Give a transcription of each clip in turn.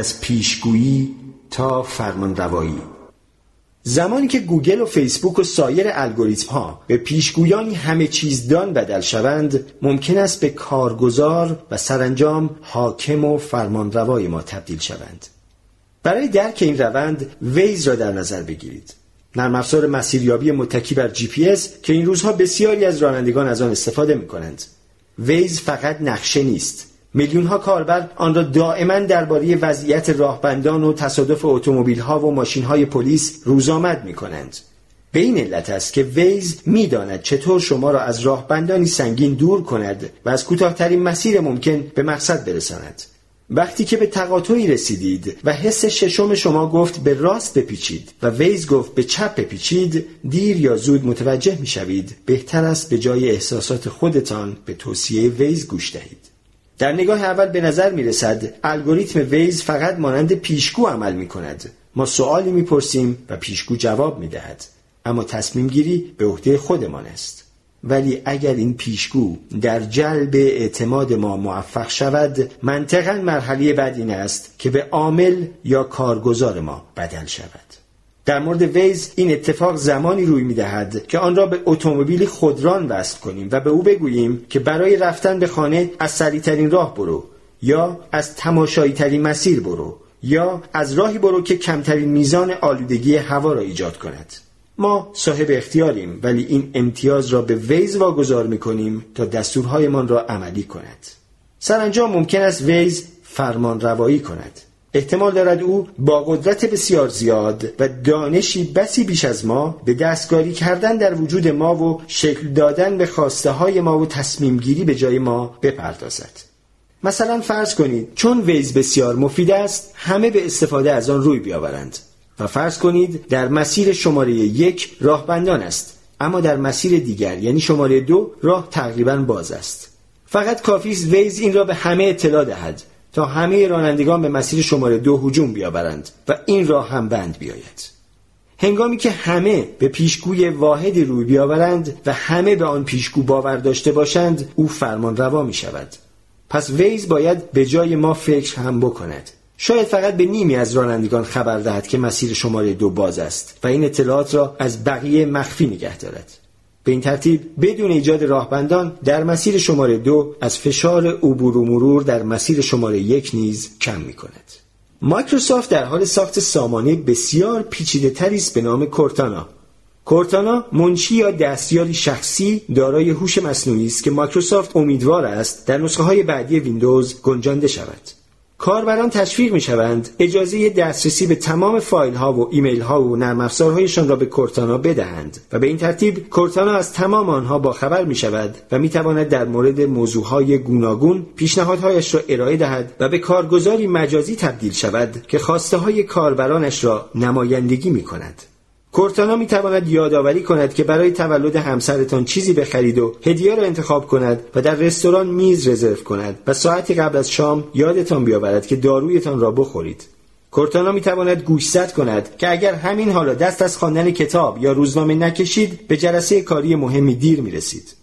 از پیشگویی تا فرمانروایی. زمانی که گوگل و فیسبوک و سایر الگوریتم ها به پیشگویانی همه چیزدان بدل شوند ممکن است به کارگزار و سرانجام حاکم و فرمانروای ما تبدیل شوند. برای درک این روند ویز را در نظر بگیرید. نرم افزار مسیریابی متکی بر جی پی اس که این روزها بسیاری از رانندگان از آن استفاده می کنند ویز فقط نقشه نیست. میلیون ها کاربر آن را دائما درباره وضعیت راهبندان و تصادف اتومبیل ها و ماشین های پلیس روزآمد می کنند. به این علت است که ویز می‌داند چطور شما را از راهبندانی سنگین دور کند و از کوتاهترین مسیر ممکن به مقصد برساند. وقتی که به تقاطعی رسیدید و حس ششم شما گفت به راست بپیچید و ویز گفت به چپ بپیچید دیر یا زود متوجه می‌شوید بهتر است به جای احساسات خودتان به توصیه ویز گوش دهید در نگاه اول به نظر می رسد الگوریتم ویز فقط مانند پیشگو عمل می کند. ما سوالی می پرسیم و پیشگو جواب می دهد. اما تصمیم گیری به عهده خودمان است. ولی اگر این پیشگو در جلب اعتماد ما موفق شود منطقا مرحله بعد این است که به عامل یا کارگزار ما بدل شود در مورد ویز این اتفاق زمانی روی می دهد که آن را به اتومبیلی خودران وصل کنیم و به او بگوییم که برای رفتن به خانه از سریعترین راه برو یا از تماشایی ترین مسیر برو یا از راهی برو که کمترین میزان آلودگی هوا را ایجاد کند. ما صاحب اختیاریم ولی این امتیاز را به ویز واگذار می کنیم تا دستورهایمان را عملی کند. سرانجام ممکن است ویز فرمان روایی کند. احتمال دارد او با قدرت بسیار زیاد و دانشی بسی بیش از ما به دستکاری کردن در وجود ما و شکل دادن به خواسته های ما و تصمیم گیری به جای ما بپردازد. مثلا فرض کنید چون ویز بسیار مفید است همه به استفاده از آن روی بیاورند. و فرض کنید در مسیر شماره یک راهبندان است اما در مسیر دیگر یعنی شماره دو راه تقریبا باز است. فقط کافی است ویز این را به همه اطلاع دهد. تا همه رانندگان به مسیر شماره دو هجوم بیاورند و این راه هم بند بیاید. هنگامی که همه به پیشگوی واحدی روی بیاورند و همه به آن پیشگو باور داشته باشند او فرمان روا می شود. پس ویز باید به جای ما فکر هم بکند. شاید فقط به نیمی از رانندگان خبر دهد که مسیر شماره دو باز است و این اطلاعات را از بقیه مخفی نگه دارد. به این ترتیب بدون ایجاد راهبندان در مسیر شماره دو از فشار عبور و مرور در مسیر شماره یک نیز کم می کند. مایکروسافت در حال ساخت سامانه بسیار پیچیده ای است به نام کورتانا. کورتانا منشی یا دستیاری شخصی دارای هوش مصنوعی است که مایکروسافت امیدوار است در نسخه های بعدی ویندوز گنجانده شود. کاربران تشویق می شوند اجازه دسترسی به تمام فایل ها و ایمیل ها و نرم افزارهایشان را به کورتانا بدهند و به این ترتیب کورتانا از تمام آنها با خبر می شود و می تواند در مورد موضوع های گوناگون پیشنهادهایش را ارائه دهد و به کارگزاری مجازی تبدیل شود که خواسته های کاربرانش را نمایندگی می کند. کورتانا می تواند یادآوری کند که برای تولد همسرتان چیزی بخرید و هدیه را انتخاب کند و در رستوران میز رزرو کند و ساعتی قبل از شام یادتان بیاورد که دارویتان را بخورید. کورتانا می تواند گوشزد کند که اگر همین حالا دست از خواندن کتاب یا روزنامه نکشید به جلسه کاری مهمی دیر می رسید.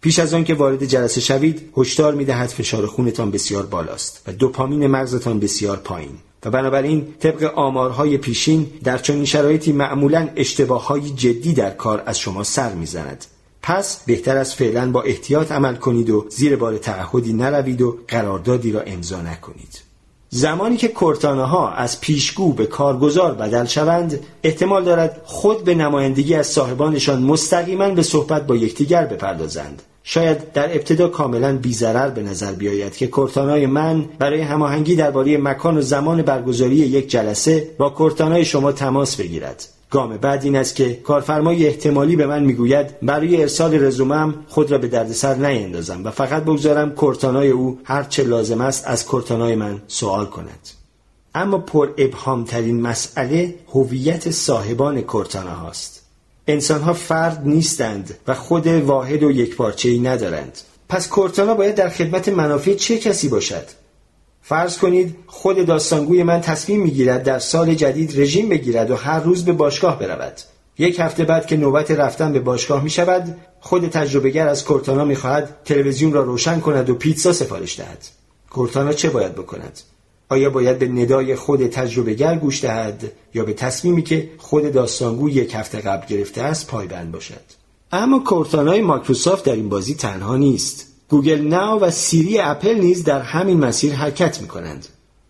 پیش از آن که وارد جلسه شوید هشدار می دهد فشار خونتان بسیار بالاست و دوپامین مغزتان بسیار پایین. و بنابراین طبق آمارهای پیشین در چنین شرایطی معمولا اشتباههای جدی در کار از شما سر می‌زند. پس بهتر از فعلا با احتیاط عمل کنید و زیر بار تعهدی نروید و قراردادی را امضا نکنید. زمانی که کورتانه ها از پیشگو به کارگزار بدل شوند احتمال دارد خود به نمایندگی از صاحبانشان مستقیما به صحبت با یکدیگر بپردازند. شاید در ابتدا کاملا بیزرر به نظر بیاید که کورتانای من برای هماهنگی درباره مکان و زمان برگزاری یک جلسه با کورتانای شما تماس بگیرد. گام بعد این است که کارفرمای احتمالی به من می‌گوید برای ارسال رزومم خود را به دردسر نیندازم و فقط بگذارم کورتانای او هر چه لازم است از کورتانای من سوال کند. اما پر ابهام ترین مسئله هویت صاحبان کورتانا هاست انسانها فرد نیستند و خود واحد و یک ای ندارند. پس کورتانا باید در خدمت منافع چه کسی باشد؟ فرض کنید خود داستانگوی من تصمیم می‌گیرد در سال جدید رژیم بگیرد و هر روز به باشگاه برود. یک هفته بعد که نوبت رفتن به باشگاه می شود خود تجربهگر از کورتانا می خواهد تلویزیون را روشن کند و پیتزا سفارش دهد. کورتانا چه باید بکند؟ آیا باید به ندای خود تجربهگر گوش دهد یا به تصمیمی که خود داستانگو یک هفته قبل گرفته است پایبند باشد؟ اما کورتانای مایکروسافت در این بازی تنها نیست. گوگل ناو و سیری اپل نیز در همین مسیر حرکت می کنند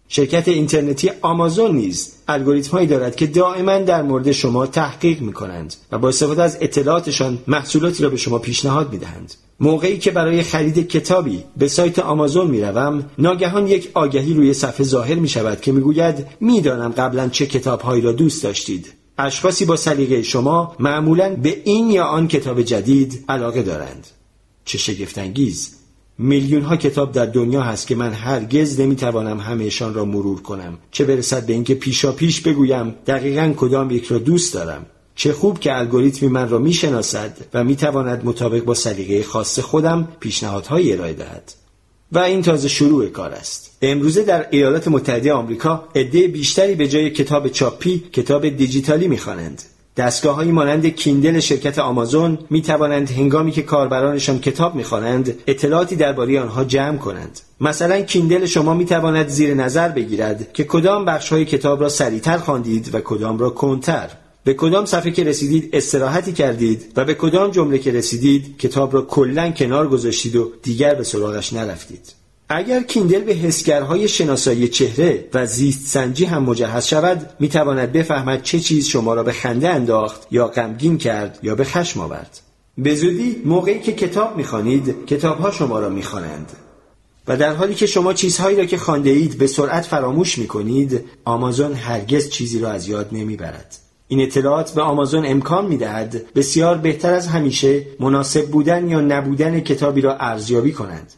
شرکت اینترنتی آمازون نیز الگوریتم دارد که دائما در مورد شما تحقیق می کنند و با استفاده از اطلاعاتشان محصولاتی را به شما پیشنهاد می دهند. موقعی که برای خرید کتابی به سایت آمازون می روم ناگهان یک آگهی روی صفحه ظاهر می شود که می گوید می دانم قبلا چه کتابهایی را دوست داشتید. اشخاصی با سلیقه شما معمولا به این یا آن کتاب جدید علاقه دارند. چه شگفتانگیز میلیون ها کتاب در دنیا هست که من هرگز نمی‌توانم همهشان را مرور کنم. چه برسد به اینکه پیشا پیش بگویم دقیقا کدام یک را دوست دارم. چه خوب که الگوریتمی من را می‌شناسد و می‌تواند مطابق با سلیقه خاص خودم پیشنهادهایی ارائه دهد. و این تازه شروع کار است. امروزه در ایالات متحده آمریکا عده بیشتری به جای کتاب چاپی کتاب دیجیتالی می‌خوانند. دستگاه مانند کیندل شرکت آمازون می توانند هنگامی که کاربرانشان کتاب می‌خوانند اطلاعاتی درباره آنها جمع کنند. مثلا کیندل شما می تواند زیر نظر بگیرد که کدام بخش های کتاب را سریعتر خواندید و کدام را کنتر به کدام صفحه که رسیدید استراحتی کردید و به کدام جمله که رسیدید کتاب را کلا کنار گذاشتید و دیگر به سراغش نرفتید. اگر کیندل به حسگرهای شناسایی چهره و زیست سنجی هم مجهز شود می تواند بفهمد چه چیز شما را به خنده انداخت یا غمگین کرد یا به خشم آورد. به زودی موقعی که کتاب می‌خوانید کتابها شما را می‌خوانند. و در حالی که شما چیزهایی را که خوانده اید به سرعت فراموش می کنید آمازون هرگز چیزی را از یاد نمی‌برد. این اطلاعات به آمازون امکان می دهد بسیار بهتر از همیشه مناسب بودن یا نبودن کتابی را ارزیابی کنند.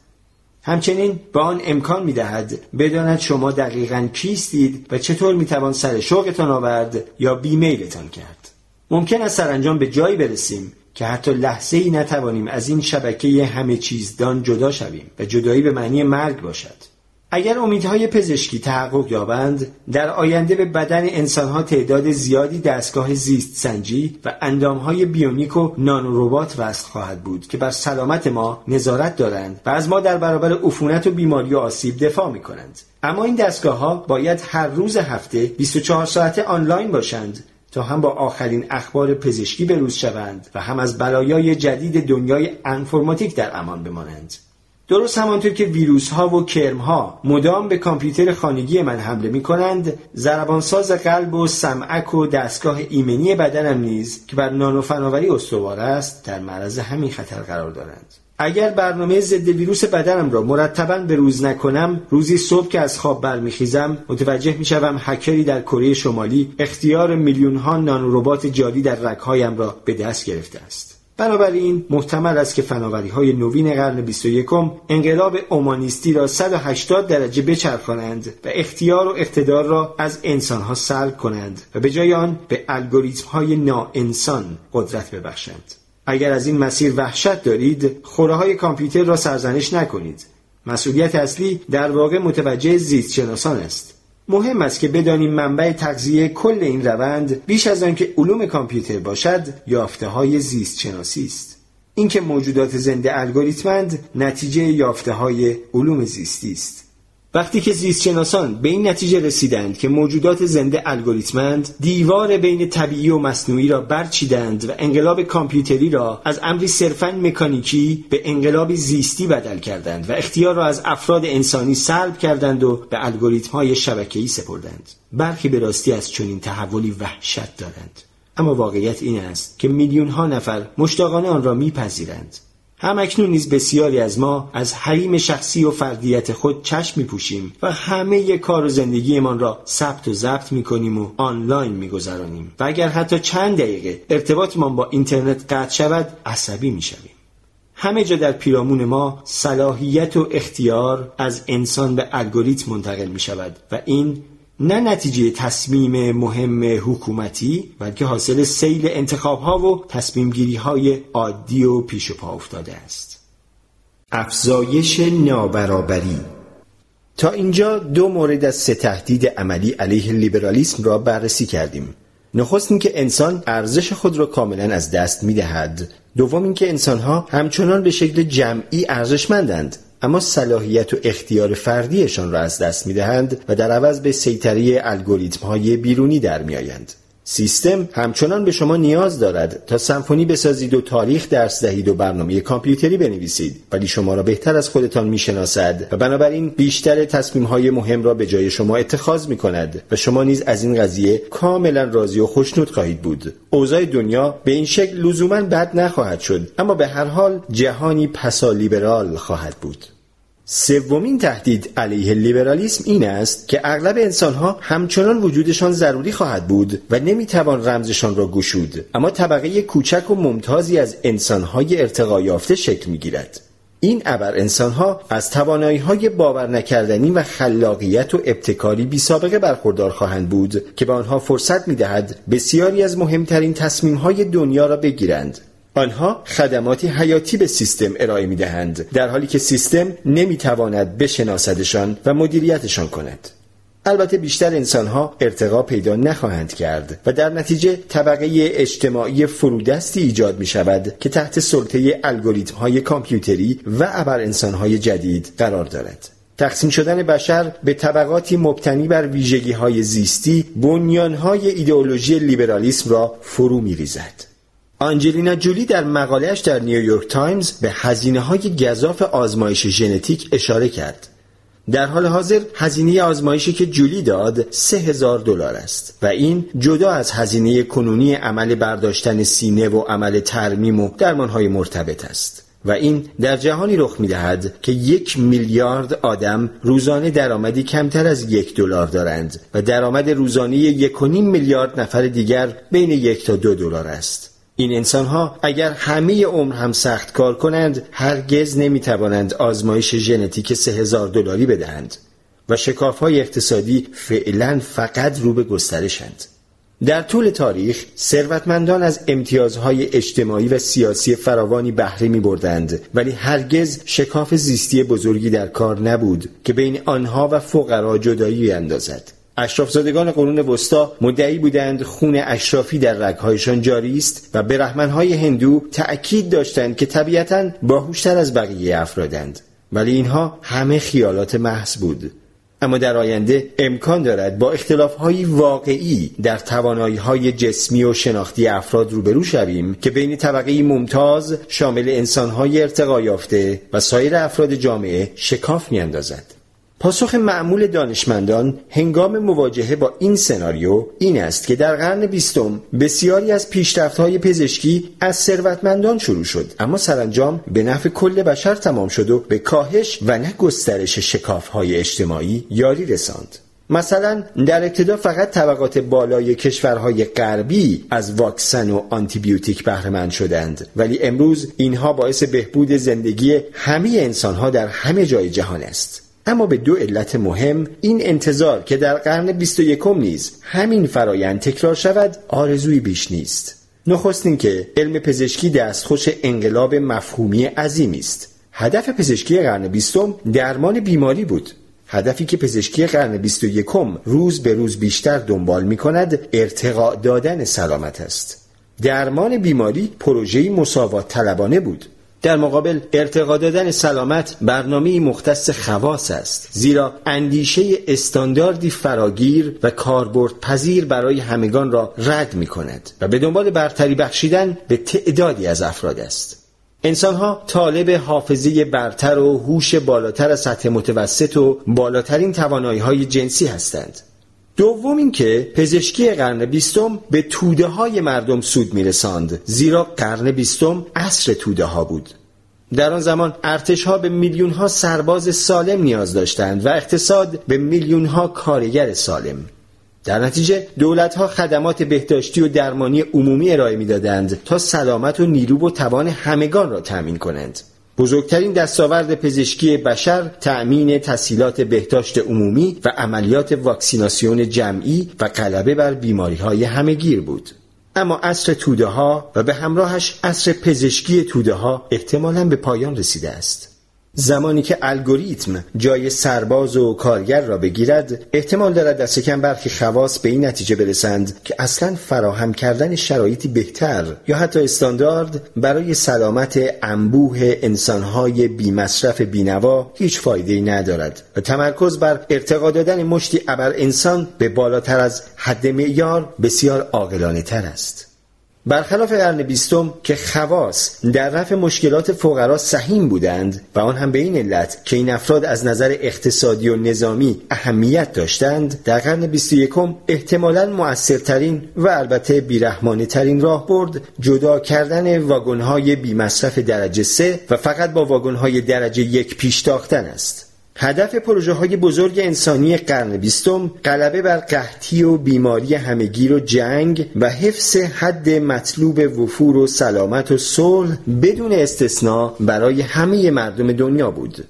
همچنین به آن امکان می دهد بداند شما دقیقا کیستید و چطور می توان سر شوقتان آورد یا بیمیلتان کرد. ممکن است سرانجام به جایی برسیم که حتی لحظه ای نتوانیم از این شبکه همه چیزدان جدا شویم و جدایی به معنی مرگ باشد. اگر امیدهای پزشکی تحقق یابند در آینده به بدن انسانها تعداد زیادی دستگاه زیست سنجی و اندامهای بیونیک و نانوروبات وصل خواهد بود که بر سلامت ما نظارت دارند و از ما در برابر عفونت و بیماری و آسیب دفاع می کنند. اما این دستگاه ها باید هر روز هفته 24 ساعته آنلاین باشند تا هم با آخرین اخبار پزشکی بروز شوند و هم از بلایای جدید دنیای انفرماتیک در امان بمانند. درست همانطور که ویروس ها و کرم ها مدام به کامپیوتر خانگی من حمله می کنند زربانساز قلب و سمعک و دستگاه ایمنی بدنم نیز که بر نانو فناوری استوار است در معرض همین خطر قرار دارند. اگر برنامه ضد ویروس بدنم را مرتبا به روز نکنم روزی صبح که از خواب برمیخیزم متوجه می‌شوم هکری در کره شمالی اختیار میلیون ها نانوربات جاری در رگهایم را به دست گرفته است. بنابراین محتمل است که فناوری های نوین قرن 21 انقلاب اومانیستی را 180 درجه بچرخانند و اختیار و اقتدار را از انسانها سلب کنند و به جای آن به الگوریتم های ناانسان قدرت ببخشند. اگر از این مسیر وحشت دارید خوره های کامپیوتر را سرزنش نکنید. مسئولیت اصلی در واقع متوجه زیست شناسان است. مهم است که بدانیم منبع تغذیه کل این روند بیش از آنکه علوم کامپیوتر باشد یافته های زیست شناسی است. اینکه موجودات زنده الگوریتمند نتیجه یافته های علوم زیستی است. وقتی که زیستشناسان به این نتیجه رسیدند که موجودات زنده الگوریتمند دیوار بین طبیعی و مصنوعی را برچیدند و انقلاب کامپیوتری را از امری صرفا مکانیکی به انقلابی زیستی بدل کردند و اختیار را از افراد انسانی سلب کردند و به الگوریتم های شبکه‌ای سپردند. برخی به راستی از چنین تحولی وحشت دارند. اما واقعیت این است که میلیون ها نفر مشتاقانه آن را میپذیرند. همکنون نیز بسیاری از ما از حریم شخصی و فردیت خود چشم میپوشیم و همه کار و زندگیمان را ثبت و ضبط می‌کنیم و آنلاین میگذرانیم. و اگر حتی چند دقیقه ارتباطمان با اینترنت قطع شود عصبی می‌شویم. همه جا در پیرامون ما صلاحیت و اختیار از انسان به الگوریتم منتقل می شود و این نه نتیجه تصمیم مهم حکومتی بلکه حاصل سیل انتخاب ها و تصمیم گیری های عادی و پیش پا افتاده است. افزایش نابرابری. تا اینجا دو مورد از سه تهدید عملی علیه لیبرالیسم را بررسی کردیم. نخست اینکه انسان ارزش خود را کاملا از دست می دهد دوم اینکه انسانها همچنان به شکل جمعی ارزشمندند. اما صلاحیت و اختیار فردیشان را از دست می دهند و در عوض به سیطره الگوریتم های بیرونی در می آیند. سیستم همچنان به شما نیاز دارد تا سمفونی بسازید و تاریخ درس دهید و برنامه کامپیوتری بنویسید. ولی شما را بهتر از خودتان می‌شناسد و بنابراین بیشتر تصمیم های مهم را به جای شما اتخاذ می کند و شما نیز از این قضیه کاملا راضی و خوشنود خواهید بود. اوضاع دنیا به این شکل لزوما بد نخواهد شد اما به هر حال جهانی پسا لیبرال خواهد بود. سومین تهدید علیه لیبرالیسم این است که اغلب انسانها همچنان وجودشان ضروری خواهد بود و نمی‌توان رمزشان را گشود. اما طبقه کوچک و ممتازی از انسانهای ارتقا یافته شکل می‌گیرد. این ابر انسانها از توانایی های باور نکردنی و خلاقیت و ابتکاری بی سابقه برخوردار خواهند بود که به آنها فرصت می دهد بسیاری از مهمترین تصمیم های دنیا را بگیرند. آنها خدماتی حیاتی به سیستم ارائه می دهند در حالی که سیستم نمی تواند بشناسدشان و مدیریتشان کند. البته بیشتر انسانها ارتقا پیدا نخواهند کرد و در نتیجه طبقه اجتماعی فرودستی ایجاد می شود که تحت سلطه الگوریتم های کامپیوتری و ابر انسانهای جدید قرار دارد. تقسیم شدن بشر به طبقاتی مبتنی بر ویژگی های زیستی بنیان های ایدئولوژی لیبرالیسم را فرو می ریزد. آنجلینا جولی در مقالهش در نیویورک تایمز به هزینه های گزاف آزمایش ژنتیک اشاره کرد. در حال حاضر هزینه آزمایشی که جولی داد سه هزار دلار است و این جدا از هزینه کنونی عمل برداشتن سینه و عمل ترمیم و درمانهای مرتبط است. و این در جهانی رخ می دهد که یک میلیارد آدم روزانه درآمدی کمتر از یک دلار دارند و درآمد روزانه یک میلیارد نفر دیگر بین یک تا دو دلار است. این انسان ها اگر همه عمر هم سخت کار کنند هرگز نمی توانند آزمایش ژنتیک سه هزار دلاری بدهند و شکاف های اقتصادی فعلا فقط رو به گسترشند. در طول تاریخ ثروتمندان از امتیازهای اجتماعی و سیاسی فراوانی بهره می بردند ولی هرگز شکاف زیستی بزرگی در کار نبود که بین آنها و فقرا جدایی اندازد. اشرافزادگان قرون وسطا مدعی بودند خون اشرافی در رگهایشان جاری است و برهمنهای هندو تأکید داشتند که طبیعتا باهوشتر از بقیه افرادند ولی اینها همه خیالات محض بود اما در آینده امکان دارد با اختلافهای واقعی در توانایی جسمی و شناختی افراد روبرو شویم که بین طبقه ممتاز شامل انسانهای ارتقا یافته و سایر افراد جامعه شکاف میاندازد. پاسخ معمول دانشمندان هنگام مواجهه با این سناریو این است که در قرن بیستم بسیاری از پیشرفت‌های پزشکی از ثروتمندان شروع شد اما سرانجام به نفع کل بشر تمام شد و به کاهش و نه گسترش شکاف‌های اجتماعی یاری رساند. مثلا در ابتدا فقط طبقات بالای کشورهای غربی از واکسن و آنتیبیوتیک بهرهمند شدند ولی امروز اینها باعث بهبود زندگی همه انسانها در همه جای جهان است. اما به دو علت مهم این انتظار که در قرن 21 نیز همین فرایند تکرار شود آرزوی بیش نیست. نخست که علم پزشکی دستخوش انقلاب مفهومی عظیمی است. هدف پزشکی قرن بیستم درمان بیماری بود. هدفی که پزشکی قرن 21 روز به روز بیشتر دنبال می کند ارتقاء دادن سلامت است. درمان بیماری پروژه‌ای مساوات طلبانه بود. در مقابل ارتقا دادن سلامت برنامه مختص خواص است زیرا اندیشه استانداردی فراگیر و کاربرد پذیر برای همگان را رد می کند و به دنبال برتری بخشیدن به تعدادی از افراد است. انسانها طالب حافظه برتر و هوش بالاتر از سطح متوسط و بالاترین توانایی های جنسی هستند. دوم اینکه پزشکی قرن بیستم به توده های مردم سود میرساند زیرا قرن بیستم عصر توده ها بود. در آن زمان ارتش ها به میلیون ها سرباز سالم نیاز داشتند و اقتصاد به میلیون ها کارگر سالم. در نتیجه دولت ها خدمات بهداشتی و درمانی عمومی ارائه می‌دادند تا سلامت و نیرو و توان همگان را تأمین کنند. بزرگترین دستاورد پزشکی بشر تأمین تسهیلات بهداشت عمومی و عملیات واکسیناسیون جمعی و غلبه بر بیماری های همهگیر بود. اما عصر توده ها و به همراهش عصر پزشکی توده ها احتمالا به پایان رسیده است. زمانی که الگوریتم جای سرباز و کارگر را بگیرد احتمال دارد دست کم برخی خواص به این نتیجه برسند که اصلا فراهم کردن شرایطی بهتر یا حتی استاندارد برای سلامت انبوه انسانهای بیمصرف بینوا هیچ فایده ندارد و تمرکز بر ارتقا دادن مشتی ابر انسان به بالاتر از حد معیار بسیار عاقلانه تر است. برخلاف قرن بیستم که خواص در رفع مشکلات فقرا سهیم بودند و آن هم به این علت که این افراد از نظر اقتصادی و نظامی اهمیت داشتند در قرن بیست یکم احتمالا مؤثرترین و البته بیرحمانه ترین راه برد جدا کردن واگنهای بیمصرف درجه سه و فقط با واگنهای درجه یک پیش تاختن است. هدف پروژه های بزرگ انسانی قرن بیستم غلبه بر قحطی و بیماری همگیر و جنگ و حفظ حد مطلوب وفور و سلامت و صلح بدون استثنا برای همه مردم دنیا بود.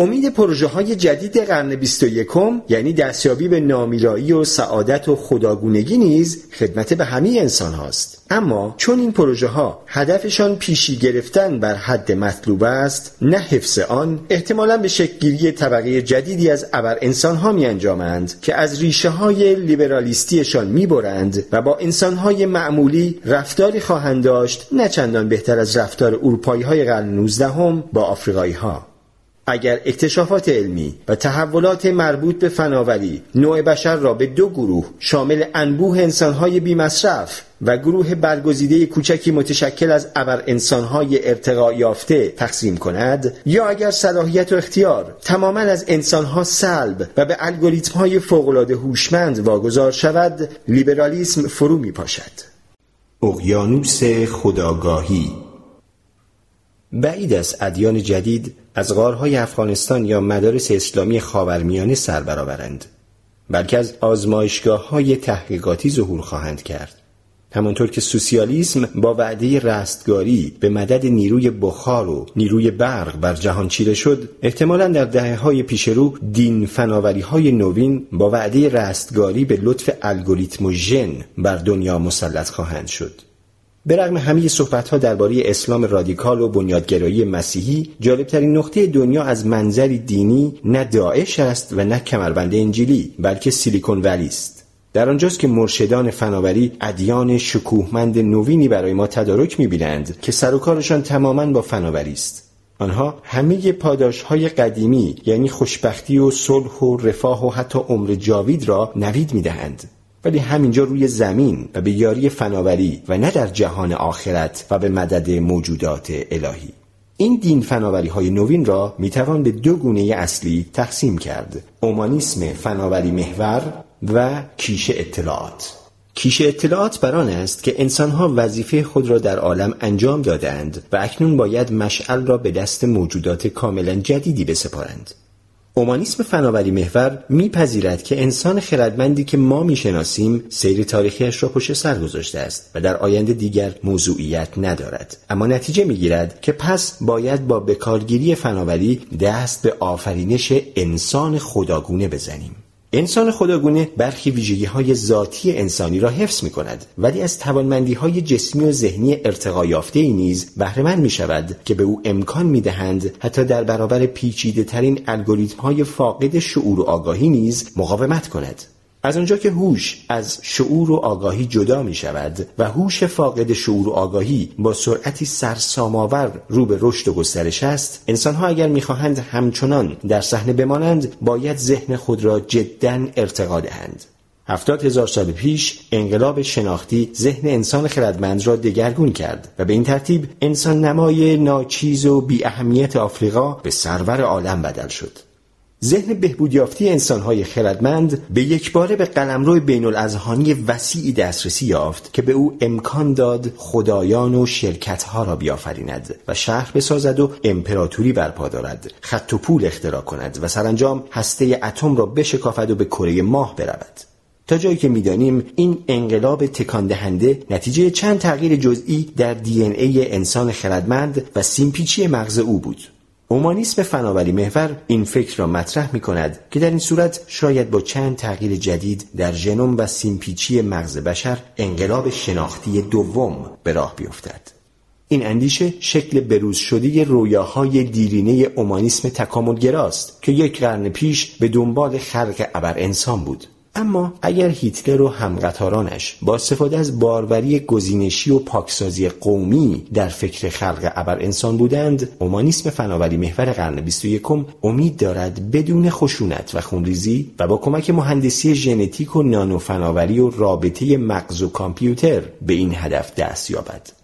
امید پروژه های جدید قرن 21 یعنی دستیابی به نامیرایی و سعادت و خداگونگی نیز خدمت به همه انسان هاست. اما چون این پروژه ها هدفشان پیشی گرفتن بر حد مطلوب است نه حفظ آن احتمالا به شکلگیری طبقه جدیدی از ابر انسان ها می انجامند که از ریشه های لیبرالیستیشان می برند و با انسان های معمولی رفتاری خواهند داشت نه چندان بهتر از رفتار اروپایی های قرن 19 با آفریقایی ها اگر اکتشافات علمی و تحولات مربوط به فناوری نوع بشر را به دو گروه شامل انبوه انسانهای بیمصرف و گروه برگزیده کوچکی متشکل از ابر انسانهای ارتقا یافته تقسیم کند یا اگر صلاحیت و اختیار تماما از انسانها سلب و به الگوریتمهای فوقالعاده هوشمند واگذار شود لیبرالیسم فرو می پاشد اقیانوس خداگاهی بعید است ادیان جدید از غارهای افغانستان یا مدارس اسلامی خاورمیانه سر برآورند بلکه از آزمایشگاه های تحقیقاتی ظهور خواهند کرد. همانطور که سوسیالیسم با وعده رستگاری به مدد نیروی بخار و نیروی برق بر جهان چیره شد احتمالا در دهه های پیش رو دین فناوری های نوین با وعده رستگاری به لطف الگوریتم و ژن بر دنیا مسلط خواهند شد. به رغم همه صحبت ها درباره اسلام رادیکال و بنیادگرایی مسیحی جالبترین نقطه دنیا از منظری دینی نه داعش است و نه کمربند انجیلی بلکه سیلیکون ولی است. در آنجاست که مرشدان فناوری ادیان شکوهمند نوینی برای ما تدارک می‌بینند که سر و کارشان تماما با فناوری است. آنها همه پاداش های قدیمی یعنی خوشبختی و صلح و رفاه و حتی عمر جاوید را نوید می‌دهند. ولی همینجا روی زمین و به یاری فناوری و نه در جهان آخرت و به مدد موجودات الهی. این دین فناوری های نوین را می‌توان به دو گونه اصلی تقسیم کرد اومانیسم فناوری محور و کیش اطلاعات. کیش اطلاعات بران است که انسانها وظیفه خود را در عالم انجام دادند و اکنون باید مشعل را به دست موجودات کاملا جدیدی بسپارند. اومانیسم فناوری محور میپذیرد که انسان خردمندی که ما می‌شناسیم سیر تاریخیش را پشت سر گذاشته است و در آینده دیگر موضوعیت ندارد. اما نتیجه می‌گیرد که پس باید با بکارگیری فناوری دست به آفرینش انسان خداگونه بزنیم. انسان خداگونه برخی ویژگی های ذاتی انسانی را حفظ می کند ولی از توانمندی های جسمی و ذهنی ارتقا یافته ای نیز بهره می شود که به او امکان می دهند حتی در برابر پیچیده ترین الگوریتم های فاقد شعور و آگاهی نیز مقاومت کند. از آنجا که هوش از شعور و آگاهی جدا می شود و هوش فاقد شعور و آگاهی با سرعتی سرسامآور رو به رشد و گسترش است انسانها اگر می‌خواهند همچنان در صحنه بمانند باید ذهن خود را جدا ارتقا دهند. هفتاد هزار سال پیش انقلاب شناختی ذهن انسان خردمند را دگرگون کرد و به این ترتیب انسان نمای ناچیز و بی اهمیت آفریقا به سرور عالم بدل شد. ذهن بهبودیافتی انسانهای خردمند به یکباره به قلمرو بین الازهانی وسیعی دسترسی یافت که به او امکان داد خدایان و شرکتها را بیافریند و شهر بسازد و امپراتوری برپا دارد خط و پول اختراع کند و سرانجام هسته اتم را بشکافد و به کره ماه برود. تا جایی که می‌دانیم این انقلاب تکان دهنده نتیجه چند تغییر جزئی در دی ای انسان خردمند و سیمپیچی مغز او بود. اومانیسم فناوری محور این فکر را مطرح می کند که در این صورت شاید با چند تغییر جدید در ژنوم و سیمپیچی مغز بشر انقلاب شناختی دوم به راه بیفتد. این اندیشه شکل بروز شده رویاهای دیرینه اومانیسم تکاملگراست که یک قرن پیش به دنبال خلق ابر انسان بود اما اگر هیتلر و همقطارانش با استفاده از باروری گزینشی و پاکسازی قومی در فکر خلق ابر انسان بودند اومانیسم فناوری محور قرن 21 امید دارد بدون خشونت و خونریزی و با کمک مهندسی ژنتیک و نانو فناوری و رابطه مغز و کامپیوتر به این هدف دست یابد.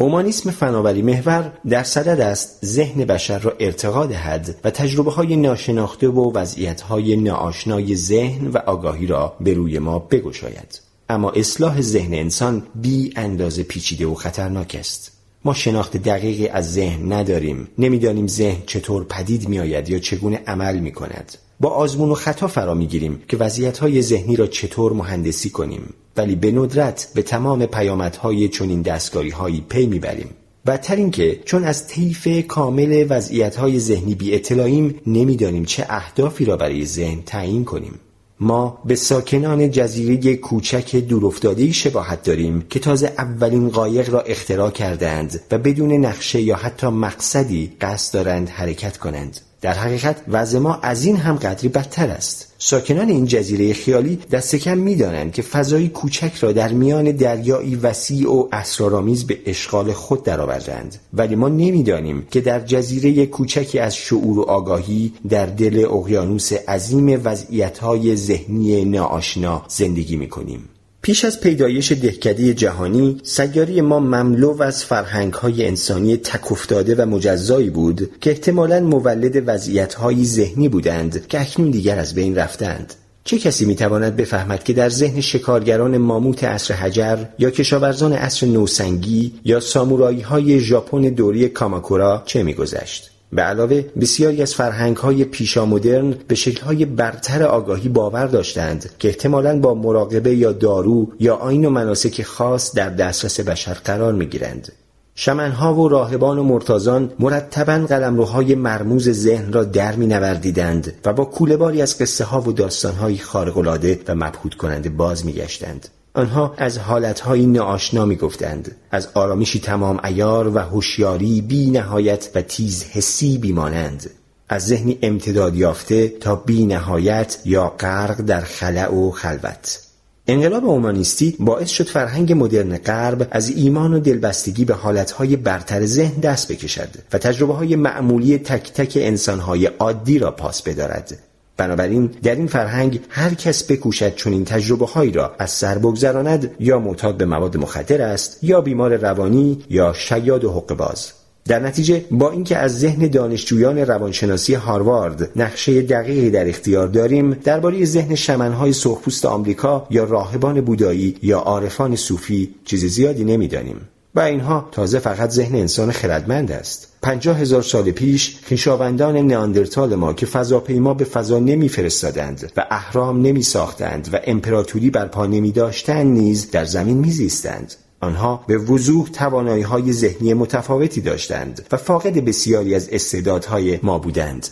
اومانیسم فناوری محور در صدد است ذهن بشر را ارتقا دهد و تجربه های ناشناخته و وضعیت های ناآشنای ذهن و آگاهی را به روی ما بگشاید. اما اصلاح ذهن انسان بی اندازه پیچیده و خطرناک است. ما شناخت دقیقی از ذهن نداریم. نمی‌دانیم ذهن چطور پدید می آید یا چگونه عمل می کند با آزمون و خطا فرا می‌گیریم که وضعیت‌های ذهنی را چطور مهندسی کنیم. ولی به ندرت به تمام پیامدهای چنین دستکاریهایی پی می‌بریم. بدتر اینکه چون از طیف کامل وضعیت‌های ذهنی بی اطلاعیم نمی‌دانیم چه اهدافی را برای ذهن تعیین کنیم. ما به ساکنان جزیره کوچک دورافتاده‌ای شباهت داریم که تازه اولین قایق را اختراع کردند و بدون نقشه یا حتی مقصدی قصد دارند حرکت کنند. در حقیقت وضع ما از این هم قدری بدتر است. ساکنان این جزیره خیالی دست کم می‌دانند که فضایی کوچک را در میان دریایی وسیع و اسرارآمیز به اشغال خود درآوردند. ولی ما نمی‌دانیم که در جزیره کوچکی از شعور و آگاهی در دل اقیانوس عظیم وضعیت‌های ذهنی ناآشنا زندگی می‌کنیم. پیش از پیدایش دهکده جهانی سیاره ما مملو از فرهنگهای انسانی تکفتاده و مجزایی بود که احتمالا مولد وضعیتهایی ذهنی بودند که اکنون دیگر از بین رفتند. چه کسی می‌تواند بفهمد که در ذهن شکارگران ماموت عصر حجر یا کشاورزان عصر نوسنگی یا سامورایی های ژاپن دوری کاماکورا چه میگذشت؟ به علاوه بسیاری از فرهنگ های پیشا مدرن به شکل های برتر آگاهی باور داشتند که احتمالاً با مراقبه یا دارو یا آین و مناسک خاص در دسترس بشر قرار می گیرند. شمنها و راهبان و مرتازان مرتبا قلمروهای مرموز ذهن را در می نوردیدند و با کولهباری از قصه ها و داستانهایی خارق‌العاده و مبهوت کننده باز می گشتند. آنها از حالتهایی ناآشنا می گفتند از آرامشی تمام ایار و هوشیاری بی نهایت و تیز حسی بیمانند. از ذهنی امتداد یافته تا بی نهایت یا غرق در خلع و خلوت. انقلاب اومانیستی باعث شد فرهنگ مدرن غرب از ایمان و دلبستگی به حالتهای برتر ذهن دست بکشد و تجربه های معمولی تک تک انسانهای عادی را پاس بدارد. بنابراین در این فرهنگ هر کس بکوشد این تجربه هایی را از سر بگذراند یا معتاد به مواد مخدر است یا بیمار روانی یا شیاد و باز. در نتیجه با اینکه از ذهن دانشجویان روانشناسی هاروارد نقشه دقیقی در اختیار داریم درباره ذهن شمنهای سرخپوست آمریکا یا راهبان بودایی یا عارفان صوفی چیز زیادی نمی‌دانیم. و اینها تازه فقط ذهن انسان خردمند است. پنجاه هزار سال پیش خیشاوندان نیاندرتال ما که فضاپیما به فضا نمیفرستادند و اهرام نمی ساختند و امپراتوری بر پا نمی داشتند نیز در زمین میزیستند. آنها به وضوح توانایی های ذهنی متفاوتی داشتند و فاقد بسیاری از استعدادهای ما بودند.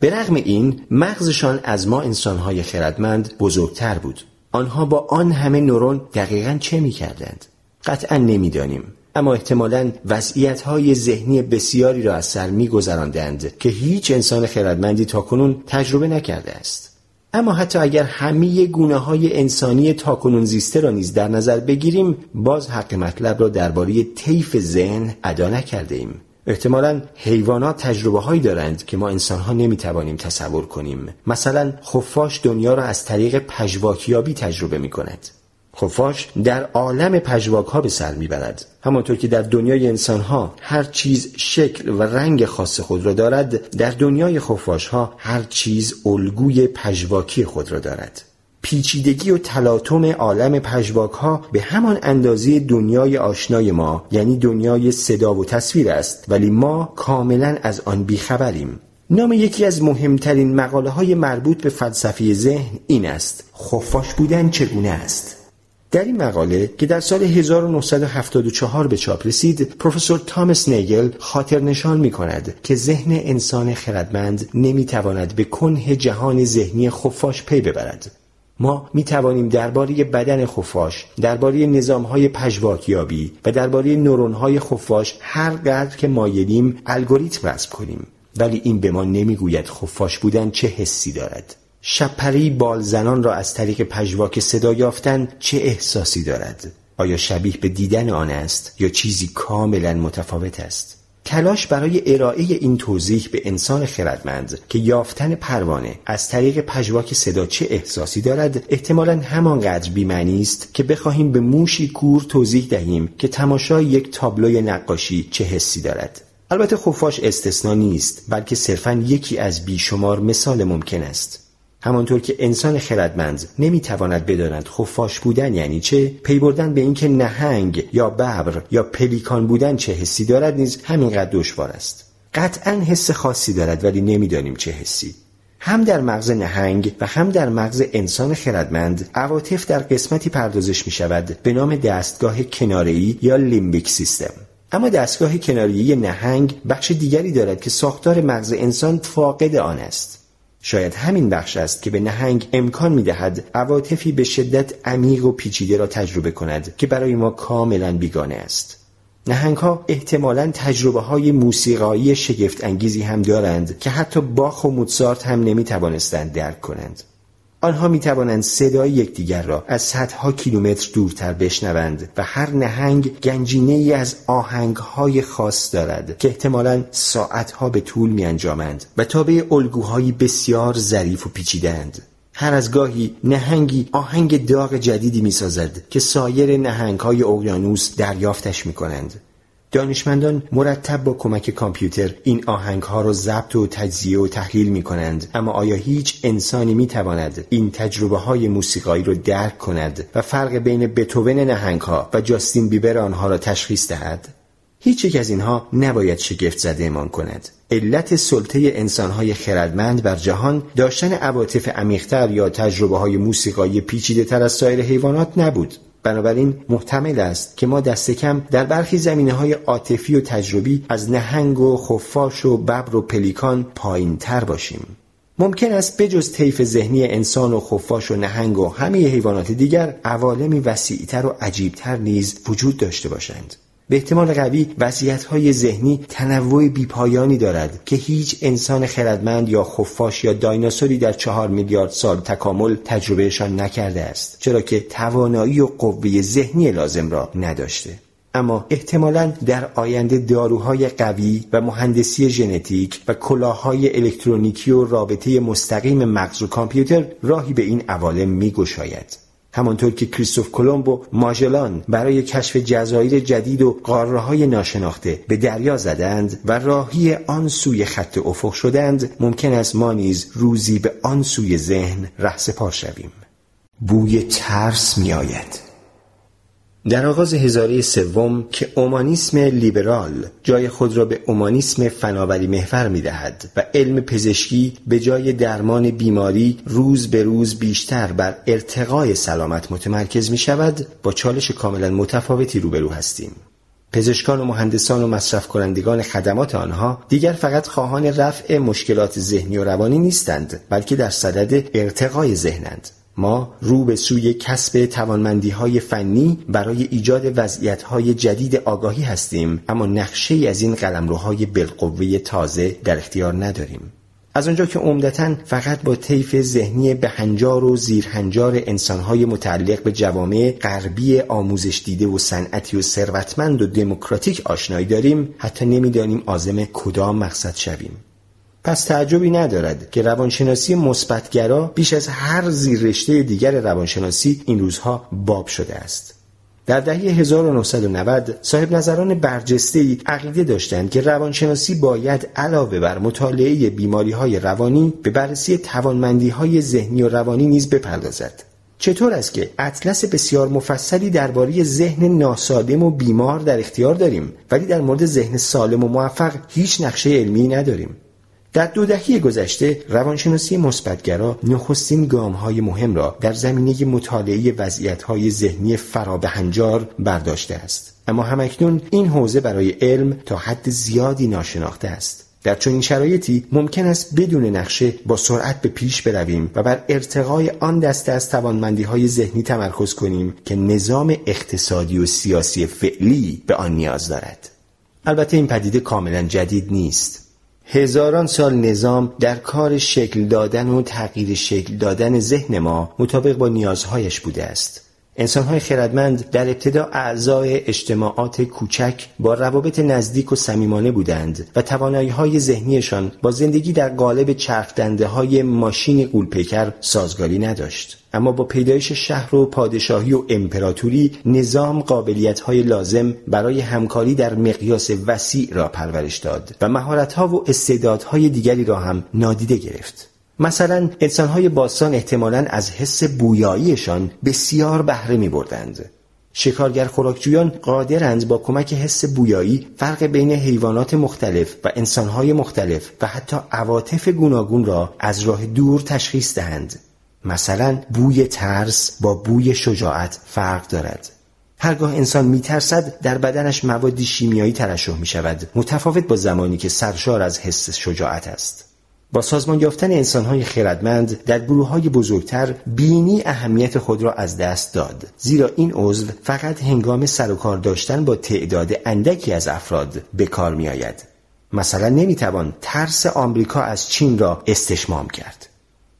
به رغم این مغزشان از ما انسانهای خردمند بزرگتر بود. آنها با آن همه نورون دقیقا چه می کردند؟ قطعا نمی‌دانیم. اما احتمالا وضعیت های ذهنی بسیاری را از سر میگذراندند که هیچ انسان خردمندی تاکنون تجربه نکرده است. اما حتی اگر همه گونه های انسانی تاکنون زیسته را نیز در نظر بگیریم باز حق مطلب را درباره طیف ذهن ادا نکرده ایم احتمالا حیوانات تجربه هایی دارند که ما انسان ها نمی توانیم تصور کنیم. مثلا خفاش دنیا را از طریق پژواکیابی تجربه می کند خفاش در عالم پژواک ها به سر می‌برد. همانطور که در دنیای انسان ها هر چیز شکل و رنگ خاص خود را دارد در دنیای خفاش ها هر چیز الگوی پژواکی خود را دارد. پیچیدگی و تلاطم عالم پژواک ها به همان اندازه دنیای آشنای ما یعنی دنیای صدا و تصویر است ولی ما کاملا از آن بیخبریم. نام یکی از مهمترین مقاله های مربوط به فلسفه ذهن این است. خفاش بودن چگونه است؟ در این مقاله که در سال 1974 به چاپ رسید پروفسور تامس نیگل خاطر نشان می کند که ذهن انسان خردمند نمی تواند به کنه جهان ذهنی خفاش پی ببرد. ما می توانیم درباره بدن خفاش، درباره نظامهای پژواکیابی و درباره نورونهای خفاش هر قدر که مایلیم الگوریتم رسم کنیم. ولی این به ما نمی‌گوید خفاش بودن چه حسی دارد. شبپری بالزنان را از طریق پژواک صدا یافتن چه احساسی دارد؟ آیا شبیه به دیدن آن است یا چیزی کاملا متفاوت است؟ تلاش برای ارائه این توضیح به انسان خردمند که یافتن پروانه از طریق پژواک صدا چه احساسی دارد احتمالا همانقدر بیمعنی است که بخواهیم به موشی کور توضیح دهیم که تماشای یک تابلوی نقاشی چه حسی دارد. البته خفاش استثنا نیست بلکه صرفا یکی از بیشمار مثال ممکن است. همانطور که انسان خردمند نمی‌تواند بداند خفاش بودن یعنی چه پی بردن به اینکه نهنگ یا ببر یا پلیکان بودن چه حسی دارد نیز همینقدر دشوار است. قطعا حس خاصی دارد ولی نمی‌دانیم چه حسی. هم در مغز نهنگ و هم در مغز انسان خردمند عواطف در قسمتی پردازش می شود به نام دستگاه کناری یا limbic system. اما دستگاه کناری نهنگ بخش دیگری دارد که ساختار مغز انسان فاقد آن است. شاید همین بخش است که به نهنگ امکان می دهد عواطفی به شدت عمیق و پیچیده را تجربه کند که برای ما کاملا بیگانه است. نهنگ ها احتمالا تجربه های موسیقایی شگفت انگیزی هم دارند که حتی باخ و موتسارت هم نمی توانستند درک کنند. آنها می توانند صدای یکدیگر را از صدها کیلومتر دورتر بشنوند و هر نهنگ گنجینه ای از آهنگ های خاص دارد که احتمالا ساعتها به طول می انجامند و تابع الگوهایی بسیار ظریف و پیچیدند. هر از گاهی نهنگی آهنگ داغ جدیدی می سازد که سایر نهنگ های اقیانوس دریافتش می کنند. دانشمندان مرتب با کمک کامپیوتر این آهنگ ها را ضبط و تجزیه و تحلیل می کنند اما آیا هیچ انسانی می تواند این تجربه های موسیقایی را درک کند و فرق بین بتوون نهنگ ها و جاستین بیبر آنها را تشخیص دهد؟ هیچ یک از اینها نباید شگفت زده امان کند. علت سلطه انسانهای خردمند بر جهان داشتن عواطف عمیقتر یا تجربه های موسیقایی پیچیده تر از سایر حیوانات نبود. بنابراین محتمل است که ما دست کم در برخی زمینه های عاطفی و تجربی از نهنگ و خفاش و ببر و پلیکان پایین تر باشیم. ممکن است بجز طیف ذهنی انسان و خفاش و نهنگ و همه حیوانات دیگر عوالمی وسیعتر و عجیبتر نیز وجود داشته باشند. به احتمال قوی های ذهنی تنوع بیپایانی دارد که هیچ انسان خردمند یا خفاش یا دایناسوری در چهار میلیارد سال تکامل تجربهشان نکرده است چرا که توانایی و قوه ذهنی لازم را نداشته. اما احتمالا در آینده داروهای قوی و مهندسی ژنتیک و کلاههای الکترونیکی و رابطه مستقیم مغز و کامپیوتر راهی به این عوالم میگشاید. همانطور که کریستوف کلمب و ماژلان برای کشف جزایر جدید و قاره ناشناخته به دریا زدند و راهی آن سوی خط افق شدند ممکن است ما نیز روزی به آن سوی ذهن پا شویم. بوی ترس می آید در آغاز هزاره سوم که اومانیسم لیبرال جای خود را به اومانیسم فناوری محور می دهد و علم پزشکی به جای درمان بیماری روز به روز بیشتر بر ارتقای سلامت متمرکز می شود با چالش کاملا متفاوتی روبرو هستیم. پزشکان و مهندسان و مصرف کنندگان خدمات آنها دیگر فقط خواهان رفع مشکلات ذهنی و روانی نیستند بلکه در صدد ارتقای ذهنند ما رو به سوی کسب توانمندی های فنی برای ایجاد وضعیت های جدید آگاهی هستیم اما نقشه از این قلمروهای بالقوه تازه در اختیار نداریم. از آنجا که عمدتا فقط با طیف ذهنی بهنجار و زیرهنجار انسانهای متعلق به جوامع غربی آموزش دیده و صنعتی و ثروتمند و دموکراتیک آشنایی داریم حتی نمی‌دانیم آزم کدام مقصد شویم. پس تعجبی ندارد که روانشناسی مثبتگرا بیش از هر زیررشته دیگر روانشناسی این روزها باب شده است. در دهه 1990 صاحب نظران برجسته ای عقیده داشتند که روانشناسی باید علاوه بر مطالعه بیماری های روانی به بررسی توانمندی های ذهنی و روانی نیز بپردازد. چطور است که اطلس بسیار مفصلی درباره ذهن ناسالم و بیمار در اختیار داریم ولی در مورد ذهن سالم و موفق هیچ نقشه علمی نداریم در دو دهه گذشته روانشناسی مثبتگرا نخستین گام های مهم را در زمینه مطالعه وضعیت های ذهنی فرابهنجار برداشته است اما همکنون این حوزه برای علم تا حد زیادی ناشناخته است در چنین شرایطی ممکن است بدون نقشه با سرعت به پیش برویم و بر ارتقای آن دسته از توانمندی های ذهنی تمرکز کنیم که نظام اقتصادی و سیاسی فعلی به آن نیاز دارد. البته این پدیده کاملا جدید نیست. هزاران سال نظام در کار شکل دادن و تغییر شکل دادن ذهن ما مطابق با نیازهایش بوده است. انسانهای خردمند در ابتدا اعضای اجتماعات کوچک با روابط نزدیک و صمیمانه بودند و توانایی های ذهنیشان با زندگی در قالب چرخدنده های ماشین قولپیکر سازگاری نداشت. اما با پیدایش شهر و پادشاهی و امپراتوری نظام قابلیت های لازم برای همکاری در مقیاس وسیع را پرورش داد و مهارت ها و استعدادهای دیگری را هم نادیده گرفت. مثلا انسانهای باستان احتمالا از حس بویاییشان بسیار بهره می بردند. شکارگر خوراکجویان قادرند با کمک حس بویایی فرق بین حیوانات مختلف و انسانهای مختلف و حتی عواطف گوناگون را از راه دور تشخیص دهند. مثلا بوی ترس با بوی شجاعت فرق دارد. هرگاه انسان میترسد در بدنش موادی شیمیایی ترشح می شود متفاوت با زمانی که سرشار از حس شجاعت است. با سازمان یافتن انسانهای خردمند در گروه های بزرگتر بینی اهمیت خود را از دست داد. زیرا این عضو فقط هنگام سر و کار داشتن با تعداد اندکی از افراد به کار می آید. مثلا نمی‌توان ترس آمریکا از چین را استشمام کرد.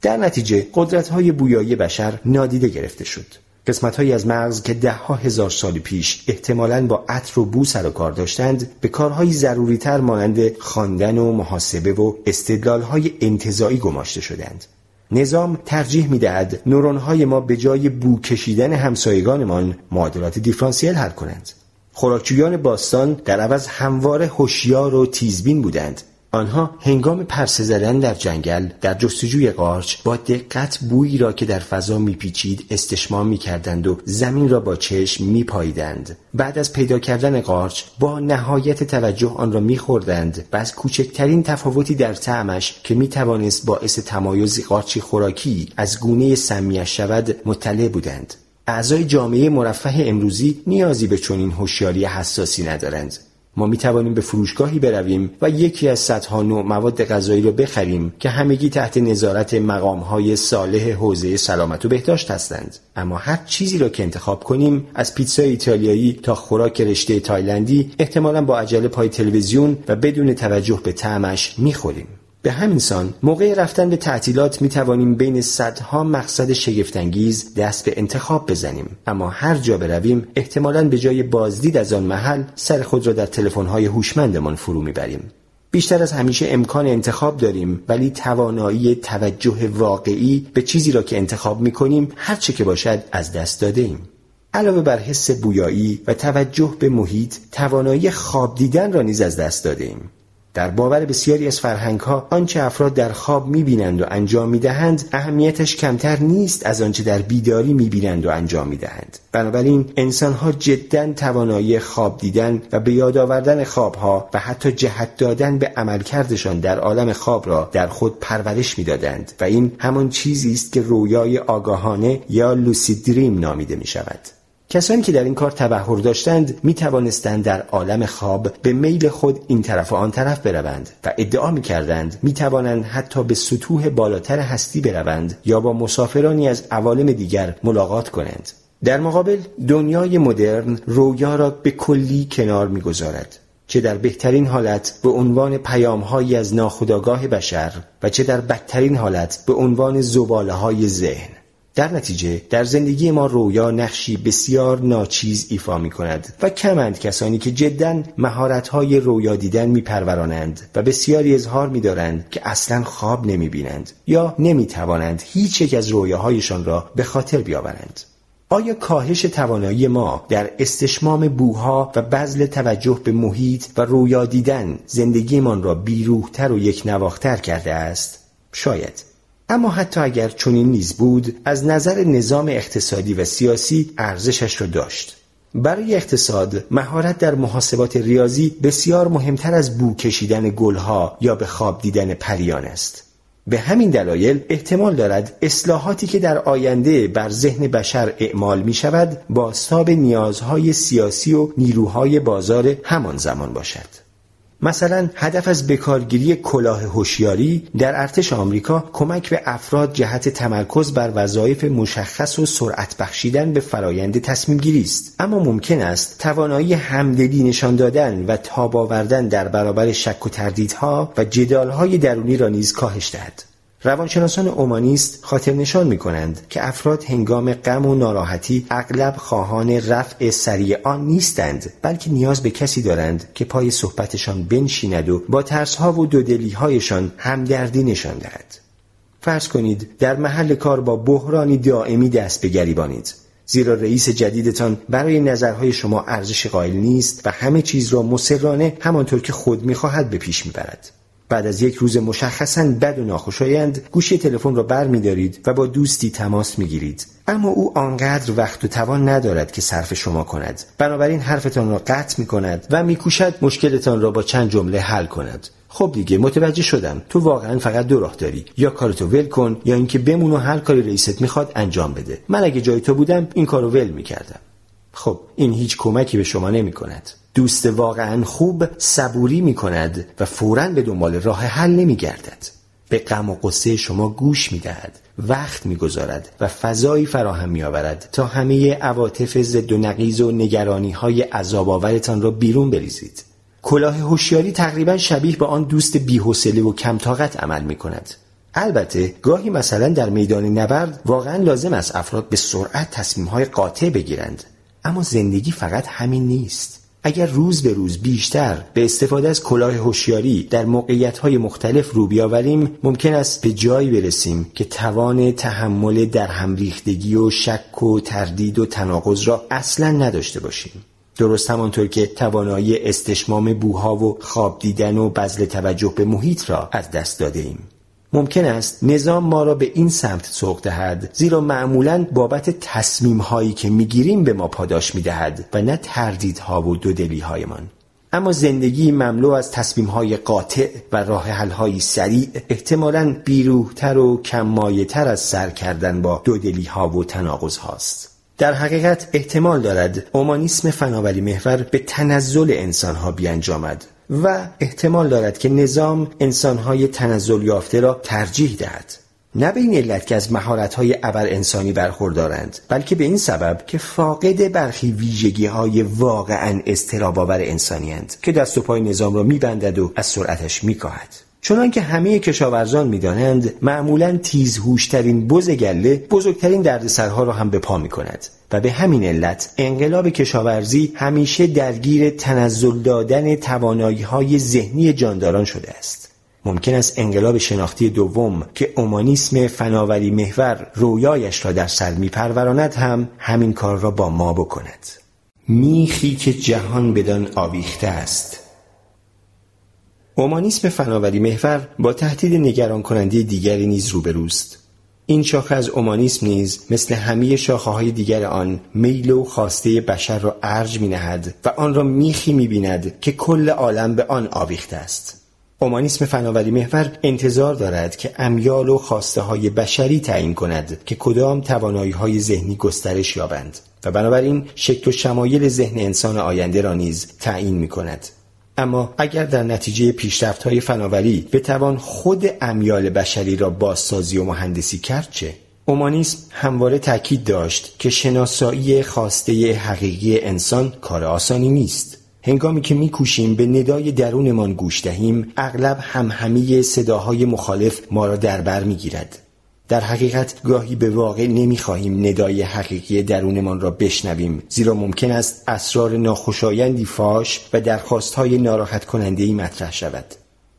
در نتیجه قدرت های بویایی بشر نادیده گرفته شد. قسمت از مغز که ده ها هزار سال پیش احتمالاً با عطر و بو سر و کار داشتند به کارهای ضروری تر مانند خواندن و محاسبه و استدلال های انتظایی گماشته شدند. نظام ترجیح می دهد نورون های ما به جای بو کشیدن همسایگانمان معادلات دیفرانسیل حل کنند. خوراکجویان باستان در عوض همواره هوشیار و تیزبین بودند آنها هنگام پرسه زدن در جنگل در جستجوی قارچ با دقت بویی را که در فضا میپیچید استشمام می‌کردند و زمین را با چشم میپاییدند. بعد از پیدا کردن قارچ با نهایت توجه آن را میخوردند و از کوچکترین تفاوتی در طعمش که می‌توانست باعث تمایز قارچی خوراکی از گونه سمیش شود مطلع بودند. اعضای جامعه مرفه امروزی نیازی به چنین هوشیاری حساسی ندارند. ما می توانیم به فروشگاهی برویم و یکی از صدها نوع مواد غذایی را بخریم که همگی تحت نظارت مقام های صالح حوزه سلامت و بهداشت هستند. اما هر چیزی را که انتخاب کنیم از پیتزای ایتالیایی تا خوراک رشته تایلندی احتمالا با عجله پای تلویزیون و بدون توجه به طعمش می‌خوریم. به همین سان موقع رفتن به تعطیلات می توانیم بین صدها مقصد شگفتانگیز دست به انتخاب بزنیم اما هر جا برویم احتمالا به جای بازدید از آن محل سر خود را در تلفن‌های هوشمندمان فرو می‌بریم بیشتر از همیشه امکان انتخاب داریم ولی توانایی توجه واقعی به چیزی را که انتخاب می کنیم هر چه که باشد از دست داده ایم. علاوه بر حس بویایی و توجه به محیط توانایی خواب دیدن را نیز از دست داده ایم. در باور بسیاری از فرهنگ ها آنچه افراد در خواب می‌بینند و انجام می‌دهند اهمیتش کمتر نیست از آنچه در بیداری می‌بینند و انجام می‌دهند بنابراین انسان ها جدا توانایی خواب دیدن و به یاد آوردن خواب ها و حتی جهت دادن به عملکردشان در عالم خواب را در خود پرورش می‌دادند و این همان چیزی است که رویای آگاهانه یا لوسید دریم نامیده می شود. کسانی که در این کار تبهر داشتند می توانستند در عالم خواب به میل خود این طرف و آن طرف بروند و ادعا می کردند می توانند حتی به سطوح بالاتر هستی بروند یا با مسافرانی از عوالم دیگر ملاقات کنند. در مقابل دنیای مدرن رویا را به کلی کنار می‌گذارد چه در بهترین حالت به عنوان پیامهایی از ناخودآگاه بشر و چه در بدترین حالت به عنوان زباله های ذهن. در نتیجه در زندگی ما رویا نقشی بسیار ناچیز ایفا می کند و کمند کسانی که جدا های رویا دیدن می پرورانند و بسیاری اظهار می دارند که اصلا خواب نمی بینند یا نمی توانند هیچ یک از رویاهایشان را به خاطر بیاورند. آیا کاهش توانایی ما در استشمام بوها و بذل توجه به محیط و رویا دیدن زندگیمان را بیروحتر و یک نواختر کرده است؟ شاید. اما حتی اگر چنین نیز بود از نظر نظام اقتصادی و سیاسی ارزشش را داشت. برای اقتصاد مهارت در محاسبات ریاضی بسیار مهمتر از بو کشیدن گلها یا به خواب دیدن پریان است. به همین دلایل احتمال دارد اصلاحاتی که در آینده بر ذهن بشر اعمال می شود با ساب نیازهای سیاسی و نیروهای بازار همان زمان باشد. مثلا هدف از بکارگیری کلاه هوشیاری در ارتش آمریکا کمک به افراد جهت تمرکز بر وظایف مشخص و سرعت بخشیدن به فرایند تصمیم گیری است. اما ممکن است توانایی همدلی نشان دادن و تاب آوردن در برابر شک و تردیدها و جدالهای درونی را نیز کاهش دهد. روانشناسان اومانیست خاطر نشان می کنند که افراد هنگام غم و ناراحتی اغلب خواهان رفع سریع آن نیستند بلکه نیاز به کسی دارند که پای صحبتشان بنشیند و با ترسها و دودلیهایشان همدردی نشان دهد. فرض کنید در محل کار با بحرانی دائمی دست به گریبانید. زیرا رئیس جدیدتان برای نظرهای شما ارزش قائل نیست و همه چیز را مسررانه همانطور که خود می‌خواهد به پیش می‌برد. بعد از یک روز مشخصا بد و ناخوشایند گوشی تلفن را بر می و با دوستی تماس می گیرید. اما او آنقدر وقت و توان ندارد که صرف شما کند. بنابراین حرفتان را قطع می کند و میکوشد مشکلتان را با چند جمله حل کند. خب دیگه متوجه شدم. تو واقعا فقط دو راه داری. یا کارتو ول کن یا اینکه بمون و هر کاری رئیست می‌خواد انجام بده. من اگه جای تو بودم این کارو ول می‌کردم. خب این هیچ کمکی به شما نمی کند دوست واقعا خوب صبوری می کند و فورا به دنبال راه حل نمی گردد به غم و قصه شما گوش می دهد وقت می گذارد و فضایی فراهم می آورد تا همه عواطف ضد و نقیز و نگرانی های عذاب آورتان را بیرون بریزید. کلاه هوشیاری تقریبا شبیه به آن دوست بیحوصله و کم طاقت عمل می کند البته گاهی مثلا در میدان نبرد واقعا لازم است افراد به سرعت تصمیم های قاطع بگیرند اما زندگی فقط همین نیست. اگر روز به روز بیشتر به استفاده از کلاه هوشیاری در موقعیت‌های مختلف رو بیاوریم ممکن است به جایی برسیم که توان تحمل در هم ریختگی و شک و تردید و تناقض را اصلا نداشته باشیم درست همانطور که توانایی استشمام بوها و خواب دیدن و بذل توجه به محیط را از دست داده ایم. ممکن است نظام ما را به این سمت سوق دهد زیرا معمولا بابت تصمیم هایی که می‌گیریم به ما پاداش می‌دهد و نه تردیدها و دودلی هایمان اما زندگی مملو از تصمیم های قاطع و راه حل های سریع احتمالا بیروهتر و کم تر از سر کردن با دودلی ها و تناقض هاست در حقیقت احتمال دارد اومانیسم فناوری محور به تنزل انسان ها بیانجامد. و احتمال دارد که نظام انسانهای تنزل یافته را ترجیح دهد. نه به این علت که از مهارت‌های ابر انسانی برخوردارند بلکه به این سبب که فاقد برخی ویژگی های واقعا استراباور انسانی که دست و پای نظام را میبندد و از سرعتش میکاهد. چنان که همه کشاورزان می‌دانند معمولا تیزهوشترین بز گله بزرگترین دردسرها را هم به پا می کند و به همین علت انقلاب کشاورزی همیشه درگیر تنزل دادن توانایی های ذهنی جانداران شده است. ممکن است انقلاب شناختی دوم که اومانیسم فناوری محور رویایش را در سر میپروراند هم همین کار را با ما بکند. میخی که جهان بدان آویخته است. اومانیسم فناوری محور با تهدید نگران کننده دیگری نیز روبروست. این شاخه از اومانیسم نیز مثل همه شاخه های دیگر آن میل و خواسته بشر را ارج می نهد و آن را میخی می بیند که کل عالم به آن آویخته است. اومانیسم فناوری محور انتظار دارد که امیال و خواسته های بشری تعیین کند که کدام توانایی های ذهنی گسترش یابند و بنابراین شکل و شمایل ذهن انسان آینده را نیز تعیین می کند. اما اگر در نتیجه پیشرفت های فناوری بتوان خود امیال بشری را بازسازی و مهندسی کرد چه؟ اومانیسم همواره تاکید داشت که شناسایی خواسته حقیقی انسان کار آسانی نیست. هنگامی که میکوشیم به ندای درونمان گوش دهیم اغلب همهمی صداهای مخالف ما را در بر می‌گیرد در حقیقت گاهی به واقع نمی‌خواهیم ندای حقیقی درونمان را بشنویم زیرا ممکن است اسرار ناخوشایندی فاش و درخواستهای ناراحت کننده ای مطرح شود.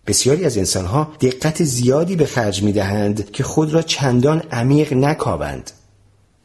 بسیاری از انسانها دقت زیادی به خرج می دهند که خود را چندان عمیق نکاوند.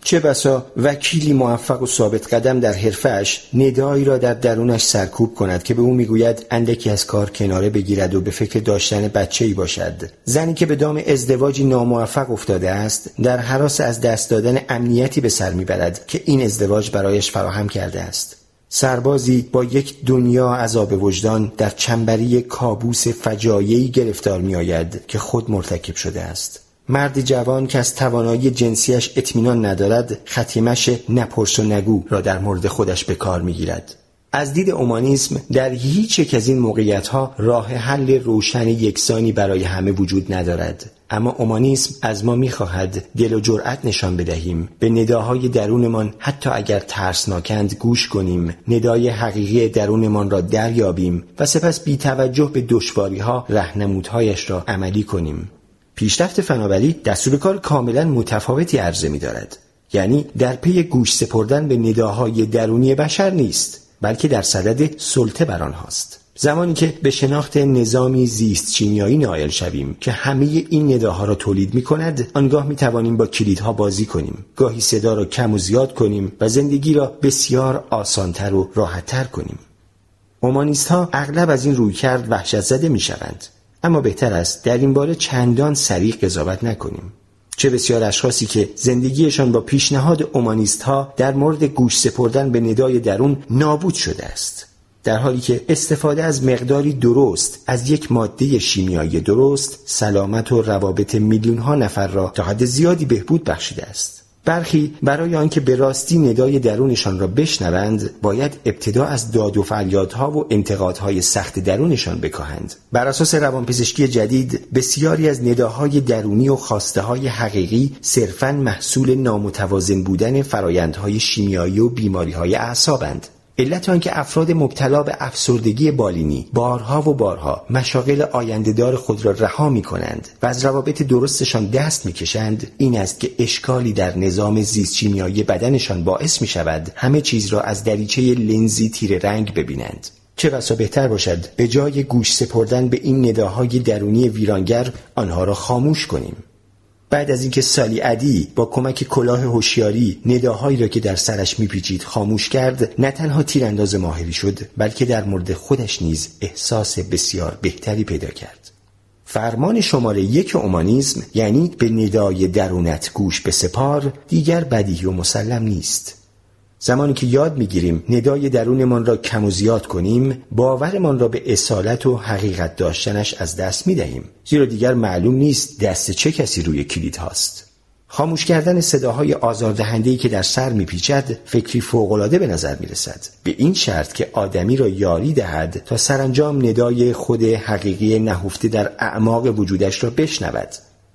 چه بسا وکیلی موفق و ثابت قدم در حرفش ندایی را در درونش سرکوب کند که به او می‌گوید اندکی از کار کناره بگیرد و به فکر داشتن بچه ای باشد. زنی که به دام ازدواجی ناموفق افتاده است در حراس از دست دادن امنیتی به سر می‌برد که این ازدواج برایش فراهم کرده است. سربازی با یک دنیا عذاب وجدان در چنبری کابوس فجایعی گرفتار میآید که خود مرتکب شده است. مرد جوان که از توانایی جنسیش اطمینان ندارد خطیمش نپرس و نگو را در مورد خودش به کار می‌گیرد. از دید اومانیسم در هیچ یک از این موقعیت ها راه حل روشن یکسانی برای همه وجود ندارد. اما اومانیسم از ما می‌خواهد دل و جرأت نشان بدهیم. به نداهای درونمان حتی اگر ترسناکند گوش کنیم. ندای حقیقی درونمان را دریابیم و سپس بی توجه به دشواری ها رهنمودهایش را عملی کنیم. پیشرفت فناوری دستور کار کاملا متفاوتی عرضه می دارد. یعنی در پی گوش سپردن به نداهای درونی بشر نیست بلکه در صدد سلطه بر آنهاست. زمانی که به شناخت نظامی زیست چینیایی نایل شویم که همه این نداها را تولید می کند آنگاه می توانیم با کلیدها بازی کنیم. گاهی صدا را کم و زیاد کنیم و زندگی را بسیار آسانتر و راحتتر کنیم. اومانیست ها اغلب از این روی کرد وحشت زده می شوند اما بهتر است در این باره چندان سریع قضاوت نکنیم. چه بسیار اشخاصی که زندگیشان با پیشنهاد اومانیست ها در مورد گوش سپردن به ندای درون نابود شده است. در حالی که استفاده از مقداری درست از یک ماده شیمیایی درست سلامت و روابط میلیون ها نفر را تا حد زیادی بهبود بخشیده است. برخی برای آنکه به راستی ندای درونشان را بشنوند باید ابتدا از داد و فریادها و انتقادهای سخت درونشان بکاهند. بر اساس روانپزشکی جدید بسیاری از نداهای درونی و خواسته های حقیقی صرفا محصول نامتوازن بودن فرایندهای شیمیایی و بیماریهای اعصابند. علت آنکه افراد مبتلا به افسردگی بالینی بارها و بارها مشاغل آیندهدار خود را رها می کنند و از روابط درستشان دست می کشند این است که اشکالی در نظام زیست شیمیایی بدنشان باعث می شود همه چیز را از دریچه لنزی تیر رنگ ببینند. چه بسا بهتر باشد به جای گوش سپردن به این نداهای درونی ویرانگر آنها را خاموش کنیم. بعد از اینکه سالی عدی با کمک کلاه هوشیاری نداهایی را که در سرش میپیچید خاموش کرد نه تنها تیرانداز ماهری شد بلکه در مورد خودش نیز احساس بسیار بهتری پیدا کرد. فرمان شماره یک اومانیزم یعنی به ندای درونت گوش به سپار دیگر بدیهی و مسلم نیست. زمانی که یاد می‌گیریم ندای درونمان را کم و زیاد کنیم باورمان را به اصالت و حقیقت داشتنش از دست می‌دهیم. زیرا دیگر معلوم نیست دست چه کسی روی کلید هاست. خاموش کردن صداهای آزاردهندهی که در سر میپیچد فکری فوقالعاده به نظر می‌رسد. به این شرط که آدمی را یاری دهد تا سرانجام ندای خود حقیقی نهفته در اعماق وجودش را بشنود.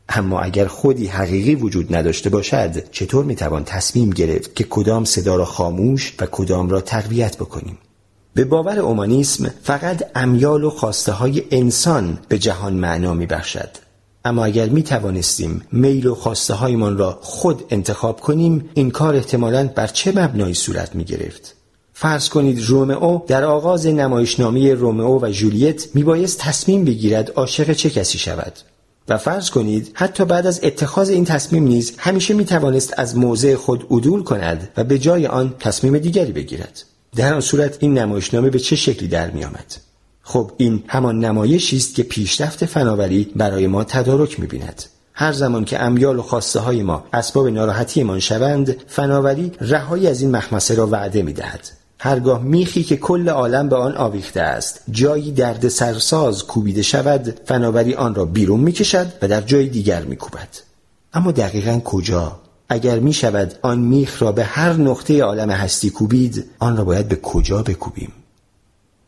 اما اگر خودی حقیقی وجود نداشته باشد چطور می‌توان تصمیم گرفت که کدام صدا را خاموش و کدام را تقویت بکنیم به باور اومانیسم فقط امیال و خواسته های انسان به جهان معنا می بخشد. اما اگر می توانستیم میل و خواسته هایمان را خود انتخاب کنیم این کار احتمالاً بر چه مبنایی صورت می گرفت؟ فرض کنید رومئو در آغاز نمایشنامه رومئو و جولیت میبایست تصمیم بگیرد عاشق چه کسی شود و فرض کنید حتی بعد از اتخاذ این تصمیم نیز همیشه می توانست از موضع خود عدول کند و به جای آن تصمیم دیگری بگیرد در آن صورت این نمایشنامه به چه شکلی در می آمد؟ خب این همان نمایشی است که پیشرفت فناوری برای ما تدارک می بیند. هر زمان که امیال و خواسته های ما اسباب ناراحتیمان شوند فناوری رهایی از این مخمسه را وعده می دهد. هرگاه میخی که کل عالم به آن آویخته است جایی درد سرساز کوبیده شود فناوری آن را بیرون می‌کشد و در جای دیگر میکوبد. اما دقیقا کجا؟ اگر می شود آن میخ را به هر نقطه عالم هستی کوبید آن را باید به کجا بکوبیم؟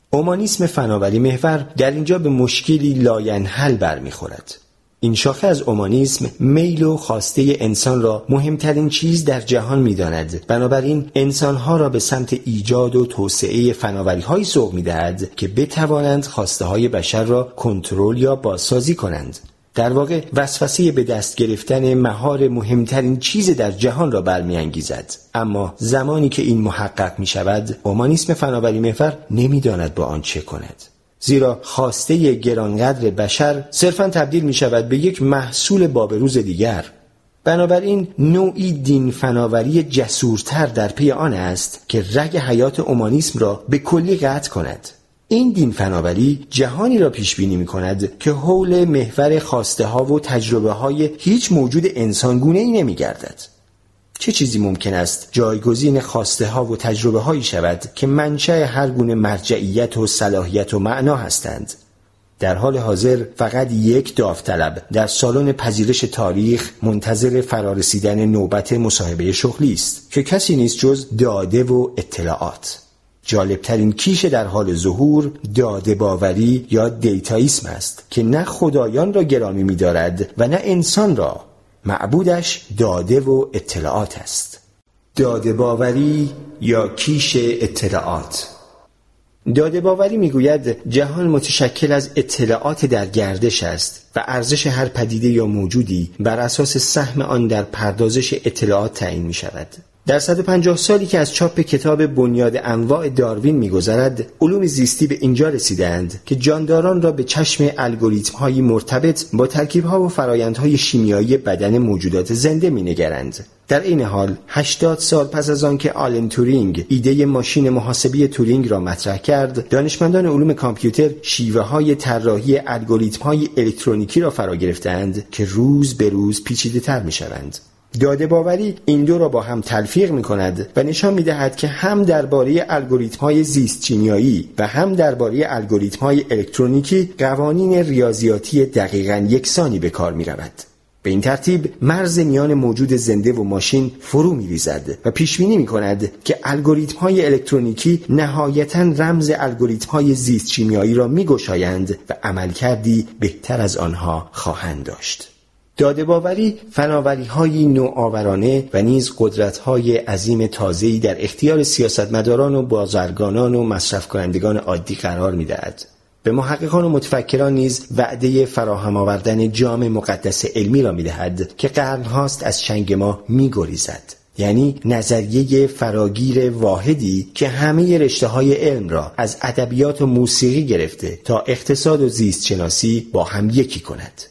اومانیسم فناوری محور در اینجا به مشکلی لاینحل برمیخورد. این شاخه از اومانیسم میل و خواسته انسان را مهمترین چیز در جهان می‌داند. بنابراین انسانها را به سمت ایجاد و توسعه فناوری هایی سوق می دهد که بتوانند خواسته های بشر را کنترل یا بازسازی کنند. در واقع وسوسه به دست گرفتن مهار مهمترین چیز در جهان را برمیانگیزد. اما زمانی که این محقق می شود اومانیسم فناوری محور نمی‌داند با آن چه کند. زیرا خواسته گرانقدر بشر صرفا تبدیل می شود به یک محصول بابروز دیگر بنابراین نوعی دین فناوری جسورتر در پی آن است که رگ حیات اومانیسم را به کلی قطع کند این دین فناوری جهانی را پیش بینی می کند که حول محور خواسته ها و تجربه های هیچ موجود انسانگونه ای نمی گردد. چه چیزی ممکن است جایگزین خواسته ها و تجربه هایی شود که منشأ هر گونه مرجعیت و صلاحیت و معنا هستند؟ در حال حاضر فقط یک داوطلب در سالن پذیرش تاریخ منتظر فرارسیدن نوبت مصاحبه شغلی است که کسی نیست جز داده و اطلاعات. جالبترین کیش در حال ظهور داده باوری یا دیتایism است که نه خدایان را گرامی می‌دارد و نه انسان را معبودش داده و اطلاعات است داده باوری یا کیش اطلاعات داده باوری می‌گوید جهان متشکل از اطلاعات در گردش است و ارزش هر پدیده یا موجودی بر اساس سهم آن در پردازش اطلاعات تعیین می شود. در 150 سالی که از چاپ کتاب بنیاد انواع داروین میگذرد علوم زیستی به اینجا رسیدند که جانداران را به چشم الگوریتم های مرتبط با ترکیب ها و فرایندهای شیمیایی بدن موجودات زنده مینگرند در این حال 80 سال پس از آنکه آلن تورینگ ایده ماشین محاسبی تورینگ را مطرح کرد دانشمندان علوم کامپیوتر شیوه های طراحی الگوریتم های الکترونیکی را فرا گرفتند که روز به روز پیچیده تر می شوند. داده باوری این دو را با هم تلفیق می کند و نشان می دهد که هم درباره الگوریتم های زیست چینیایی و هم درباره الگوریتم های الکترونیکی قوانین ریاضیاتی دقیقا یکسانی به کار می رود. به این ترتیب مرز میان موجود زنده و ماشین فرو می ریزد و پیش بینی می کند که الگوریتم های الکترونیکی نهایتا رمز الگوریتم های زیست شیمیایی را می گشایند و عملکردی بهتر از آنها خواهند داشت. داده باوری فناوری های نوآورانه و نیز قدرت های عظیم تازه‌ای در اختیار سیاستمداران و بازرگانان و مصرف کنندگان عادی قرار می دهد. به محققان و متفکران نیز وعده فراهم آوردن جام مقدس علمی را می دهد که قرنهاست از چنگ ما می گریزد. یعنی نظریه فراگیر واحدی که همه رشته های علم را از ادبیات و موسیقی گرفته تا اقتصاد و زیست شناسی با هم یکی کند.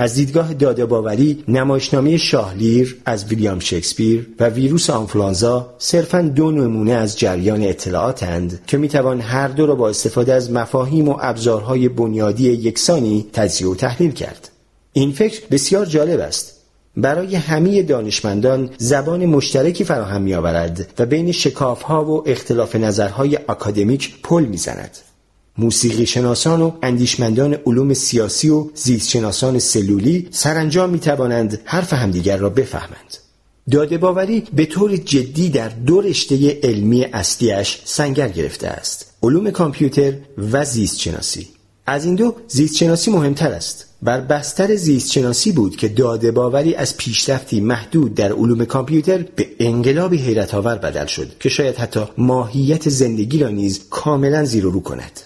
از دیدگاه داده باوری نمایشنامه شاهلیر از ویلیام شکسپیر و ویروس آنفلانزا صرفا دو نمونه از جریان اطلاعاتند که می‌توان هر دو را با استفاده از مفاهیم و ابزارهای بنیادی یکسانی تجزیه و تحلیل کرد این فکر بسیار جالب است برای همه دانشمندان زبان مشترکی فراهم می آورد و بین شکاف ها و اختلاف نظرهای اکادمیک پل می‌زند. موسیقی شناسان و اندیشمندان علوم سیاسی و زیستشناسان سلولی سرانجام می توانند حرف همدیگر را بفهمند. داده باوری به طور جدی در دو رشته علمی اصلیش سنگر گرفته است. علوم کامپیوتر و زیست شناسی. از این دو زیست شناسی مهمتر است. بر بستر زیست شناسی بود که داده باوری از پیشرفتی محدود در علوم کامپیوتر به انقلابی حیرت آور بدل شد که شاید حتی ماهیت زندگی را نیز کاملا زیر و رو کند.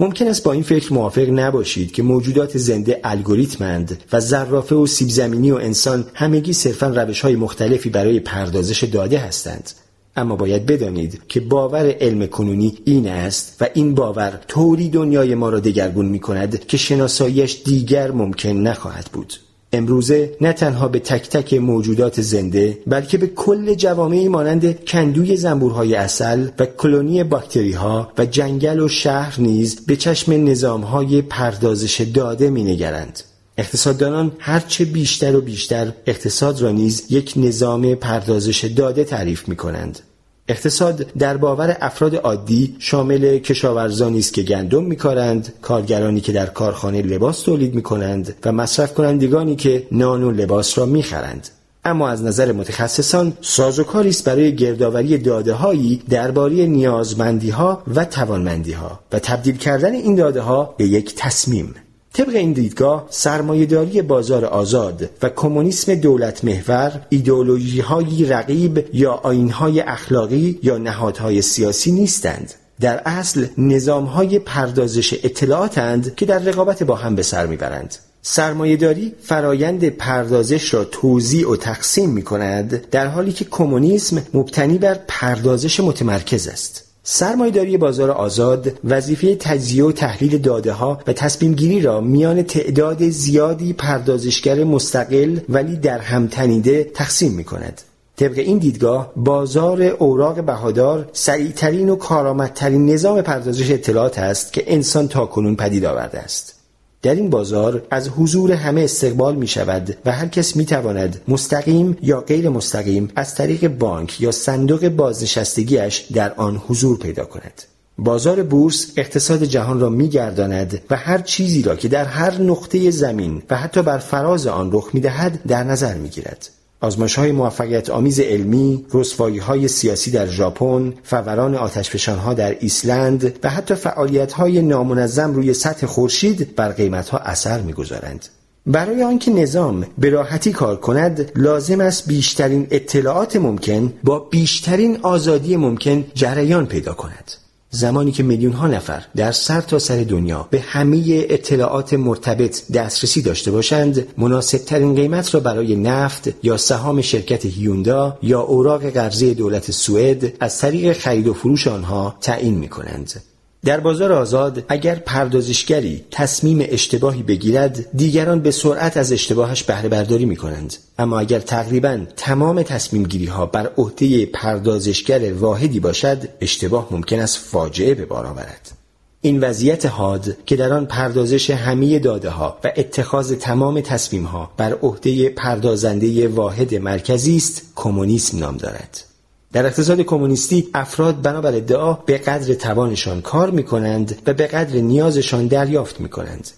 ممکن است با این فکر موافق نباشید که موجودات زنده الگوریتمند و زرافه و سیب زمینی و انسان همگی صرفا روش های مختلفی برای پردازش داده هستند. اما باید بدانید که باور علم کنونی این است و این باور طوری دنیای ما را دگرگون می کند که شناساییش دیگر ممکن نخواهد بود. امروزه نه تنها به تک تک موجودات زنده بلکه به کل جوامعی مانند کندوی زنبورهای اصل و کلونی باکتری ها و جنگل و شهر نیز به چشم نظامهای پردازش داده می نگرند. اقتصاددانان هرچه بیشتر و بیشتر اقتصاد را نیز یک نظام پردازش داده تعریف می کنند. اقتصاد در باور افراد عادی شامل کشاورزانی است که گندم میکارند، کارگرانی که در کارخانه لباس تولید می‌کنند و مصرف کنندگانی که نان و لباس را می‌خرند. اما از نظر متخصصان سازوکاری است برای گردآوری دادههایی درباره نیازمندیها و توانمندیها و تبدیل کردن این داده ها به یک تصمیم طبق این دیدگاه سرمایهداری بازار آزاد و کمونیسم دولت محور ایدئولوژی های رقیب یا آین های اخلاقی یا نهادهای سیاسی نیستند. در اصل نظام های پردازش اطلاعاتند که در رقابت با هم به سر می‌برند. سرمایهداری فرایند پردازش را توزیع و تقسیم می کند در حالی که کمونیسم مبتنی بر پردازش متمرکز است. سرمایهداری بازار آزاد وظیفه تجزیه و تحلیل داده ها و تصمیم گیری را میان تعداد زیادی پردازشگر مستقل ولی در هم تنیده تقسیم می کند. طبق این دیدگاه بازار اوراق بهادار سریعترین و کارآمدترین نظام پردازش اطلاعات است که انسان تاکنون پدید آورده است. در این بازار از حضور همه استقبال می شود و هر کس می تواند مستقیم یا غیر مستقیم از طریق بانک یا صندوق بازنشستگیش در آن حضور پیدا کند. بازار بورس اقتصاد جهان را میگرداند و هر چیزی را که در هر نقطه زمین و حتی بر فراز آن رخ می‌دهد در نظر می‌گیرد آزمایش های موفقیت آمیز علمی، رسوایی های سیاسی در ژاپن، فوران آتشفشان ها در ایسلند و حتی فعالیت های نامنظم روی سطح خورشید بر قیمت ها اثر می‌گذارند. برای آنکه نظام به راحتی کار کند لازم است بیشترین اطلاعات ممکن با بیشترین آزادی ممکن جریان پیدا کند. زمانی که میلیون ها نفر در سر تا سر دنیا به همه اطلاعات مرتبط دسترسی داشته باشند مناسب ترین قیمت را برای نفت یا سهام شرکت هیوندا یا اوراق قرضه دولت سوئد از طریق خرید و فروش آنها تعیین می کنند. در بازار آزاد اگر پردازشگری تصمیم اشتباهی بگیرد دیگران به سرعت از اشتباهش بهره برداری می کنند اما اگر تقریبا تمام تصمیم گیری ها بر عهده پردازشگر واحدی باشد اشتباه ممکن است فاجعه به بار آورد. این وضعیت حاد که در آن پردازش همه داده ها و اتخاذ تمام تصمیم ها بر عهده پردازنده واحد مرکزی است کمونیسم نام دارد. در اقتصاد کمونیستی افراد بنابر ادعا به قدر توانشان کار می کنند و به قدر نیازشان دریافت می کنند.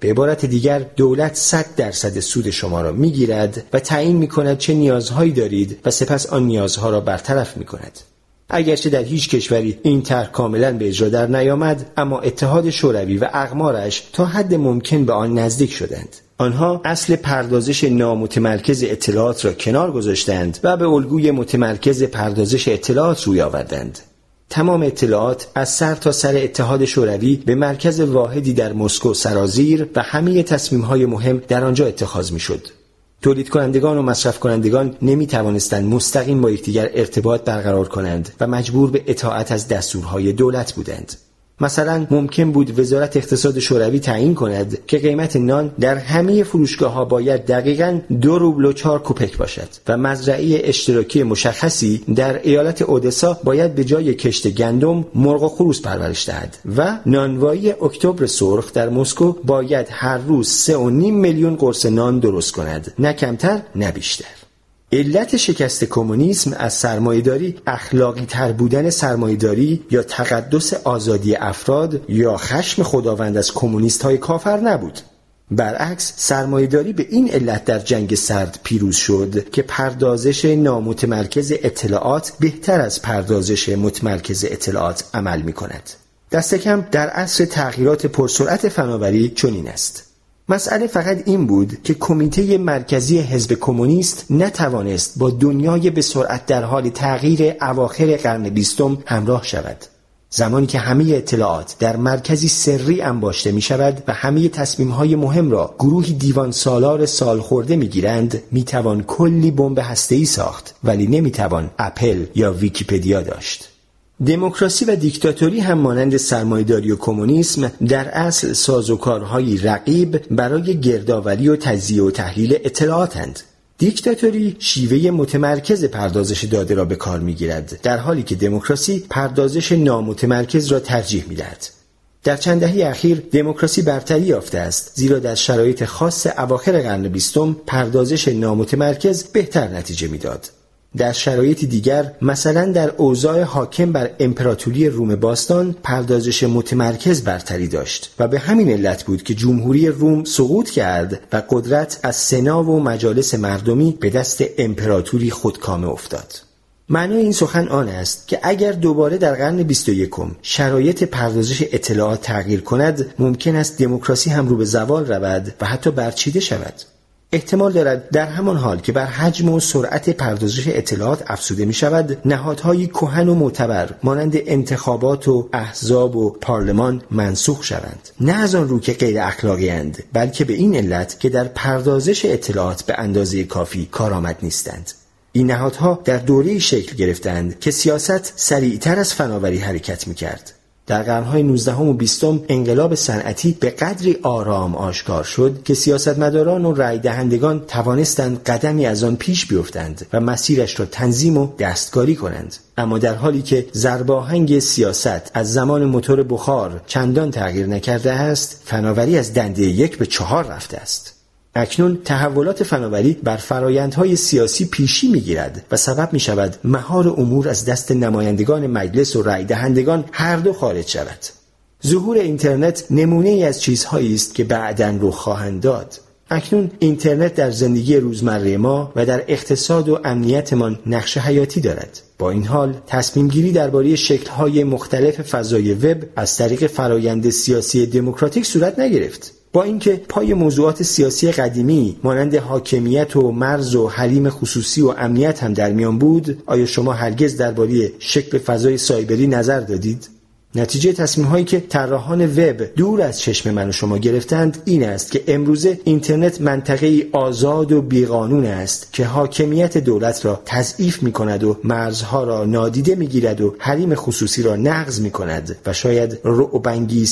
به عبارت دیگر دولت 100 درصد سود شما را می گیرد و تعیین می کند چه نیازهایی دارید و سپس آن نیازها را برطرف می کند. اگرچه در هیچ کشوری این طرح کاملا به اجرا در نیامد اما اتحاد شوروی و اقمارش تا حد ممکن به آن نزدیک شدند آنها اصل پردازش نامتمرکز اطلاعات را کنار گذاشتند و به الگوی متمرکز پردازش اطلاعات روی آوردند تمام اطلاعات از سر تا سر اتحاد شوروی به مرکز واحدی در مسکو سرازیر و همه تصمیم های مهم در آنجا اتخاذ می شد. تولید کنندگان و مصرف کنندگان نمی توانستند مستقیم با یکدیگر ارتباط برقرار کنند و مجبور به اطاعت از دستورهای دولت بودند. مثلا ممکن بود وزارت اقتصاد شوروی تعیین کند که قیمت نان در همه فروشگاه ها باید دقیقا دو روبل و چهار کوپک باشد و مزرعه اشتراکی مشخصی در ایالت اودسا باید به جای کشت گندم مرغ و خروس پرورش دهد و نانوایی اکتبر سرخ در مسکو باید هر روز سه و نیم میلیون قرص نان درست کند نه کمتر نه بیشتر. علت شکست کمونیسم از سرمایهداری اخلاقی تر بودن سرمایهداری یا تقدس آزادی افراد یا خشم خداوند از کمونیست های کافر نبود برعکس سرمایهداری به این علت در جنگ سرد پیروز شد که پردازش نامتمرکز اطلاعات بهتر از پردازش متمرکز اطلاعات عمل می کند. دست کم در عصر تغییرات پرسرعت فناوری چنین است. مسئله فقط این بود که کمیته مرکزی حزب کمونیست نتوانست با دنیای به سرعت در حال تغییر اواخر قرن بیستم همراه شود. زمانی که همه اطلاعات در مرکزی سری انباشته می شود و همه تصمیم های مهم را گروهی دیوان سالار سال خورده می گیرند می توان کلی بمب هسته‌ای ساخت ولی نمی توان اپل یا ویکیپدیا داشت. دموکراسی و دیکتاتوری هم مانند سرمایهداری و کمونیسم در اصل سازوکارهایی رقیب برای گردآوری و تجزیه و تحلیل اطلاعاتند. دیکتاتوری شیوه متمرکز پردازش داده را به کار می‌گیرد در حالی که دموکراسی پردازش نامتمرکز را ترجیح می‌دهد. در چند دهه اخیر دموکراسی برتری یافته است زیرا در شرایط خاص اواخر قرن بیستم پردازش نامتمرکز بهتر نتیجه می‌داد. در شرایط دیگر مثلا در اوضاع حاکم بر امپراتوری روم باستان پردازش متمرکز برتری داشت و به همین علت بود که جمهوری روم سقوط کرد و قدرت از سنا و مجالس مردمی به دست امپراتوری خودکامه افتاد. معنای این سخن آن است که اگر دوباره در قرن 21 شرایط پردازش اطلاعات تغییر کند ممکن است دموکراسی هم رو به زوال رود و حتی برچیده شود. احتمال دارد در همان حال که بر حجم و سرعت پردازش اطلاعات افزوده می شود نهادهای کهن و معتبر مانند انتخابات و احزاب و پارلمان منسوخ شوند. نه از آن رو که غیر اخلاقی اند بلکه به این علت که در پردازش اطلاعات به اندازه کافی کارآمد نیستند. این نهادها در دوره شکل گرفتند که سیاست سریعتر از فناوری حرکت می کرد در قرنهای 19 و 20 انقلاب صنعتی به قدری آرام آشکار شد که سیاستمداران و رای دهندگان توانستند قدمی از آن پیش بیفتند و مسیرش را تنظیم و دستکاری کنند. اما در حالی که زرباهنگ سیاست از زمان موتور بخار چندان تغییر نکرده است فناوری از دنده یک به چهار رفته است. اکنون تحولات فناوری بر فرایندهای سیاسی پیشی می‌گیرد و سبب می شود مهار امور از دست نمایندگان مجلس و رای دهندگان هر دو خارج شود ظهور اینترنت نمونه ای از چیزهایی است که بعدا رو خواهند داد اکنون اینترنت در زندگی روزمره ما و در اقتصاد و امنیتمان نقش حیاتی دارد. با این حال تصمیم گیری درباره شکل‌های مختلف فضای وب از طریق فرایند سیاسی دموکراتیک صورت نگرفت. با اینکه پای موضوعات سیاسی قدیمی مانند حاکمیت و مرز و حریم خصوصی و امنیت هم در میان بود آیا شما هرگز درباره شکل فضای سایبری نظر دادید؟ نتیجه تصمیم هایی که طراحان وب دور از چشم من و شما گرفتند این است که امروزه اینترنت منطقه آزاد و بیقانون است که حاکمیت دولت را تضعیف می کند و مرزها را نادیده می گیرد و حریم خصوصی را نقض می کند و شاید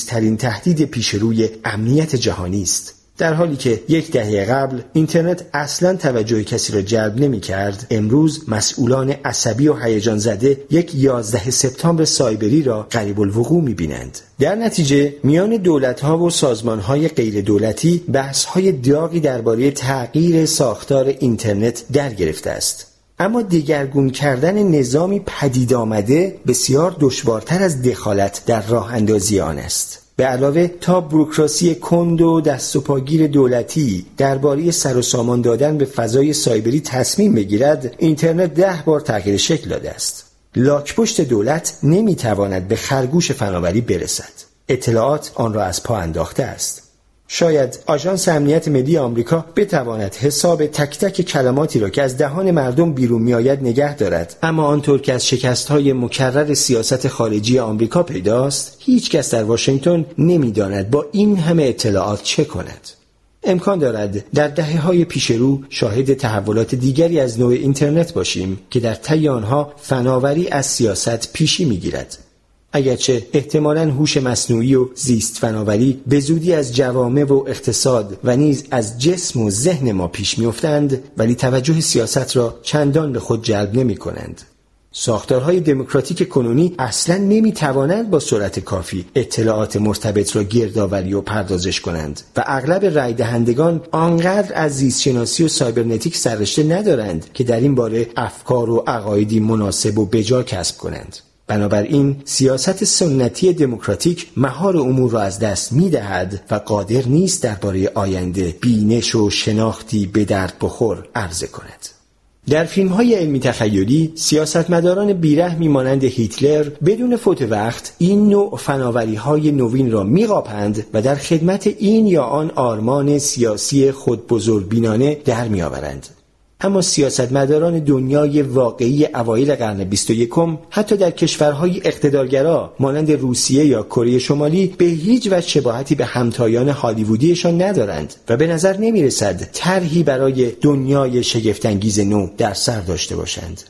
ترین تهدید پیش روی امنیت جهانی است. در حالی که یک دهه قبل اینترنت اصلا توجه کسی را جلب نمی کرد امروز مسئولان عصبی و هیجان زده یک 11 سپتامبر سایبری را قریب الوقوع می بینند. در نتیجه میان دولت ها و سازمان های غیر دولتی بحث های داغی درباره تغییر ساختار اینترنت در گرفته است. اما دیگرگون کردن نظامی پدید آمده بسیار دشوارتر از دخالت در راه اندازی آن است. به علاوه تا بروکراسی کند و دست و پاگیر دولتی درباره سر و سامان دادن به فضای سایبری تصمیم بگیرد اینترنت ده بار تغییر شکل داده است. لاکپشت دولت نمی‌تواند به خرگوش فناوری برسد. اطلاعات آن را از پا انداخته است. شاید آژانس امنیت ملی آمریکا بتواند حساب تک تک کلماتی را که از دهان مردم بیرون میآید نگه دارد. اما آنطور که از شکست های مکرر سیاست خارجی آمریکا پیداست هیچ کس در واشنگتن نمی‌داند با این همه اطلاعات چه کند. امکان دارد در دهه های پیش رو شاهد تحولات دیگری از نوع اینترنت باشیم که در طی آنها فناوری از سیاست پیشی می‌گیرد. اگرچه احتمالا هوش مصنوعی و زیست فناوری به زودی از جوامع و اقتصاد و نیز از جسم و ذهن ما پیش میافتند ولی توجه سیاست را چندان به خود جلب نمی کنند. ساختارهای دموکراتیک کنونی اصلا نمی توانند با سرعت کافی اطلاعات مرتبط را گردآوری و پردازش کنند و اغلب رای دهندگان آنقدر از زیستشناسی و سایبرنتیک سررشته ندارند که در این باره افکار و عقایدی مناسب و بجا کسب کنند. بنابراین سیاست سنتی دموکراتیک مهار امور را از دست می دهد و قادر نیست درباره آینده بینش و شناختی به درد بخور عرضه کند. در فیلم های علمی تخیلی سیاستمداران بیرحمی مانند هیتلر بدون فوت وقت این نوع فناوری های نوین را میقاپند و در خدمت این یا آن آرمان سیاسی خود بزرگ بینانه در میآورند. اما سیاستمداران دنیای واقعی اوایل قرن 21 حتی در کشورهای اقتدارگرا مانند روسیه یا کره شمالی به هیچ وجه شباهتی به همتایان هالیوودیشان ندارند و به نظر نمی رسد طرحی برای دنیای شگفتانگیز نو در سر داشته باشند.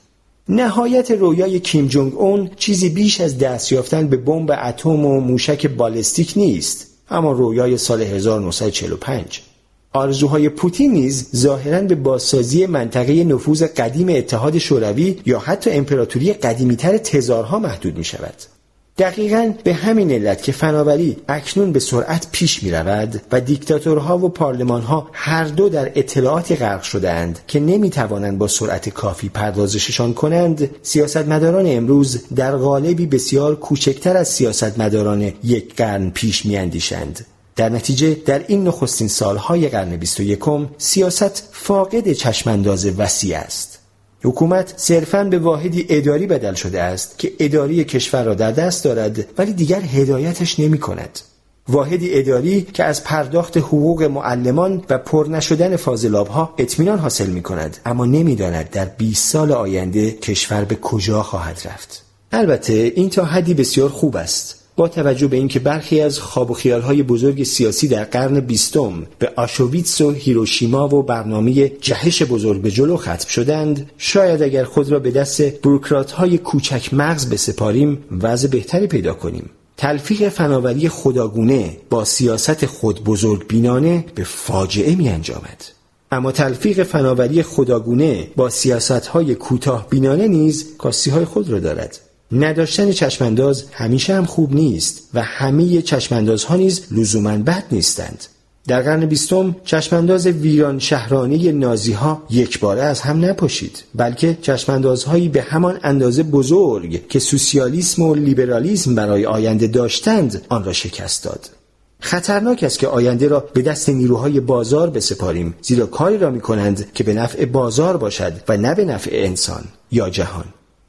نهایت رویای کیم جونگ اون چیزی بیش از دست یافتن به بمب اتم و موشک بالستیک نیست اما رویای سال 1945 آرزوهای پوتین نیز ظاهرا به بازسازی منطقه نفوذ قدیم اتحاد شوروی یا حتی امپراتوری قدیمیتر تزارها محدود می شود. دقیقا به همین علت که فناوری اکنون به سرعت پیش می رود و دیکتاتورها و پارلمانها هر دو در اطلاعاتی غرق شدهاند که نمی توانند با سرعت کافی پردازششان کنند سیاستمداران امروز در قالبی بسیار کوچکتر از سیاستمداران یک قرن پیش می اندیشند در نتیجه در این نخستین سالهای قرن 21 سیاست فاقد چشمانداز وسیع است. حکومت صرفا به واحدی اداری بدل شده است که اداری کشور را در دست دارد ولی دیگر هدایتش نمی کند. واحدی اداری که از پرداخت حقوق معلمان و پر نشدن فاضلاب ها اطمینان حاصل می کند اما نمی‌داند در 20 سال آینده کشور به کجا خواهد رفت. البته این تا حدی بسیار خوب است با توجه به اینکه برخی از خواب و خیالهای بزرگ سیاسی در قرن بیستم به آشویتس و هیروشیما و برنامه جهش بزرگ به جلو ختم شدند شاید اگر خود را به دست بروکرات های کوچک مغز بسپاریم وضع بهتری پیدا کنیم تلفیق فناوری خداگونه با سیاست خود بزرگ بینانه به فاجعه می انجامد. اما تلفیق فناوری خداگونه با سیاست های کوتاه بینانه نیز کاستی های خود را دارد نداشتن چشمانداز همیشه هم خوب نیست و همه چشماندازها نیز لزوما بد نیستند. در قرن بیستم چشمانداز ویران شهرانی نازی ها یک باره از هم نپاشید بلکه چشماندازهایی به همان اندازه بزرگ که سوسیالیسم و لیبرالیسم برای آینده داشتند آن را شکست داد. خطرناک است که آینده را به دست نیروهای بازار بسپاریم زیرا کاری را می کنند که به نفع بازار باشد و نه به نفع انسان یا جهان.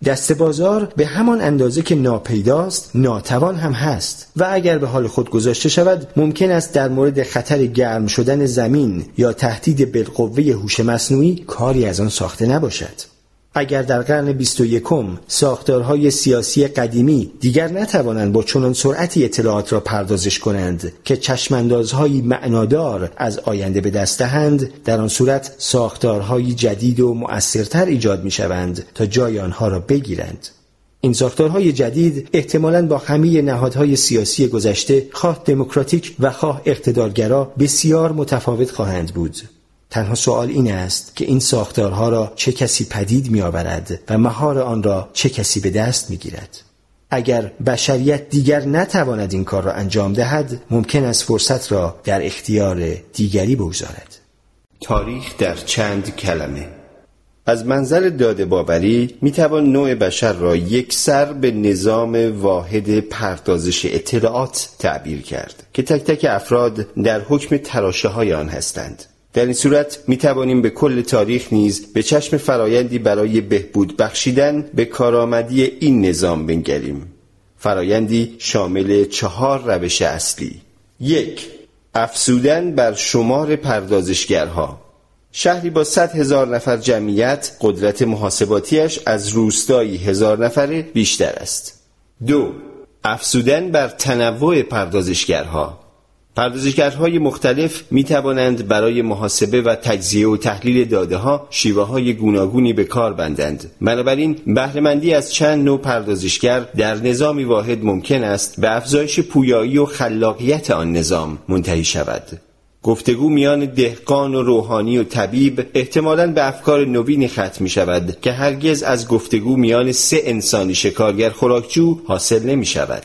دست بازار به همان اندازه که ناپیداست ناتوان هم هست. و اگر به حال خود گذاشته شود ممکن است در مورد خطر گرم شدن زمین یا تهدید بالقوه هوش مصنوعی کاری از آن ساخته نباشد. اگر در قرن 21 ساختارهای سیاسی قدیمی دیگر نتوانند با چنان سرعتی اطلاعات را پردازش کنند که چشماندازهایی معنادار از آینده به دست دهند در آن صورت ساختارهای جدید و مؤثرتر ایجاد می شوند تا جای آنها را بگیرند. این ساختارهای جدید احتمالاً با همه نهادهای سیاسی گذشته خواه دموکراتیک و خواه اقتدارگرا بسیار متفاوت خواهند بود. تنها سوال این است که این ساختارها را چه کسی پدید می آورد و مهار آن را چه کسی به دست می گیرد. اگر بشریت دیگر نتواند این کار را انجام دهد ممکن است فرصت را در اختیار دیگری بگذارد. تاریخ در چند کلمه. از منظر داده باوری می توان نوع بشر را یک سر به نظام واحد پردازش اطلاعات تعبیر کرد که تک تک افراد در حکم تراشه های آن هستند. در این صورت می توانیم به کل تاریخ نیز به چشم فرایندی برای بهبود بخشیدن به کارآمدی این نظام بنگریم. فرایندی شامل چهار روش اصلی. یک افسودن بر شمار پردازشگرها. شهری با صد هزار نفر جمعیت قدرت محاسباتیش از روستایی هزار نفره بیشتر است. دو افسودن بر تنوع پردازشگرها. پردازشگرهای مختلف می توانند برای محاسبه و تجزیه و تحلیل داده ها شیوه های گوناگونی به کار بندند بنابراین بهرهمندی از چند نوع پردازشگر در نظامی واحد ممکن است به افزایش پویایی و خلاقیت آن نظام منتهی شود گفتگو میان دهقان و روحانی و طبیب احتمالا به افکار نوینی ختم می شود که هرگز از گفتگو میان سه انسانی شکارگر خوراکجو حاصل نمی شود.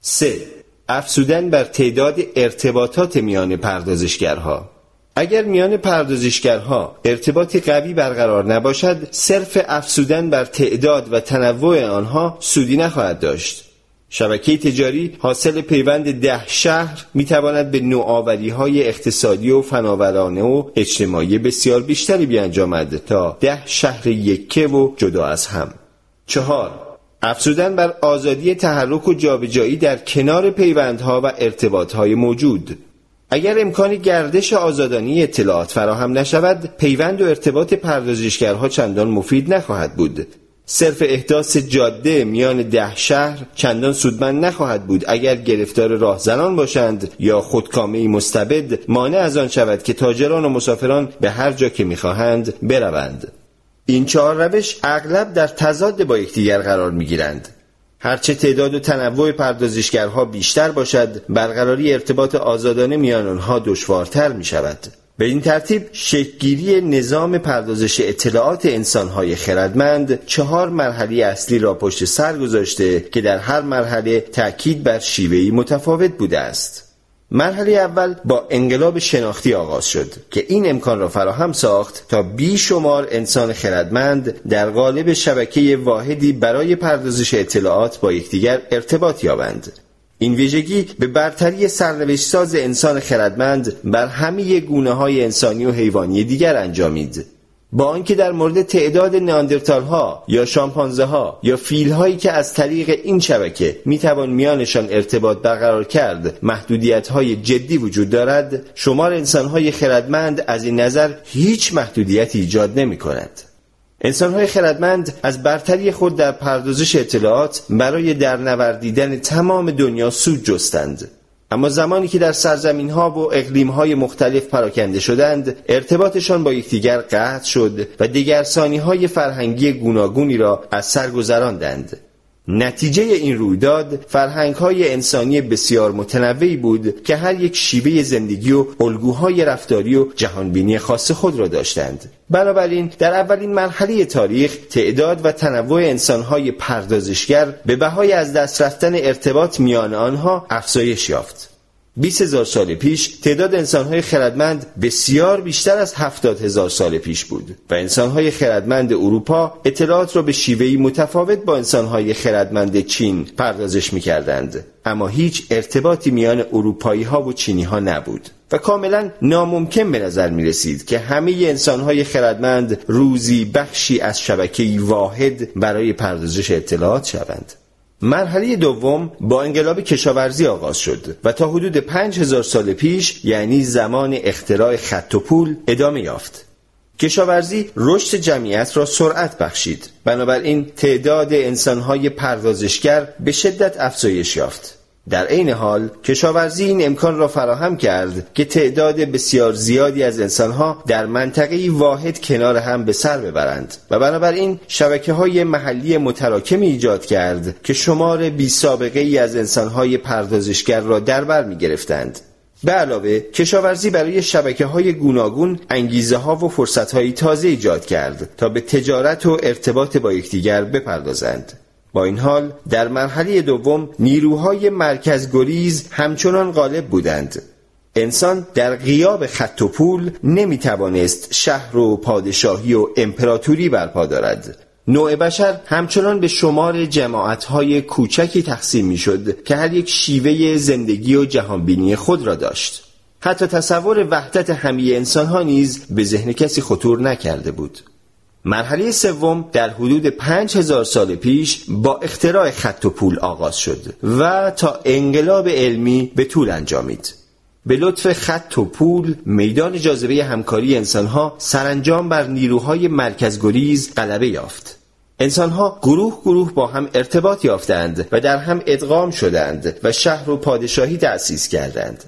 3. افسودن بر تعداد ارتباطات میان پردازشگرها. اگر میان پردازشگرها ارتباطی قوی برقرار نباشد صرف افسودن بر تعداد و تنوع آنها سودی نخواهد داشت. شبکه تجاری حاصل پیوند ده شهر می تواند به نوآوری های اقتصادی و فناورانه و اجتماعی بسیار بیشتری بیانجامد تا ده شهر یکه و جدا از هم. چهار افزودن بر آزادی تحرک و جابجایی در کنار پیوندها و ارتباطهای موجود. اگر امکان گردش آزادانی اطلاعات فراهم نشود پیوند و ارتباط پردازشگرها چندان مفید نخواهد بود. صرف احداث جاده میان ده شهر چندان سودمند نخواهد بود. اگر گرفتار راهزنان باشند یا خودکامه مستبد مانع از آن شود که تاجران و مسافران به هر جا که می‌خواهند بروند. این چهار روش اغلب در تضاد با یکدیگر قرار می گیرند. هرچه تعداد و تنوع پردازشگرها بیشتر باشد برقراری ارتباط آزادانه میان آنها دشوارتر می شود به این ترتیب شکلگیری نظام پردازش اطلاعات انسانهای خردمند چهار مرحله اصلی را پشت سر گذاشته که در هر مرحله تأکید بر شیوهی متفاوت بوده است مرحله اول با انقلاب شناختی آغاز شد که این امکان را فراهم ساخت تا بیشمار انسان خردمند در قالب شبکه واحدی برای پردازش اطلاعات با یکدیگر ارتباط یابند. این ویژگی به برتری سرنوشت ساز انسان خردمند بر همه گونه های انسانی و حیوانی دیگر انجامید. با آنکه در مورد تعداد ناندرتال ها یا شامپانزه ها یا فیل هایی که از طریق این شبکه می‌توان میانشان ارتباط برقرار کرد محدودیت های جدی وجود دارد شمار انسان های خردمند از این نظر هیچ محدودیتی ایجاد نمی کند انسان های خردمند از برتری خود در پردازش اطلاعات برای درنوردیدن تمام دنیا سود جستند. اما زمانی که در سرزمین ها و اقلیم های مختلف پراکنده شدند ارتباطشان با یکدیگر قطع شد و دیگرسانی های فرهنگی گوناگونی را از سر گذراندند. نتیجه این رویداد فرهنگ های انسانی بسیار متنوعی بود که هر یک شیوه زندگی و الگوهای رفتاری و جهانبینی خاص خود را داشتند. بنابراین در اولین مرحله تاریخ تعداد و تنوع انسانهای پردازشگر به بهای از دست رفتن ارتباط میان آنها افزایش یافت. 20 هزار سال پیش تعداد انسانهای خردمند بسیار بیشتر از 70 هزار سال پیش بود و انسانهای خردمند اروپا اطلاعات را به شیوهی متفاوت با انسانهای خردمند چین پردازش می کردند. اما هیچ ارتباطی میان اروپایی ها و چینی ها نبود و کاملا ناممکن به نظر می رسید که همه انسانهای خردمند روزی بخشی از شبکه واحد برای پردازش اطلاعات شوند. مرحله دوم با انقلاب کشاورزی آغاز شد و تا حدود پنج هزار سال پیش یعنی زمان اختراع خط و پول ادامه یافت. کشاورزی رشد جمعیت را سرعت بخشید بنابراین تعداد انسانهای پردازشگر به شدت افزایش یافت در عین حال کشاورزی این امکان را فراهم کرد که تعداد بسیار زیادی از انسانها در منطقه واحد کنار هم به سر ببرند و بنابراین شبکه های محلی متراکمی ایجاد کرد که شمار بی سابقه ای از انسانهای پردازشگر را در بر می گرفتند. به علاوه کشاورزی برای شبکه های گوناگون انگیزه ها و فرصت های تازه ایجاد کرد تا به تجارت و ارتباط با یکدیگر بپردازند. با این حال در مرحله دوم نیروهای مرکزگریز همچنان غالب بودند. انسان در غیاب خط و پول نمی توانست شهر و پادشاهی و امپراتوری برپا دارد. نوع بشر همچنان به شمار جماعتهای کوچکی تقسیم می شد که هر یک شیوه زندگی و جهانبینی خود را داشت. حتی تصور وحدت همه انسان ها نیز به ذهن کسی خطور نکرده بود. مرحله سوم در حدود پنج هزار سال پیش با اختراع خط و پول آغاز شد و تا انقلاب علمی به طول انجامید. به لطف خط و پول میدان جاذبه همکاری انسانها سرانجام بر نیروهای مرکزگریز غلبه یافت. انسانها گروه گروه با هم ارتباط یافتند و در هم ادغام شدند و شهر و پادشاهی تأسیس کردند.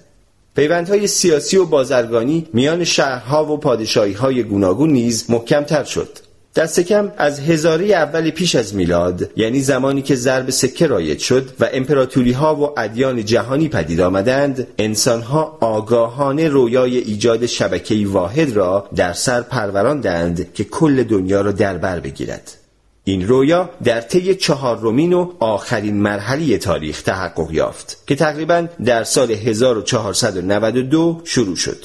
پیوندهای سیاسی و بازرگانی میان شهرها و پادشاهی های گوناگون نیز محکمتر شد. دست کم از هزاره اول پیش از میلاد یعنی زمانی که ضرب سکه رایج شد و امپراتوری ها و ادیان جهانی پدید آمدند انسان ها آگاهانه رویای ایجاد شبکه واحد را در سر پروراندند که کل دنیا را در بر بگیرد. این رویا در طی چهارمین و آخرین مرحله تاریخ تحقق یافت که تقریبا در سال 1492 شروع شد.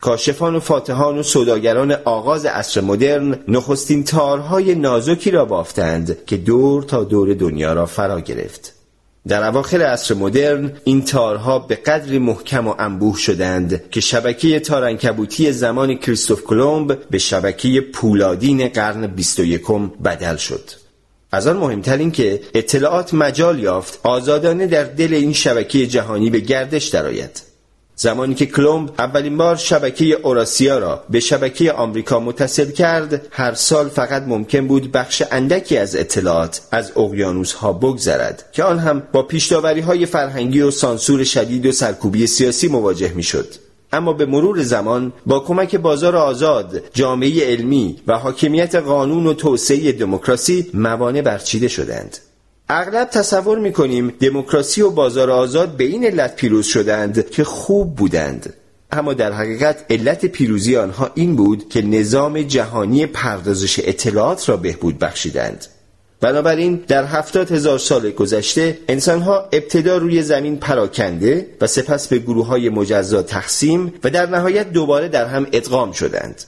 کاشفان و فاتحان و سوداگران آغاز عصر مدرن نخستین تارهای نازکی را بافتند که دور تا دور دنیا را فرا گرفت. در اواخر عصر مدرن این تارها به قدری محکم و انبوه شدند که شبکه تارنکبوتی زمان کریستوف کلمب به شبکه پولادین قرن 21 بدل شد. از آن مهمتر این که اطلاعات مجال یافت آزادانه در دل این شبکه جهانی به گردش درآید. زمانی که کلمب اولین بار شبکه اوراسیا را به شبکه آمریکا متصل کرد هر سال فقط ممکن بود بخش اندکی از اطلاعات از اقیانوس ها بگذرد که آن هم با پیشداوری های فرهنگی و سانسور شدید و سرکوبی سیاسی مواجه می‌شد. اما به مرور زمان با کمک بازار آزاد، جامعه علمی و حاکمیت قانون و توسعه دموکراسی موانع برچیده شدند. اغلب تصور می‌کنیم دموکراسی و بازار آزاد به این علت پیروز شدند که خوب بودند. اما در حقیقت علت پیروزی آنها این بود که نظام جهانی پردازش اطلاعات را بهبود بخشیدند. بنابراین در هفتاد هزار سال گذشته انسانها ابتدا روی زمین پراکنده و سپس به گروه های مجزا تقسیم و در نهایت دوباره در هم ادغام شدند.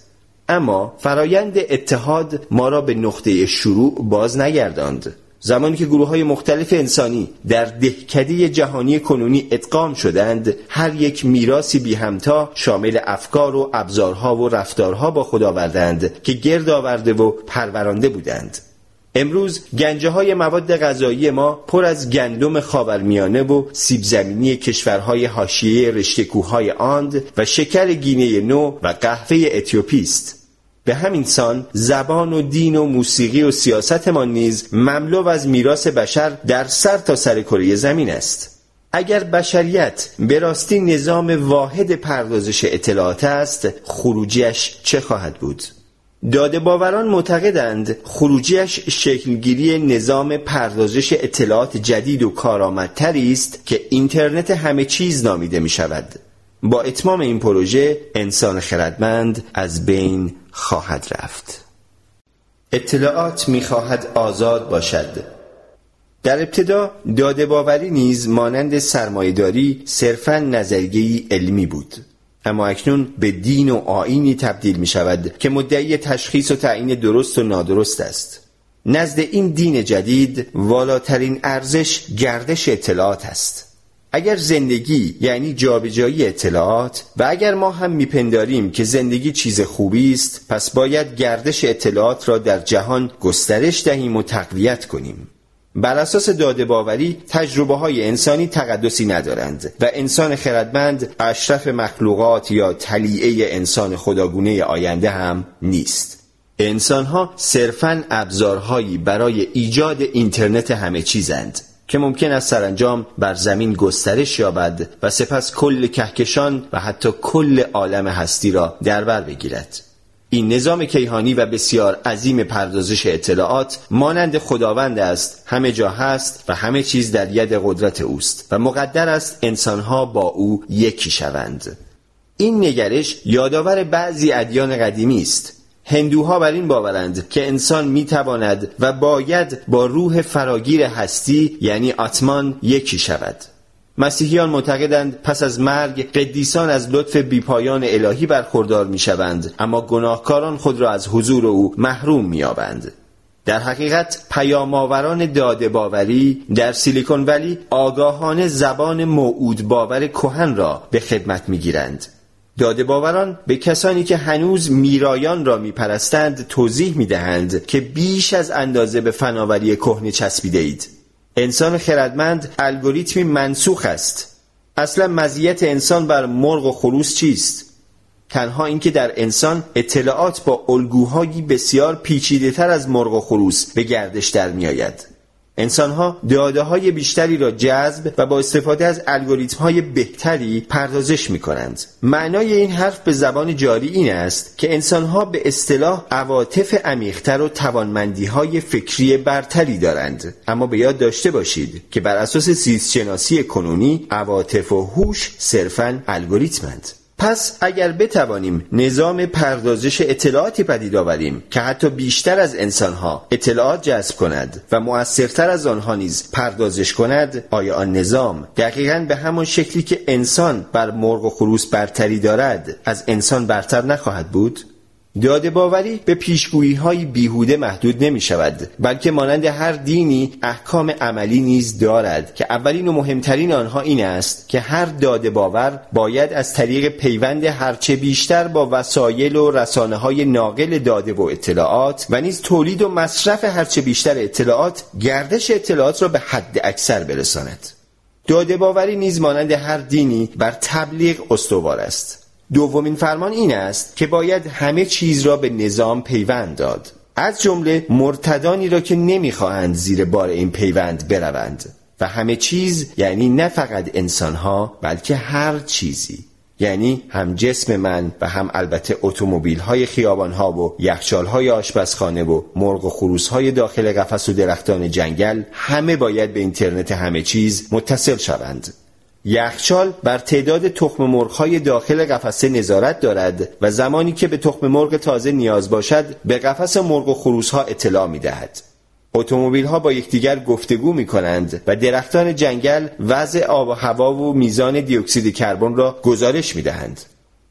اما فرایند اتحاد ما را به نقطه شروع باز نگرداند. زمانی که گروه های مختلف انسانی در دهکده جهانی کنونی ادغام شدند هر یک میراسی بی همتا شامل افکار و ابزارها و رفتارها با خود آوردند که گرد آورده و پرورانده بودند. امروز گنجه های مواد غذایی ما پر از گندم خاورمیانه و سیب زمینی کشورهای حاشیه رشته کوههای آند و شکر گینه نو و قهوه اتیوپی است. به همین سان زبان و دین و موسیقی و سیاستمان نیز مملو از میراث بشر در سر تا سر کره زمین است. اگر بشریت به راستی نظام واحد پردازش اطلاعات است خروجیش چه خواهد بود؟ داده باوران معتقدند خروجیش شکلگیری نظام پردازش اطلاعات جدید و کارآمدتری است که اینترنت همه چیز نامیده می شود با اتمام این پروژه انسان خردمند از بین خواهد رفت. اطلاعات می‌خواهد آزاد باشد. در ابتدا داده باوری نیز مانند سرمایهداری صرفا نظریه علمی بود. اما اکنون به دین و آینی تبدیل می شود که مدعی تشخیص و تعیین درست و نادرست است. نزد این دین جدید والاترین ارزش گردش اطلاعات است. اگر زندگی یعنی جابجایی اطلاعات و اگر ما هم میپنداریم که زندگی چیز خوبی است پس باید گردش اطلاعات را در جهان گسترش دهیم و تقویت کنیم. بر اساس داده باوری تجربه های انسانی تقدسی ندارند و انسان خردمند اشرف مخلوقات یا تلیعه انسان خداگونه آینده هم نیست. انسان ها صرفا ابزارهایی برای ایجاد اینترنت همه چیزند. که ممکن است سرانجام بر زمین گسترش یابد و سپس کل کهکشان و حتی کل عالم هستی را در بر بگیرد. این نظام کیهانی و بسیار عظیم پردازش اطلاعات مانند خداوند است همه جا هست و همه چیز در ید قدرت اوست و مقدر است انسانها با او یکی شوند. این نگرش یادآور بعضی ادیان قدیمی است. هندوها بر این باورند که انسان می‌تواند و باید با روح فراگیر هستی یعنی آتمان یکی شود. مسیحیان معتقدند پس از مرگ قدیسان از لطف بیپایان الهی برخوردار می‌شوند اما گناهکاران خود را از حضور او محروم مییابند. در حقیقت پیامآوران داده باوری در سیلیکون ولی آگاهانه زبان موعود باور کهن را به خدمت می‌گیرند. داده باوران به کسانی که هنوز میرایان را میپرستند توضیح می‌دهند که بیش از اندازه به فناوری کهنه چسبیده اید انسان خردمند الگوریتمی منسوخ است. اصلا مزیت انسان بر مرغ و خروس چیست؟ تنها اینکه در انسان اطلاعات با الگوهایی بسیار پیچیده تر از مرغ و خروس به گردش در میآید. انسانها داده های بیشتری را جذب و با استفاده از الگوریتم های بهتری پردازش می کنند. معنای این حرف به زبان جاری این است که انسانها به اصطلاح عواطف عمیقتر و توانمندی های فکری برتری دارند اما به یاد داشته باشید که بر اساس سیستشناسی کنونی عواطف و هوش صرفا الگوریتمند پس اگر بتوانیم نظام پردازش اطلاعاتی پدید آوریم که حتی بیشتر از انسانها اطلاعات جذب کند و مؤثرتر از آنها نیز پردازش کند آیا آن نظام دقیقا به همان شکلی که انسان بر مرغ و خروس برتری دارد از انسان برتر نخواهد بود؟ داده باوری به پیشگویی های بیهوده محدود نمی شود بلکه مانند هر دینی احکام عملی نیز دارد که اولین و مهمترین آنها این است که هر داده باور باید از طریق پیوند هرچه بیشتر با وسایل و رسانه های ناقل داده و اطلاعات و نیز تولید و مصرف هرچه بیشتر اطلاعات گردش اطلاعات را به حد اکثر برساند. داده باوری نیز مانند هر دینی بر تبلیغ استوار است. دومین فرمان این است که باید همه چیز را به نظام پیوند داد. از جمله مرتدانی را که نمی‌خواهند زیر بار این پیوند بروند. و همه چیز یعنی نه فقط انسانها بلکه هر چیزی. یعنی هم جسم من و هم البته اتومبیل های خیابان ها و یخچال های آشپزخانه و مرغ و خروس های داخل قفس و درختان جنگل همه باید به اینترنت همه چیز متصل شوند. یخچال بر تعداد تخم مرغ‌های داخل قفسه نظارت دارد و زمانی که به تخم مرغ تازه نیاز باشد به قفس مرغ و خروسها اطلاع می‌دهد. اتومبیل ها با یکدیگر گفتگو می کنند و درختان جنگل وضع آب و هوا و میزان دیوکسید کربن را گزارش می دهند.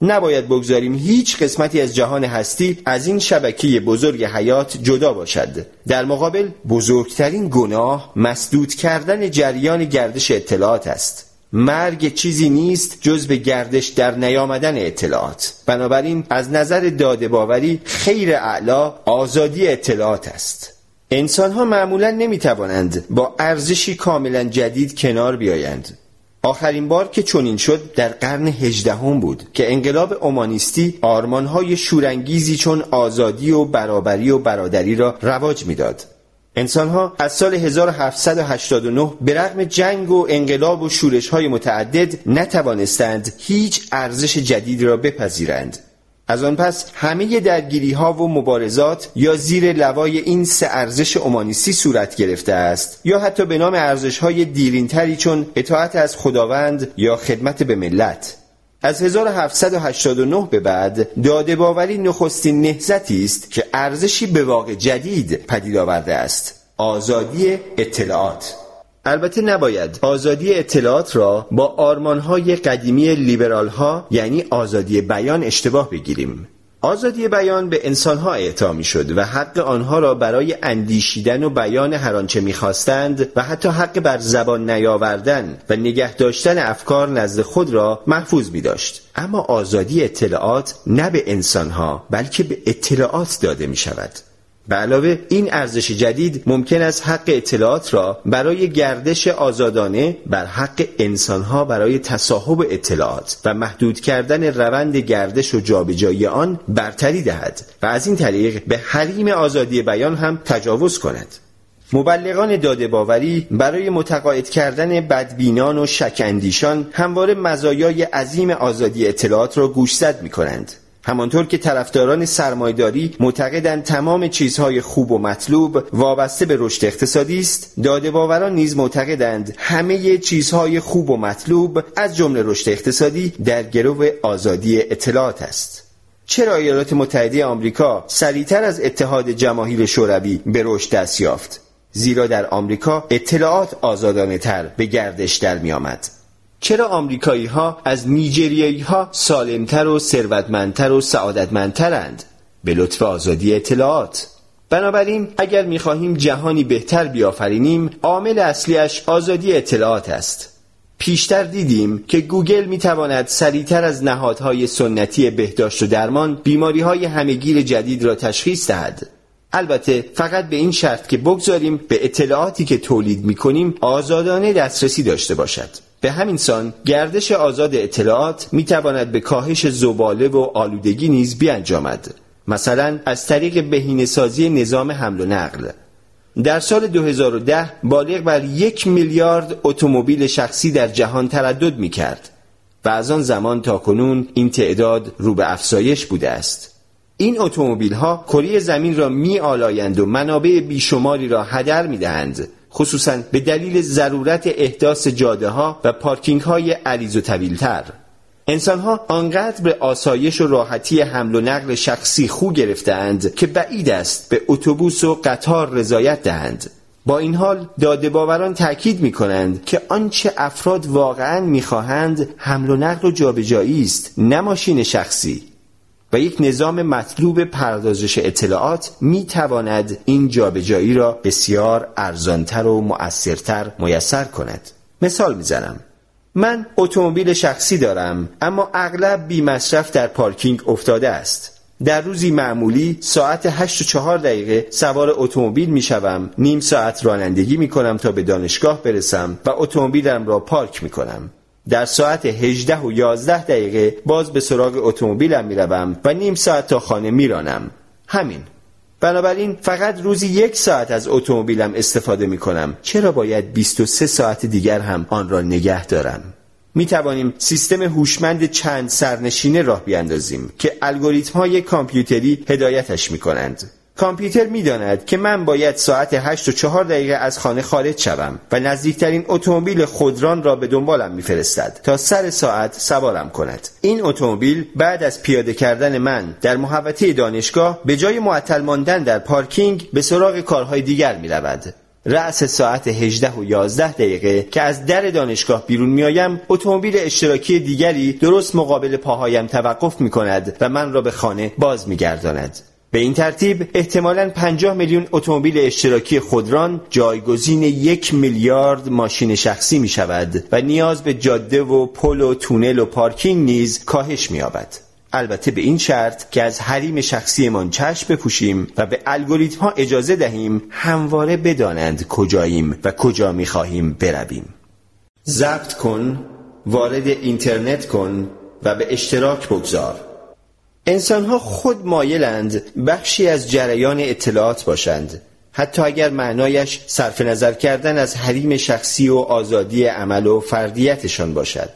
نباید بگذاریم هیچ قسمتی از جهان هستی از این شبکه بزرگ حیات جدا باشد در مقابل بزرگترین گناه مسدود کردن جریان گردش اطلاعات است مرگ چیزی نیست جز به گردش در نیامدن اطلاعات. بنابراین از نظر داده باوری خیر اعلا آزادی اطلاعات است. انسان ها معمولا نمی توانند با ارزشی کاملا جدید کنار بیایند. آخرین بار که چنین شد در قرن هجدهم بود که انقلاب اومانیستی آرمانهای شورانگیزی چون آزادی و برابری و برادری را رواج می‌داد. انسانها از سال 1789 به رغم جنگ و انقلاب و شورش های متعدد نتوانستند هیچ ارزش جدید را بپذیرند. از آن پس همه درگیری ها و مبارزات یا زیر لوای این سه ارزش اومانیستی صورت گرفته است یا حتی به نام ارزش های دیرینتری چون اطاعت از خداوند یا خدمت به ملت. از 1789 به بعد داده باوری نخستین نهزتی است که ارزشی به واقع جدید پدید آورده است. آزادی اطلاعات. البته نباید آزادی اطلاعات را با آرمانهای قدیمی لیبرال ها یعنی آزادی بیان اشتباه بگیریم. آزادی بیان به انسانها اعطا می شد و حق آنها را برای اندیشیدن و بیان هر آنچه می‌خواستند و حتی حق بر زبان نیاوردن و نگه داشتن افکار نزد خود را محفوظ می داشت. اما آزادی اطلاعات نه به انسانها بلکه به اطلاعات داده می شود. به علاوه این ارزش جدید ممکن است حق اطلاعات را برای گردش آزادانه بر حق انسانها برای تصاحب اطلاعات و محدود کردن روند گردش و جابجایی آن برتری دهد و از این طریق به حریم آزادی بیان هم تجاوز کند. مبلغان داده باوری برای متقاعد کردن بدبینان و شکندیشان همواره مزایای عظیم آزادی اطلاعات را گوشزد می کنند همانطور که طرفداران سرمایداری معتقدند تمام چیزهای خوب و مطلوب وابسته به رشد اقتصادی است داده باوران نیز معتقدند همه چیزهای خوب و مطلوب از جمله رشد اقتصادی در گرو آزادی اطلاعات است چرا ایالات متحده آمریکا سریعتر از اتحاد جماهیر شوروی به رشد دست یافت زیرا در آمریکا اطلاعات آزادانه تر به گردش در می آمد. چرا آمریکایی ها از نیجریایی ها سالمتر و ثروتمندتر و سعادتمندترند؟ به لطف آزادی اطلاعات. بنابراین اگر می‌خواهیم جهانی بهتر بیافرینیم عامل اصلیش آزادی اطلاعات است. پیشتر دیدیم که گوگل می‌تواند سریعتر از نهادهای سنتی بهداشت و درمان بیماری های همگیر جدید را تشخیص دهد. البته فقط به این شرط که بگذاریم به اطلاعاتی که تولید می‌کنیم آزادانه دسترسی داشته باشد. به همین سان گردش آزاد اطلاعات می تواند به کاهش زباله و آلودگی نیز بیانجامد. مثلا از طریق بهینه‌سازی نظام حمل و نقل. در سال 2010 بالغ بر یک میلیارد اتومبیل شخصی در جهان تردد می کرد و از آن زمان تا کنون این تعداد رو به افزایش بوده است. این اتومبیل ها کره زمین را می آلایند و منابع بیشماری را هدر می دهند خصوصا به دلیل ضرورت احداث جاده ها و پارکینگ های عریض و طویلتر. انسان ها آنقدر به آسایش و راحتی حمل و نقل شخصی خو گرفتند که بعید است به اتوبوس و قطار رضایت دهند. با این حال داده باوران تاکید می کنند که آنچه افراد واقعا می خواهند حمل و نقل و جابجایی است نه ماشین شخصی. و یک نظام مطلوب پردازش اطلاعات می تواند این جابجایی را بسیار ارزانتر و مؤثرتر میسر کند. مثال می‌زنم. من اتومبیل شخصی دارم اما اغلب بی مصرف در پارکینگ افتاده است. در روزی معمولی ساعت 8 و 4 دقیقه سوار اتومبیل می شوم نیم ساعت رانندگی می کنم تا به دانشگاه برسم و اتومبیلم را پارک می کنم در ساعت 18 و 11 دقیقه باز به سراغ اتومبیلم می‌روم و نیم ساعت تا خانه میرانم. همین. بنابراین فقط روزی یک ساعت از اتومبیلم استفاده می کنم چرا باید 23 ساعت دیگر هم آن را نگه دارم؟ می توانیم سیستم هوشمند چند سرنشینه راه بیاندازیم که الگوریتم های کامپیوتری هدایتش می کنند کامپیوتر می‌داند که من باید ساعت 8 و 4 دقیقه از خانه خارج شوم و نزدیکترین اتومبیل خودران را به دنبالم میفرستد تا سر ساعت سوارم کند این اتومبیل بعد از پیاده کردن من در محوطه دانشگاه به جای معطل ماندن در پارکینگ به سراغ کارهای دیگر می رود. رأس ساعت 18 و 11 دقیقه که از در دانشگاه بیرون میآیم اتومبیل اشتراکی دیگری درست مقابل پاهایم توقف می کند و من را به خانه باز می گرداند. به این ترتیب احتمالاً 50 میلیون اتومبیل اشتراکی خودران جایگزین یک میلیارد ماشین شخصی می شود و نیاز به جاده و پل و تونل و پارکینگ نیز کاهش می یابد. البته به این شرط که از حریم شخصیمان چشم بپوشیم و به الگوریتم ها اجازه دهیم همواره بدانند کجاییم و کجا می خواهیم برویم. ضبط کن، وارد اینترنت کن و به اشتراک بگذار. انسانها خود مایلند بخشی از جریان اطلاعات باشند حتی اگر معنایش صرف نظر کردن از حریم شخصی و آزادی عمل و فردیتشان باشد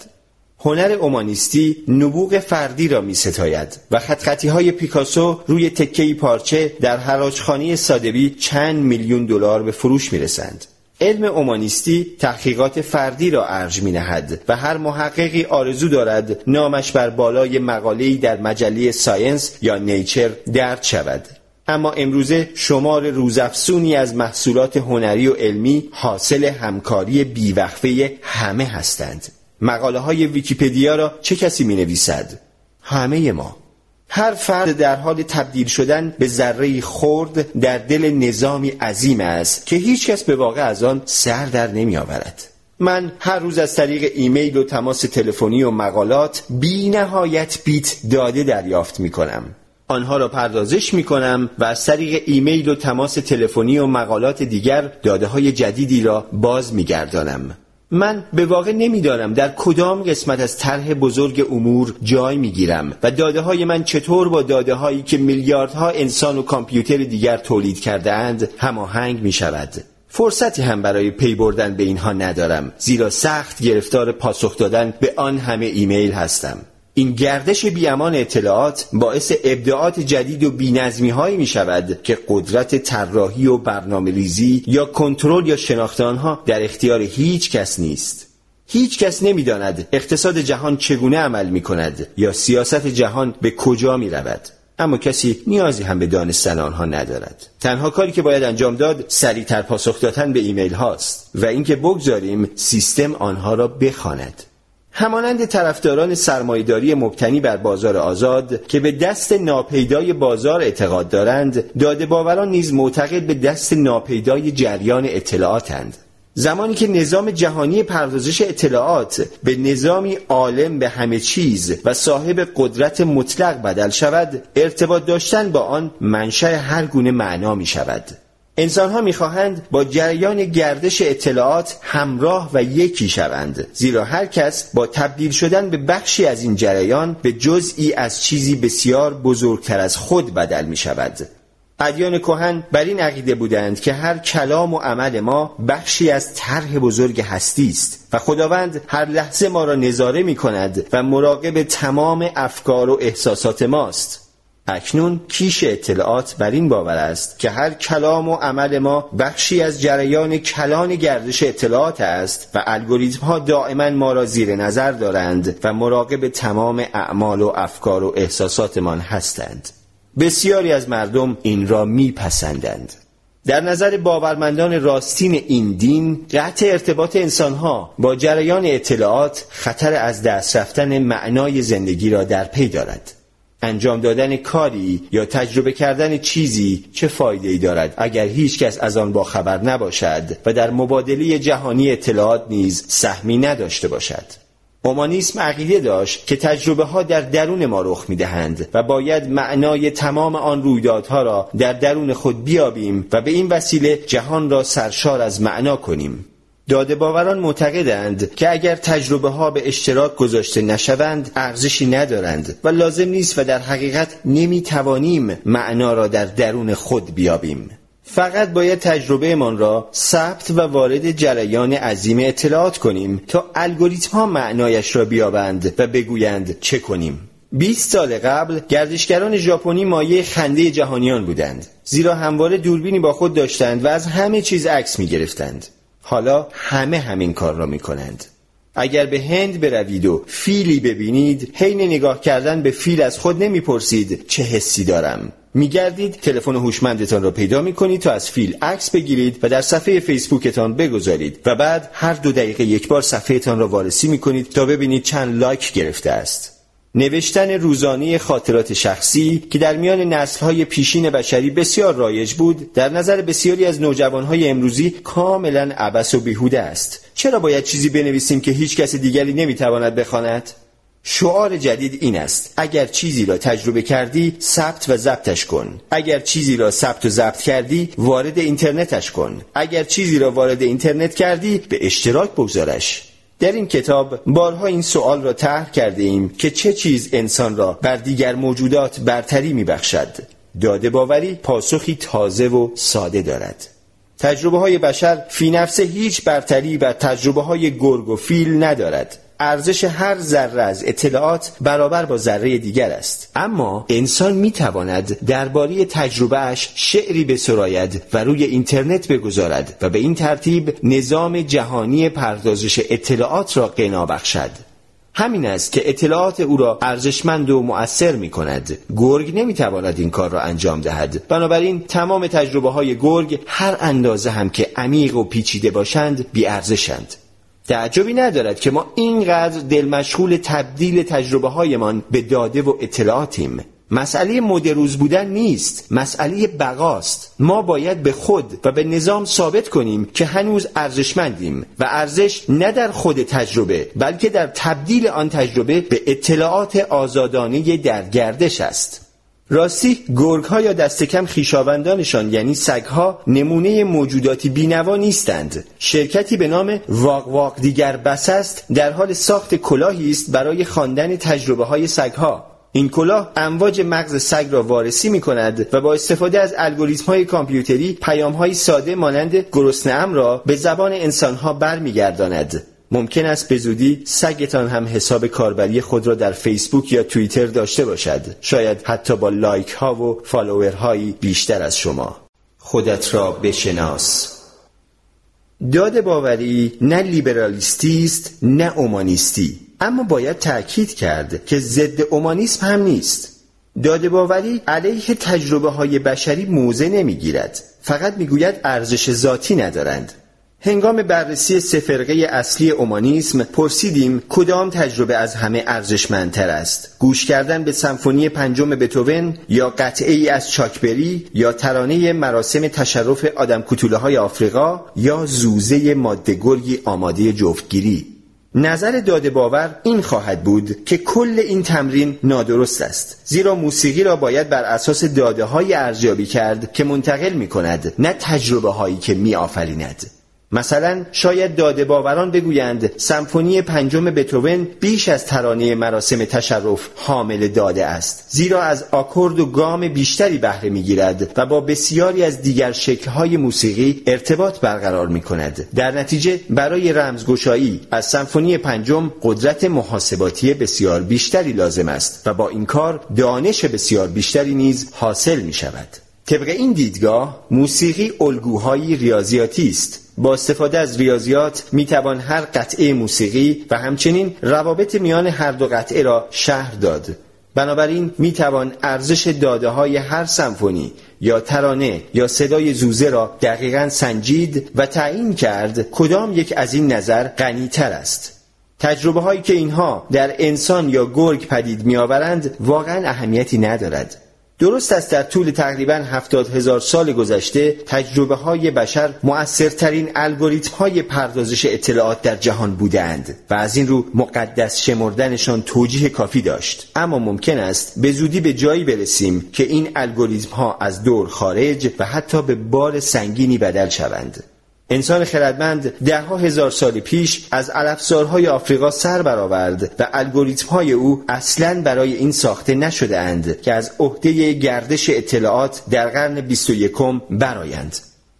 هنر اومانیستی نبوغ فردی را می ستاید و خطخطی های پیکاسو روی تکهی پارچه در حراجخانه سادبی چند میلیون دلار به فروش می رسند. علم اومانیستی تحقیقات فردی را ارج می نهد و هر محققی آرزو دارد نامش بر بالای مقاله‌ای در مجله ساینس یا نیچر درج شود. اما امروزه شمار روزافزونی از محصولات هنری و علمی حاصل همکاری بیوقفه همه هستند. مقاله های ویکیپدیا را چه کسی می نویسد؟ همه ما. هر فرد در حال تبدیل شدن به ذره خرد در دل نظامی عظیم است که هیچ کس به واقع از آن سر در نمی آورد. من هر روز از طریق ایمیل و تماس تلفنی و مقالات بی نهایت بیت داده دریافت می کنم. آنها را پردازش می کنم و از طریق ایمیل و تماس تلفنی و مقالات دیگر داده های جدیدی را باز می گردانم. من به واقع نمی‌دانم در کدام قسمت از طرح بزرگ امور جای می‌گیرم و داده های من چطور با داده هایی که میلیاردها انسان و کامپیوتر دیگر تولید کرده اند هماهنگ می شود. فرصتی هم برای پی بردن به اینها ندارم زیرا سخت گرفتار پاسخ دادن به آن همه ایمیل هستم. این گردش بیامان اطلاعات باعث ابداعات جدید و بینظمی هایی می شود که قدرت طراحی و برنامه ریزی یا کنترل یا شناخت آنها در اختیار هیچ کس نیست. هیچ کس نمی‌داند اقتصاد جهان چگونه عمل می کند یا سیاست جهان به کجا می رود. اما کسی نیازی هم به دانستن آنها ندارد تنها کاری که باید انجام داد سریعتر پاسخ دادن به ایمیل هاست و اینکه بگذاریم سیستم آنها را بخواند همانند طرفداران سرمایداری مبتنی بر بازار آزاد که به دست ناپیدای بازار اعتقاد دارند داده باوران نیز معتقد به دست ناپیدای جریان اطلاعاتند. زمانی که نظام جهانی پردازش اطلاعات به نظامی عالم به همه چیز و صاحب قدرت مطلق بدل شود ارتباط داشتن با آن منشأ هر گونه معنا می شود انسان ها می‌خواهند با جریان گردش اطلاعات همراه و یکی شوند زیرا هر کس با تبدیل شدن به بخشی از این جریان به جزئی از چیزی بسیار بزرگتر از خود بدل می شود ادیان کهن بر این عقیده بودند که هر کلام و عمل ما بخشی از طرح بزرگ هستی است و خداوند هر لحظه ما را نظاره می کند و مراقب تمام افکار و احساسات ماست. اکنون کیش اطلاعات بر این باور است که هر کلام و عمل ما بخشی از جریان کلان گردش اطلاعات است و الگوریتم ها دائما ما را زیر نظر دارند و مراقب تمام اعمال و افکار و احساساتمان هستند. بسیاری از مردم این را میپسندند. در نظر باورمندان راستین این دین قطع ارتباط انسانها با جریان اطلاعات خطر از دست رفتن معنای زندگی را در پی دارد. انجام دادن کاری یا تجربه کردن چیزی چه فایده ای دارد؟ اگر هیچ کس از آن با خبر نباشد و در مبادله جهانی اطلاعات نیز سهمی نداشته باشد. اومانیسم عقیده داشت که تجربه ها در درون ما رخ می دهند و باید معنای تمام آن رویدادها را در درون خود بیابیم و به این وسیله جهان را سرشار از معنا کنیم. داده باوران معتقدند که اگر تجربه ها به اشتراک گذاشته نشوند ارزشی ندارند و لازم نیست و در حقیقت نمی توانیم معنا را در درون خود بیابیم. فقط باید تجربه من را ثبت و وارد جریان عظیم اطلاعات کنیم تا الگوریتم ها معنایش را بیابند و بگویند چه کنیم. 20 سال قبل گردشگران ژاپنی مایه خنده جهانیان بودند زیرا همواره دوربینی با خود داشتند و از همه چیز عکس می گرفتند حالا همه همین کار را می کنند اگر به هند بروید و فیلی ببینید حین نگاه کردن به فیل از خود نمی‌پرسید چه حسی دارم. میگردید تلفن هوشمندتان را پیدا می‌کنید تا از فیل عکس بگیرید و در صفحه فیسبوکتان بگذارید و بعد هر دو دقیقه یک بار صفحهتان را وارسی می‌کنید تا ببینید چند لایک گرفته است. نوشتن روزانه خاطرات شخصی که در میان نسلهای پیشین بشری بسیار رایج بود در نظر بسیاری از نوجوانهای امروزی کاملا عبث و بیهوده است. چرا باید چیزی بنویسیم که هیچ کس دیگری نمی‌تواند بخواند؟ شعار جدید این است. اگر چیزی را تجربه کردی ثبت و ضبطش کن. اگر چیزی را ثبت و ضبط کردی وارد اینترنتش کن. اگر چیزی را وارد اینترنت کردی به اشتراک بگذارش. در این کتاب بارها این سوال را طرح کرده ایم که چه چیز انسان را بر دیگر موجودات برتری می بخشد داده باوری پاسخی تازه و ساده دارد. تجربه های بشر فی نفسه هیچ برتری بر تجربه های گرگ و فیل ندارد. ارزش هر ذره از اطلاعات برابر با ذره دیگر است. اما انسان می تواند درباره تجربهش شعری بسراید و روی اینترنت بگذارد و به این ترتیب نظام جهانی پردازش اطلاعات را قنا بخشد. همین است که اطلاعات او را ارزشمند و مؤثر می کند گرگ نمی تواند این کار را انجام دهد. بنابراین تمام تجربه های گرگ هر اندازه هم که عمیق و پیچیده باشند بی ارزشند تعجبی ندارد که ما اینقدر دل مشغول تبدیل تجربه هایمان به داده و اطلاعاتیم. مسئله مدروز بودن نیست مسئله بقاست. ما باید به خود و به نظام ثابت کنیم که هنوز ارزشمندیم و ارزش نه در خود تجربه بلکه در تبدیل آن تجربه به اطلاعات آزادانه در گردش است. راستی گرگ ها یا دست کم خویشاوندانشان یعنی سگ ها نمونه موجوداتی بینوا نیستند شرکتی به نام واق واق دیگر بس است در حال ساخت کلاهی است برای خواندن تجربه های سگ ها این کلاه امواج مغز سگ را وارسی می کند و با استفاده از الگوریتم های کامپیوتری پیام های ساده مانند گرسنه را به زبان انسان ها برمیگرداند. ممکن است به زودی سگتان هم حساب کاربری خود را در فیسبوک یا توییتر داشته باشد. شاید حتی با لایک ها و فالوورهایی بیشتر از شما. خودت را بشناس. داد باوری نه لیبرالیستی است نه اومانیستی. اما باید تأکید کرد که ضد اومانیسم هم نیست. داده باوری علیه تجربه های بشری موزه نمی‌گیرد. فقط می‌گوید ارزش ذاتی ندارند. هنگام بررسی سفرقه اصلی اومانیسم پرسیدیم کدام تجربه از همه ارزشمندتر است. گوش کردن به سمفونی پنجم بتوون یا قطعه ای از چاکبری یا ترانه مراسم تشرف آدم کتوله های آفریقا یا زوزه ماده گرگی آماده جفتگیری. نظر داده باور این خواهد بود که کل این تمرین نادرست است زیرا موسیقی را باید بر اساس داده های ارزیابی کرد که منتقل می کند نه تجربه هایی که می آفریند مثلا شاید داده باوران بگویند سمفونی پنجم بتوون بیش از ترانه مراسم تشرف حامل داده است. زیرا از آکورد و گام بیشتری بهره می‌گیرد و با بسیاری از دیگر شکلهای موسیقی ارتباط برقرار می کند در نتیجه برای رمزگشایی از سمفونی پنجم قدرت محاسباتی بسیار بیشتری لازم است و با این کار دانش بسیار بیشتری نیز حاصل می شود طبق این دیدگاه موسیقی الگوهای ریاضیاتی است. با استفاده از ریاضیات می توان هر قطعه موسیقی و همچنین روابط میان هر دو قطعه را شهر داد. بنابراین می توان ارزش داده های هر سمفونی یا ترانه یا صدای زوزه را دقیقا سنجید و تعیین کرد کدام یک از این نظر غنیتر است. تجربه هایی که اینها در انسان یا گرگ پدید می آورند واقعا اهمیتی ندارد. درست است در طول تقریبا هفتاد هزار سال گذشته تجربه های بشر مؤثرترین الگوریتم های پردازش اطلاعات در جهان بودند و از این رو مقدس شمردنشان توجیه کافی داشت. اما ممکن است به زودی به جایی برسیم که این الگوریتم ها از دور خارج و حتی به بار سنگینی بدل شوند. انسان خردمند دهها هزار سال پیش از علفزارهای آفریقا سر برآورد و الگوریتم های او اصلا برای این ساخته نشده اند که از عهده گردش اطلاعات در قرن 21 برایند.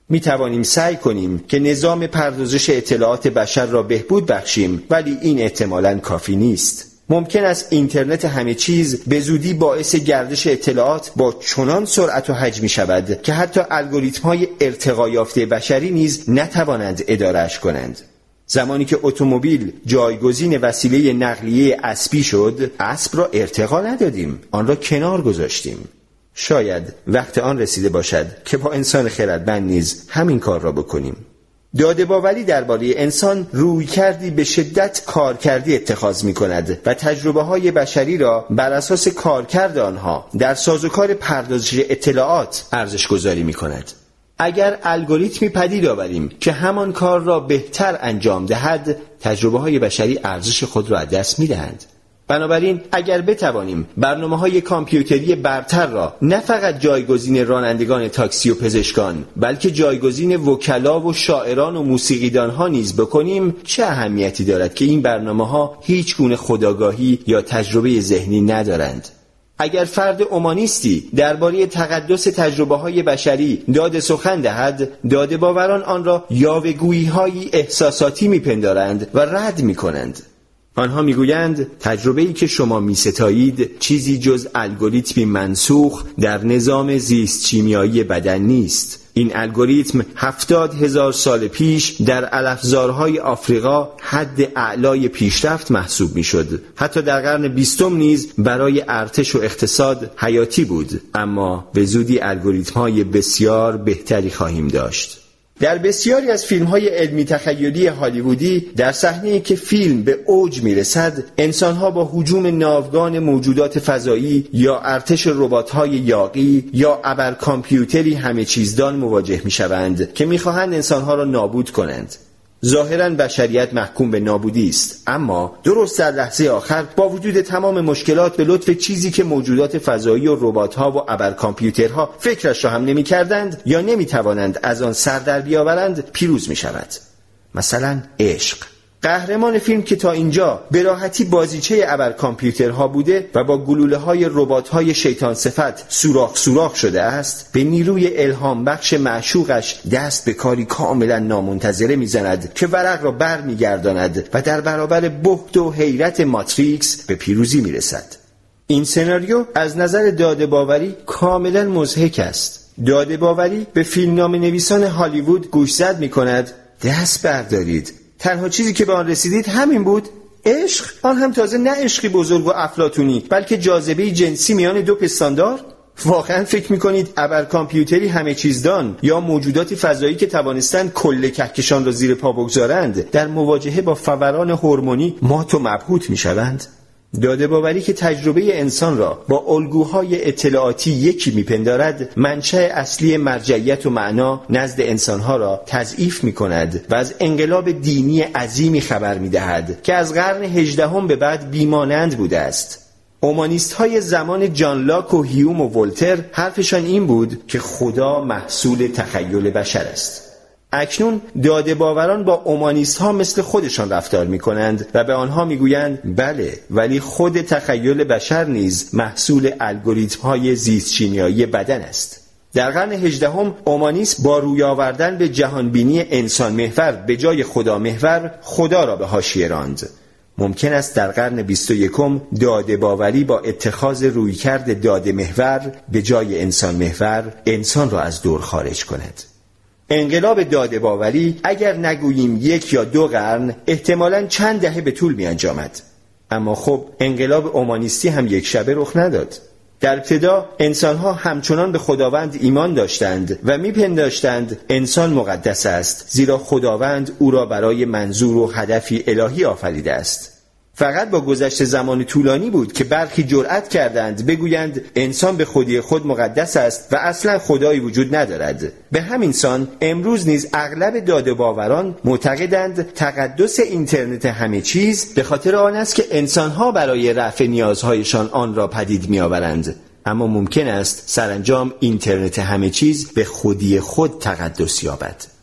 می توانیم سعی کنیم که نظام پردازش اطلاعات بشر را بهبود بخشیم ولی این احتمالا کافی نیست. ممکن است اینترنت همه چیز به زودی باعث گردش اطلاعات با چنان سرعت و حجمی شود که حتی الگوریتم های ارتقا یافته بشری نیز نتوانند ادارش کنند. زمانی که اتومبیل جایگزین وسیله نقلیه اسبی شد اسب را ارتقا ندادیم آن را کنار گذاشتیم. شاید وقت آن رسیده باشد که با انسان خردمند نیز همین کار را بکنیم. داده باوری درباره انسان روی کردی به شدت کارکردی اتخاذ می کند و تجربه های بشری را بر اساس کارکرد آنها در سازوکار پردازش اطلاعات ارزش گذاری می کند. اگر الگوریتمی پدید آوریم که همان کار را بهتر انجام دهد تجربه های بشری ارزش خود را از دست می دهند. بنابراین اگر بتوانیم برنامه های کامپیوتری برتر را نه فقط جایگزین رانندگان تاکسی و پزشکان بلکه جایگزین وکلا و شاعران و موسیقیدان ها نیز بکنیم چه اهمیتی دارد که این برنامه ها هیچ گونه خداگاهی یا تجربه ذهنی ندارند؟ اگر فرد اومانیستی درباره تقدس تجربه های بشری داد سخن دهد داده باوران آن را یاوگویی های احساساتی میپندارند و رد می‌کنند. آنها می‌گویند تجربه ای که شما میستایید چیزی جز الگوریتمی منسوخ در نظام زیست شیمیایی بدن نیست این الگوریتم هفتاد هزار سال پیش در علفزارهای آفریقا حد اعلای پیشرفت محسوب می شد. حتی در قرن بیستم نیز برای ارتش و اقتصاد حیاتی بود اما به زودی الگوریتم های بسیار بهتری خواهیم داشت. در بسیاری از فیلم های علمی تخیلی هالیوودی در صحنه که فیلم به اوج می‌رسد انسانها با حجوم ناوگان موجودات فضایی یا ارتش ربات های یاقی یا ابر کامپیوتری همه چیزدان مواجه می شوند که می‌خواهند انسانها را نابود کنند. ظاهرا بشریت محکوم به نابودی است اما درست در لحظه آخر با وجود تمام مشکلات به لطف چیزی که موجودات فضایی و ربات‌ها و ابر کامپیوترها فکرش را هم نمی کردند یا نمی توانند از آن سر در بیاورند پیروز می شود مثلا عشق. قهرمان فیلم که تا اینجا به راحتی بازیچه ابر کامپیوترها بوده و با گلوله های ربات های شیطان صفت سوراخ سوراخ شده است به نیروی الهام بخش معشوقش دست به کاری کاملا نامنتظره می‌زند که ورق را بر میگرداند و در برابر بهت و حیرت ماتریکس به پیروزی می‌رسد. این سناریو از نظر داده باوری کاملا مزهک است. داده باوری به فیلمنامه نویسان هالیوود گوشزد می کند دست بردارید. تنها چیزی که به آن رسیدید همین بود عشق. آن هم تازه نه عشقی بزرگ و افلاتونی بلکه جاذبه جنسی میان دو پستاندار. واقعا فکر می‌کنید ابر کامپیوتری همه چیزدان یا موجوداتی فضایی که توانستند کل کهکشان را زیر پا بگذارند در مواجهه با فوران هورمونی مات و مبهوت می‌شوند؟ داده باوری که تجربه انسان را با الگوهای اطلاعاتی یکی میپندارد منشأ اصلی مرجعیت و معنا نزد انسانها را تضعیف می کند و از انقلاب دینی عظیمی خبر می دهد که از قرن هجدهم به بعد بیمانند بوده است. اومانیست های زمان جان لاک و هیوم و ولتر حرفشان این بود که خدا محصول تخیل بشر است. اکنون داده باوران با اومانیست ها مثل خودشان رفتار می کنند و به آنها می گویند بله ولی خود تخیل بشر نیز محصول الگوریتم های زیست بدن است. در قرن هجدهم اومانیسم با روی آوردن به جهانبینی انسان محور به جای خدا محور خدا را به حاشیه راند. ممکن است در قرن 21 داده باوری با اتخاذ رویکرد داده محور به جای انسان محور انسان را از دور خارج کند. انقلاب داده باوری اگر نگوییم یک یا دو قرن احتمالا چند دهه به طول می انجامد. اما خب انقلاب اومانیستی هم یک شبه رخ نداد در ابتدا انسانها همچنان به خداوند ایمان داشتند و میپنداشتند انسان مقدس است زیرا خداوند او را برای منظور و هدفی الهی آفریده است فقط با گذشت زمان طولانی بود که برخی جرأت کردند بگویند انسان به خودی خود مقدس است و اصلا خدایی وجود ندارد. به همین سان امروز نیز اغلب داده باوران معتقدند تقدس اینترنت همه چیز به خاطر آن است که انسانها برای رفع نیازهایشان آن را پدید میآورند. اما ممکن است سرانجام اینترنت همه چیز به خودی خود تقدس یابد.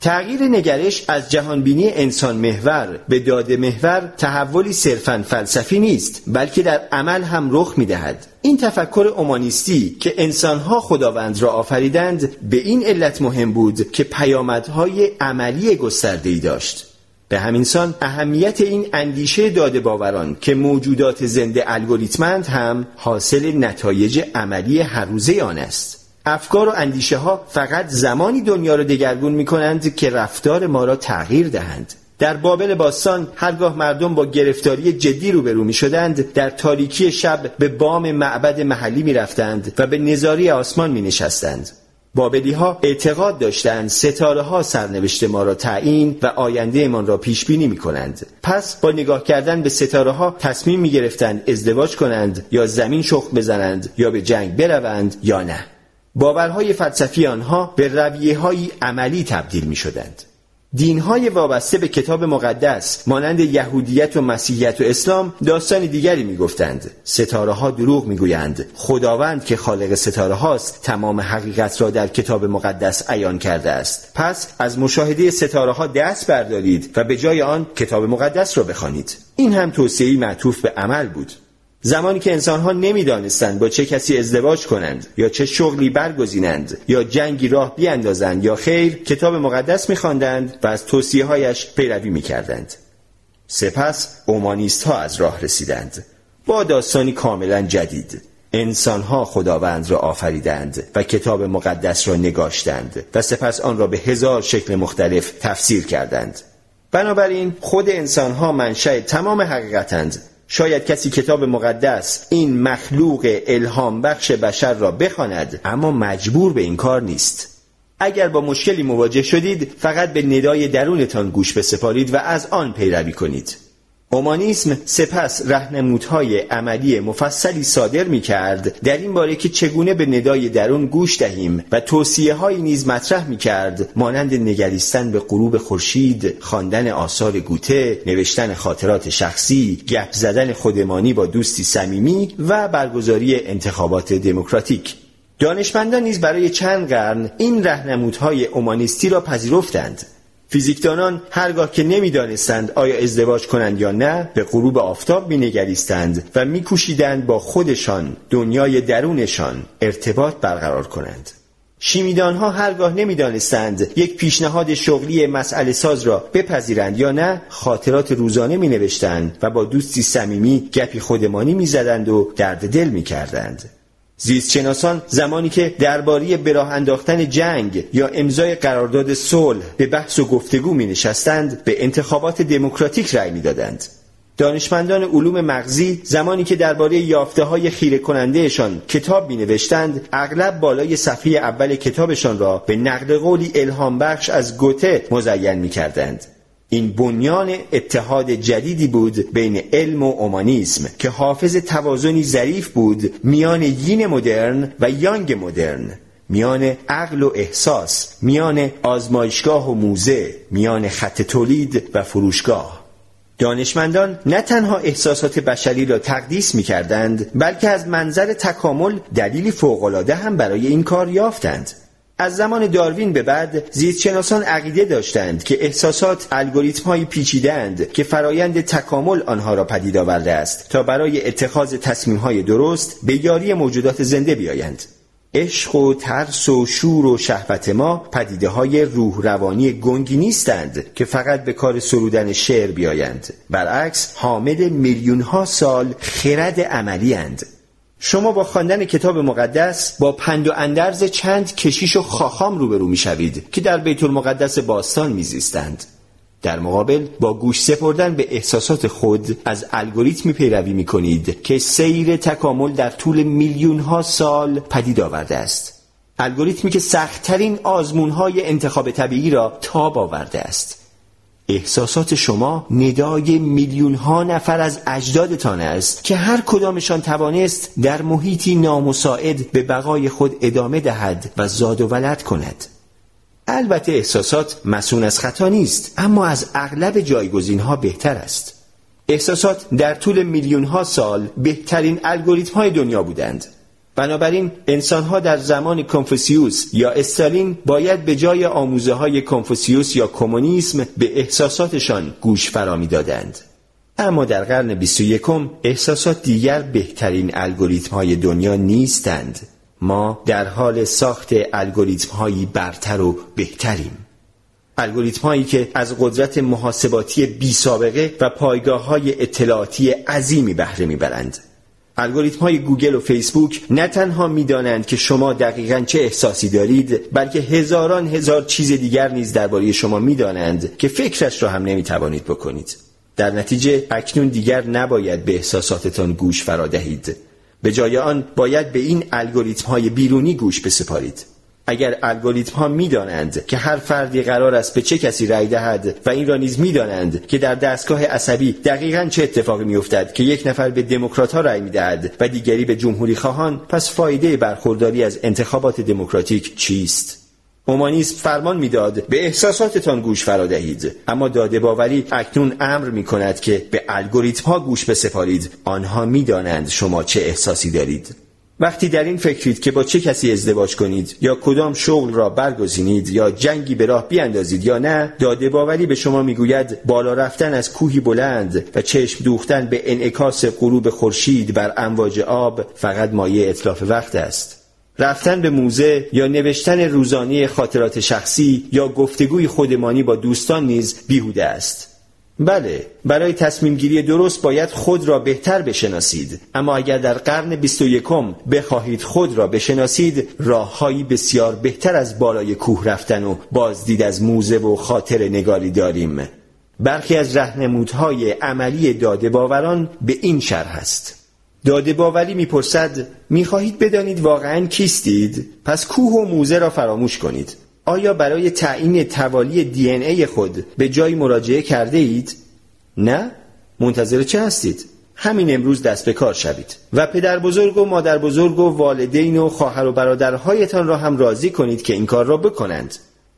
تغییر نگرش از جهانبینی انسان محور به داده محور تحولی صرفا فلسفی نیست بلکه در عمل هم رخ می دهد. این تفکر اومانیستی که انسانها خداوند را آفریدند به این علت مهم بود که پیامدهای عملی گسترده‌ای داشت به همین سان اهمیت این اندیشه داده باوران که موجودات زنده الگوریتمند هم حاصل نتایج عملی هر روزه آن است افکار و اندیشه ها فقط زمانی دنیا را دگرگون می کنند که رفتار ما را تغییر دهند. در بابل باستان هرگاه مردم با گرفتاری جدی روبرو می شدند در تاریکی شب به بام معبد محلی می رفتند و به نظاری آسمان می نشستند بابلی ها اعتقاد داشتند ستاره ها سرنوشت ما را تعیین و آینده من را پیش بینی می کنند پس با نگاه کردن به ستاره ها تصمیم می گرفتند ازدواج کنند یا زمین شخ بزنند یا به جنگ بروند یا نه. باورهای فلسفی آنها به رویه های عملی تبدیل می شدند. دینهای وابسته به کتاب مقدس مانند یهودیت و مسیحیت و اسلام داستان دیگری می گفتند. ستاره ها دروغ می گویند. خداوند که خالق ستاره هاست تمام حقیقت را در کتاب مقدس عیان کرده است. پس از مشاهده ستاره ها دست بردارید و به جای آن کتاب مقدس را بخوانید. این هم توصیه‌ای معطوف به عمل بود. زمانی که انسانها نمی‌دانستند با چه کسی ازدواج کنند یا چه شغلی برگزینند یا جنگی راه بیاندازند یا خیر کتاب مقدس میخواندند و از توصیه هایش پیروی می‌کردند. سپس اومانیست ها از راه رسیدند. با داستانی کاملا جدید. انسانها خداوند را آفریدند و کتاب مقدس را نگاشتند و سپس آن را به هزار شکل مختلف تفسیر کردند. بنابراین خود انسانها منشأ تمام حقیقتند شاید کسی کتاب مقدس این مخلوق الهام بخش بشر را بخواند اما مجبور به این کار نیست. اگر با مشکلی مواجه شدید فقط به ندای درونتان گوش بسپارید و از آن پیروی کنید. اومانیسم سپس رهنمودهای عملی مفصلی صادر می کرد در این باره که چگونه به ندای درون گوش دهیم و توصیه های نیز مطرح می کرد مانند نگریستن به غروب خورشید، خواندن آثار گوته، نوشتن خاطرات شخصی، گپ زدن خودمانی با دوستی صمیمی و برگزاری انتخابات دموکراتیک. دانشمندان نیز برای چند قرن این رهنمودهای اومانیستی را پذیرفتند. فیزیکدانان هرگاه که نمی‌دانستند آیا ازدواج کنند یا نه به غروب آفتاب مینگریستند و میکوشیدند با خودشان دنیای درونشان ارتباط برقرار کنند شیمیدانها هرگاه نمی‌دانستند یک پیشنهاد شغلی مسئله ساز را بپذیرند یا نه خاطرات روزانه می نوشتند و با دوستی صمیمی گپی خودمانی می‌زدند و درد دل می کردند. زیستشناسان زمانی که درباره به راه انداختن جنگ یا امضای قرارداد صلح به بحث و گفتگو می نشستند به انتخابات دموکراتیک رأی می دادند. دانشمندان علوم مغزی زمانی که درباره یافته های خیره کنندهشان کتاب می نوشتند اغلب بالای صفحه اول کتابشان را به نقل قولی الهام بخش از گوته مزین می کردند. این بنیان اتحاد جدیدی بود بین علم و اومانیسم که حافظ توازنی ظریف بود میان یین مدرن و یانگ مدرن میان عقل و احساس میان آزمایشگاه و موزه میان خط تولید و فروشگاه. دانشمندان نه تنها احساسات بشری را تقدیس می کردند بلکه از منظر تکامل دلیلی فوقالعاده هم برای این کار یافتند. از زمان داروین به بعد زیستشناسان عقیده داشتند که احساسات الگوریتم‌هایی پیچیده‌اند که فرایند تکامل آنها را پدید آورده است تا برای اتخاذ تصمیم‌های درست به یاری موجودات زنده بیایند. عشق و ترس و شور و شهوت ما پدیده های روح روانی گنگی نیستند که فقط به کار سرودن شعر بیایند برعکس حامد میلیون ها سال خرد عملی اند شما با خواندن کتاب مقدس با پند و اندرز چند کشیش و خاخام روبرو می‌شوید که در بیت المقدس باستان میزیستند. در مقابل با گوش سپردن به احساسات خود از الگوریتمی پیروی می کنید که سیر تکامل در طول میلیون ها سال پدید آورده است. الگوریتمی که سختترین آزمون های انتخاب طبیعی را تاب آورده است. احساسات شما ندای میلیون ها نفر از اجدادتان است که هر کدامشان توانست در محیطی نامساعد به بقای خود ادامه دهد و زاد و ولد کند. البته احساسات مسون از خطا نیست اما از اغلب جایگزین ها بهتر است. احساسات در طول میلیون ها سال بهترین الگوریتم های دنیا بودند. بنابراین انسانها در زمان کنفوسیوس یا استالین باید به جای آموزه های کنفوسیوس یا کمونیسم به احساساتشان گوش فرا دادند. اما در قرن 21 احساسات دیگر بهترین الگوریتم های دنیا نیستند. ما در حال ساخت الگوریتم هایی برتر و بهتریم. الگوریتم هایی که از قدرت محاسباتی بی سابقه و پایگاه های اطلاعاتی عظیمی بهره می‌برند. الگوریتم های گوگل و فیسبوک نه تنها می‌دانند که شما دقیقا چه احساسی دارید بلکه هزاران هزار چیز دیگر نیز درباره شما می‌دانند که فکرش را هم نمی‌توانید بکنید. در نتیجه اکنون دیگر نباید به احساساتتان گوش فرا دهید. به جای آن باید به این الگوریتم های بیرونی گوش بسپارید. اگر الگوریتم ها می‌دانند که هر فردی قرار است به چه کسی رأی دهد و این را نیز می‌دانند که در دستگاه عصبی دقیقا چه اتفاقی میافتد که یک نفر به دموکرات ها رأی می‌دهد و دیگری به جمهوری خواهان پس فایده برخورداری از انتخابات دموکراتیک چیست؟ اومانیسم فرمان می‌داد به احساساتتان گوش فرا دهید اما داده باوری اکنون امر می کند که به الگوریتم ها گوش بسپارید. آنها می‌دانند شما چه احساسی دارید. وقتی در این فکرید که با چه کسی ازدواج کنید یا کدام شغل را برگزینید یا جنگی به راه بیاندازید یا نه داده باوری به شما می‌گوید بالا رفتن از کوهی بلند و چشم دوختن به انعکاس غروب خورشید بر امواج آب فقط مایه اطلاف وقت است. رفتن به موزه یا نوشتن روزانه خاطرات شخصی یا گفتگوی خودمانی با دوستان نیز بیهوده است. بله برای تصمیم گیری درست باید خود را بهتر بشناسید. اما اگر در قرن 21 بخواهید خود را بشناسید راههایی بسیار بهتر از بالای کوه رفتن و بازدید از موزه و خاطر نگاری داریم. برخی از رهنمودهای عملی داده باوران به این شرح است. داده باوری می‌پرسد می‌خواهید بدانید واقعا کیستید؟ پس کوه و موزه را فراموش کنید. آیا برای تعیین توالی دی ای خود به جایی مراجعه کرده اید؟ نه؟ منتظر چه هستید؟ همین امروز دست به کار شوید و پدر بزرگ و مادر بزرگ و والدین و خواهر و برادرهایتان را هم راضی کنید که این کار را بکنند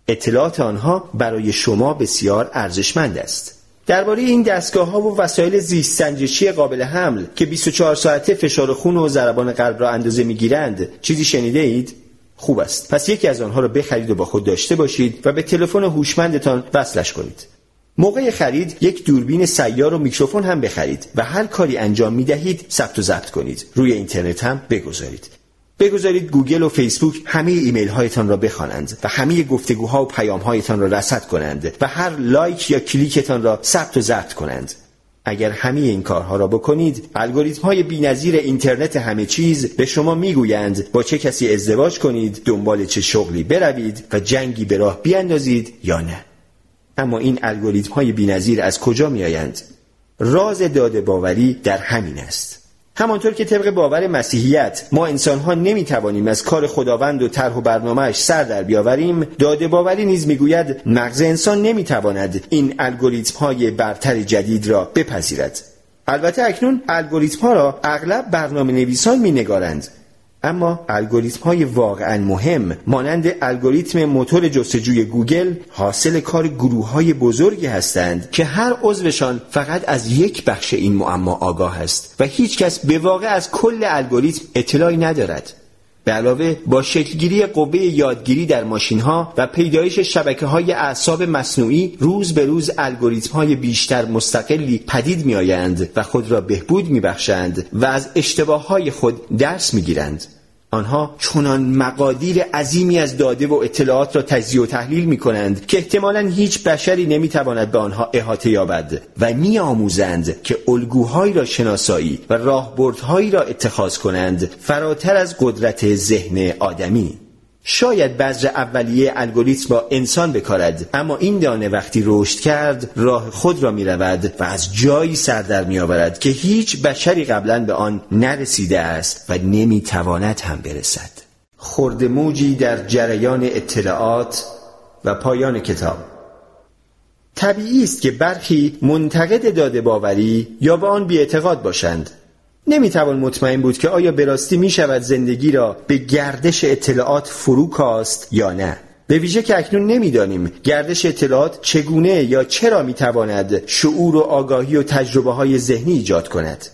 اطلاعات آنها برای شما بسیار ارزشمند است درباره این دستگاه ها و وسایل زیست سنجشی قابل حمل که 24 ساعته فشار خون و ضربان قلب را اندازه می‌گیرند چیزی شنیده اید؟ خوب است. پس یکی از آنها را بخرید و با خود داشته باشید و به تلفن هوشمندتان وصلش کنید. موقع خرید یک دوربین سیار و میکروفون هم بخرید و هر کاری انجام می دهید ثبت و ضبط کنید. روی اینترنت هم بگذارید. بگذارید گوگل و فیسبوک همه ایمیل هایتان را بخوانند و همه گفتگوها و پیام هایتان را رصد کنند و هر لایک یا کلیکتان را ثبت و ضبط کنند. اگر همه این کارها را بکنید الگوریتم های بینظیر اینترنت همه چیز به شما می‌گویند. با چه کسی ازدواج کنید دنبال چه شغلی بروید و جنگی به راه بیاندازید یا نه. اما این الگوریتم های بینظیر از کجا میآیند؟ راز داده باوری در همین است. همانطور که طبق باور مسیحیت ما انسانها نمی‌توانیم از کار خداوند و طرح و برنامهش سر در بیاوریم داده باوری نیز می‌گوید مغز انسان نمی‌تواند این الگوریتم های برتر جدید را بپذیرد. البته اکنون الگوریتم ها را اغلب برنامه نویسان می نگارند اما الگوریتم های واقعا مهم مانند الگوریتم موتور جستجوی گوگل حاصل کار گروه های بزرگی هستند که هر عضوشان فقط از یک بخش این معما آگاه است و هیچکس به واقع از کل الگوریتم اطلاعی ندارد به علاوه با شکلگیری قوه یادگیری در ماشین ها و پیدایش شبکه های اعصاب مصنوعی روز به روز الگوریتم های بیشتر مستقلی پدید می آیند و خود را بهبود می بخشند و از اشتباه های خود درس می گیرند. آنها چنان مقادیر عظیمی از داده و اطلاعات را تجزیه و تحلیل می کنند که احتمالا هیچ بشری نمی تواند به آنها احاطه یابد و می آموزند که الگوهایی را شناسایی و راهبردهایی را اتخاذ کنند فراتر از قدرت ذهن آدمی. شاید بذر اولیه الگوریتم با انسان بکارد اما این دانه وقتی رشد کرد راه خود را می رود و از جایی سر در می آورد که هیچ بشری قبلا به آن نرسیده است و نمی تواند هم برسد. خرد موجی در جریان اطلاعات و پایان کتاب. طبیعی است که برخی منتقد داده باوری یا به آن بیاعتقاد باشند. نمی‌توان مطمئن بود که آیا به راستی می شود زندگی را به گردش اطلاعات فرو کاست یا نه. به ویژه که اکنون نمی‌دانیم گردش اطلاعات چگونه یا چرا می‌تواند شعور و آگاهی و تجربه های ذهنی ایجاد کند.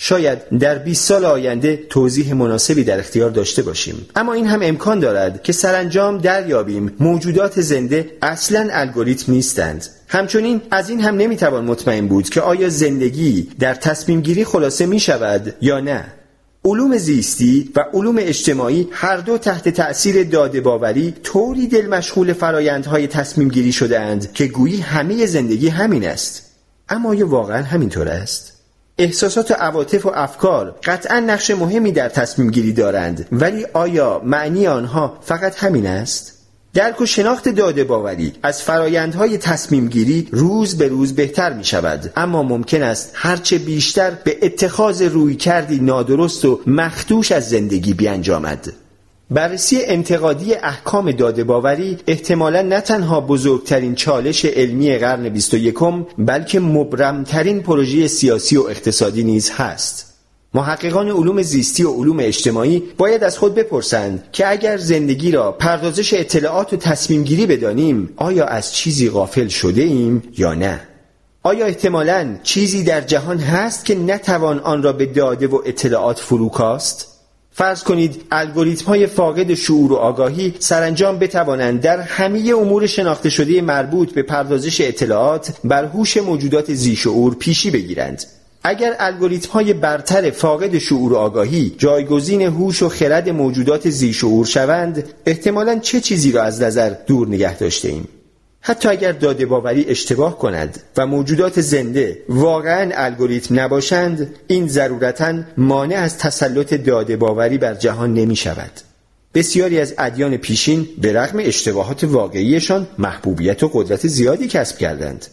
شاید در 20 سال آینده توضیح مناسبی در اختیار داشته باشیم. اما این هم امکان دارد که سرانجام دریابیم. موجودات زنده اصلا الگوریتم نیستند. همچنین از این هم نمی‌توان مطمئن بود که آیا زندگی در تصمیم گیری خلاصه می شود یا نه علوم زیستی و علوم اجتماعی هر دو تحت تأثیر داده باوری طوری دل مشغول فرایندهای تصمیم گیری شده اند که گویی همه زندگی همین است اما آیا واقعا همینطور است؟ احساسات و عواطف و افکار قطعا نقش مهمی در تصمیم گیری دارند ولی آیا معنی آنها فقط همین است؟ درک و شناخت داده باوری از فرایندهای تصمیم گیری روز به روز بهتر می شود اما ممکن است هرچه بیشتر به اتخاذ روی کردی نادرست و مختوش از زندگی بیانجامد. بررسی انتقادی احکام داده باوری احتمالا نه تنها بزرگترین چالش علمی قرن 21 بلکه مبرمترین پروژه سیاسی و اقتصادی نیز هست. محققان علوم زیستی و علوم اجتماعی باید از خود بپرسند که اگر زندگی را پردازش اطلاعات و تصمیم گیری بدانیم آیا از چیزی غافل شده ایم یا نه؟ آیا احتمالا چیزی در جهان هست که نتوان آن را به داده و اطلاعات فروکاست؟ فرض کنید الگوریتم های فاقد شعور و آگاهی سرانجام بتوانند در همه امور شناخته شده مربوط به پردازش اطلاعات بر هوش موجودات زیشعور پیشی بگیرند اگر الگوریتم های برتر فاقد شعور و آگاهی جایگزین هوش و خرد موجودات زیشعور شوند احتمالا چه چیزی را از نظر دور نگه داشته ایم حتی اگر داده باوری اشتباه کند و موجودات زنده واقعا الگوریتم نباشند این ضرورتا مانع از تسلط داده باوری بر جهان نمی شود بسیاری از ادیان پیشین به رغم اشتباهات واقعیشان محبوبیت و قدرت زیادی کسب کردند.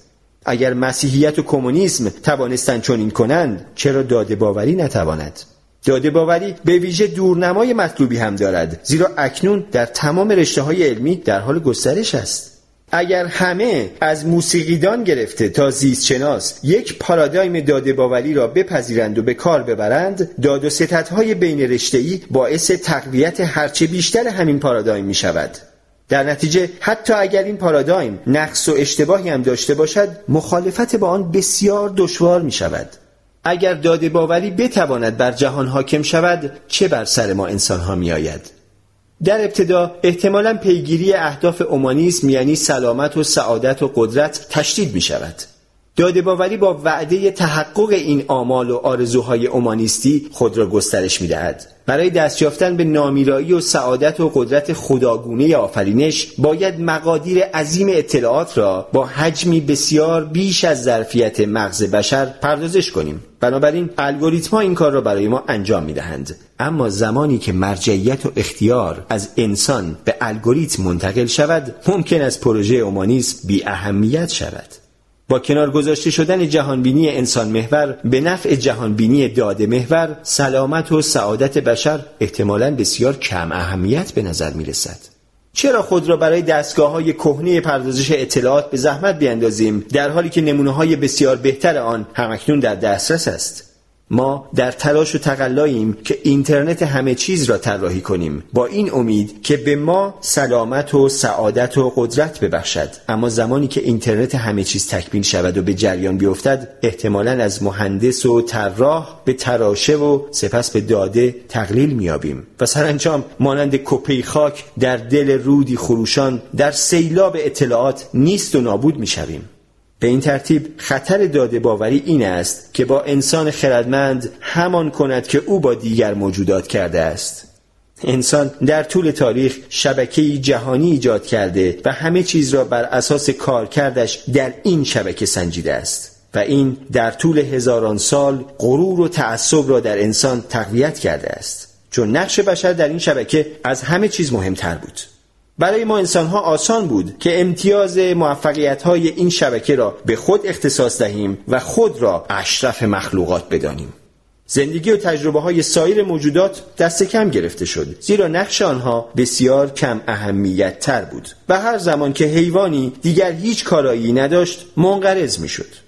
اگر مسیحیت و کمونیسم توانستند چنین کنند چرا داده باوری نتواند؟ داده باوری به ویژه دورنمای مطلوبی هم دارد زیرا اکنون در تمام رشته های علمی در حال گسترش است. اگر همه از موسیقیدان گرفته تا زیستشناس یک پارادایم داده باوری را بپذیرند و به کار ببرند داد و ستدهای بین رشته‌ای باعث تقویت هرچه بیشتر همین پارادایم می شود در نتیجه حتی اگر این پارادایم نقص و اشتباهی هم داشته باشد مخالفت با آن بسیار دشوار می شود اگر داده باوری بتواند بر جهان حاکم شود چه بر سر ما انسان ها می آید؟ در ابتدا احتمالا پیگیری اهداف اومانیسم یعنی سلامت و سعادت و قدرت تشدید می شود داده باوری با وعده تحقق این آمال و آرزوهای اومانیستی خود را گسترش می دهد. برای دست یافتن به نامیرایی و سعادت و قدرت خداگونه آفرینش باید مقادیر عظیم اطلاعات را با حجمی بسیار بیش از ظرفیت مغز بشر پردازش کنیم بنابراین الگوریتم این کار را برای ما انجام می دهند. اما زمانی که مرجعیت و اختیار از انسان به الگوریتم منتقل شود ممکن است پروژه اومانیسم بی اهمیت شود با کنار گذاشته شدن جهانبینی انسان محور به نفع جهانبینی داده محور سلامت و سعادت بشر احتمالا بسیار کم اهمیت به نظر می رسد. چرا خود را برای دستگاه های کهنه پردازش اطلاعات به زحمت بیندازیم در حالی که نمونه های بسیار بهتر آن همکنون در دسترس است؟ ما در تلاش و تقلاییم که اینترنت همه چیز را طراحی کنیم. با این امید که به ما سلامت و سعادت و قدرت ببخشد. اما زمانی که اینترنت همه چیز تکمیل شود و به جریان بیفتد احتمالا از مهندس و طراح به تراشه و سپس به داده تقلیل میابیم و سرانجام مانند کپی خاک در دل رودی خروشان در سیلاب اطلاعات نیست و نابود می‌شویم. به این ترتیب خطر داده باوری این است که با انسان خردمند همان کند که او با دیگر موجودات کرده است. انسان در طول تاریخ شبکه جهانی ایجاد کرده و همه چیز را بر اساس کارکردش در این شبکه سنجیده است و این در طول هزاران سال غرور و تعصب را در انسان تقویت کرده است. چون نقش بشر در این شبکه از همه چیز مهمتر بود. برای ما انسان ها آسان بود که امتیاز موفقیت های این شبکه را به خود اختصاص دهیم و خود را اشرف مخلوقات بدانیم. زندگی و تجربه های سایر موجودات دست کم گرفته شد زیرا نقش آنها بسیار کم اهمیت تر بود و هر زمان که حیوانی دیگر هیچ کارایی نداشت منقرض می شد.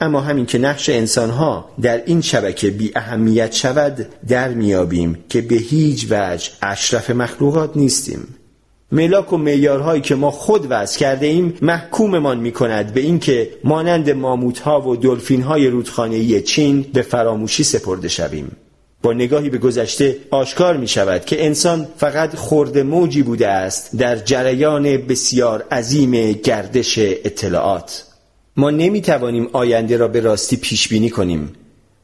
اما همین که نقش انسانها در این شبکه بی اهمیت شود در میابیم که به هیچ وجه اشرف مخلوقات نیستیم ملاک و میارهایی که ما خود وضع کرده ایم محکوممان می کند به اینکه مانند ماموت ها و دلفین های رودخانه‌ای چین به فراموشی سپرده شویم. با نگاهی به گذشته آشکار می شود که انسان فقط خورد موجی بوده است در جریان بسیار عظیم گردش اطلاعات. ما نمی توانیم آینده را به راستی پیش بینی کنیم.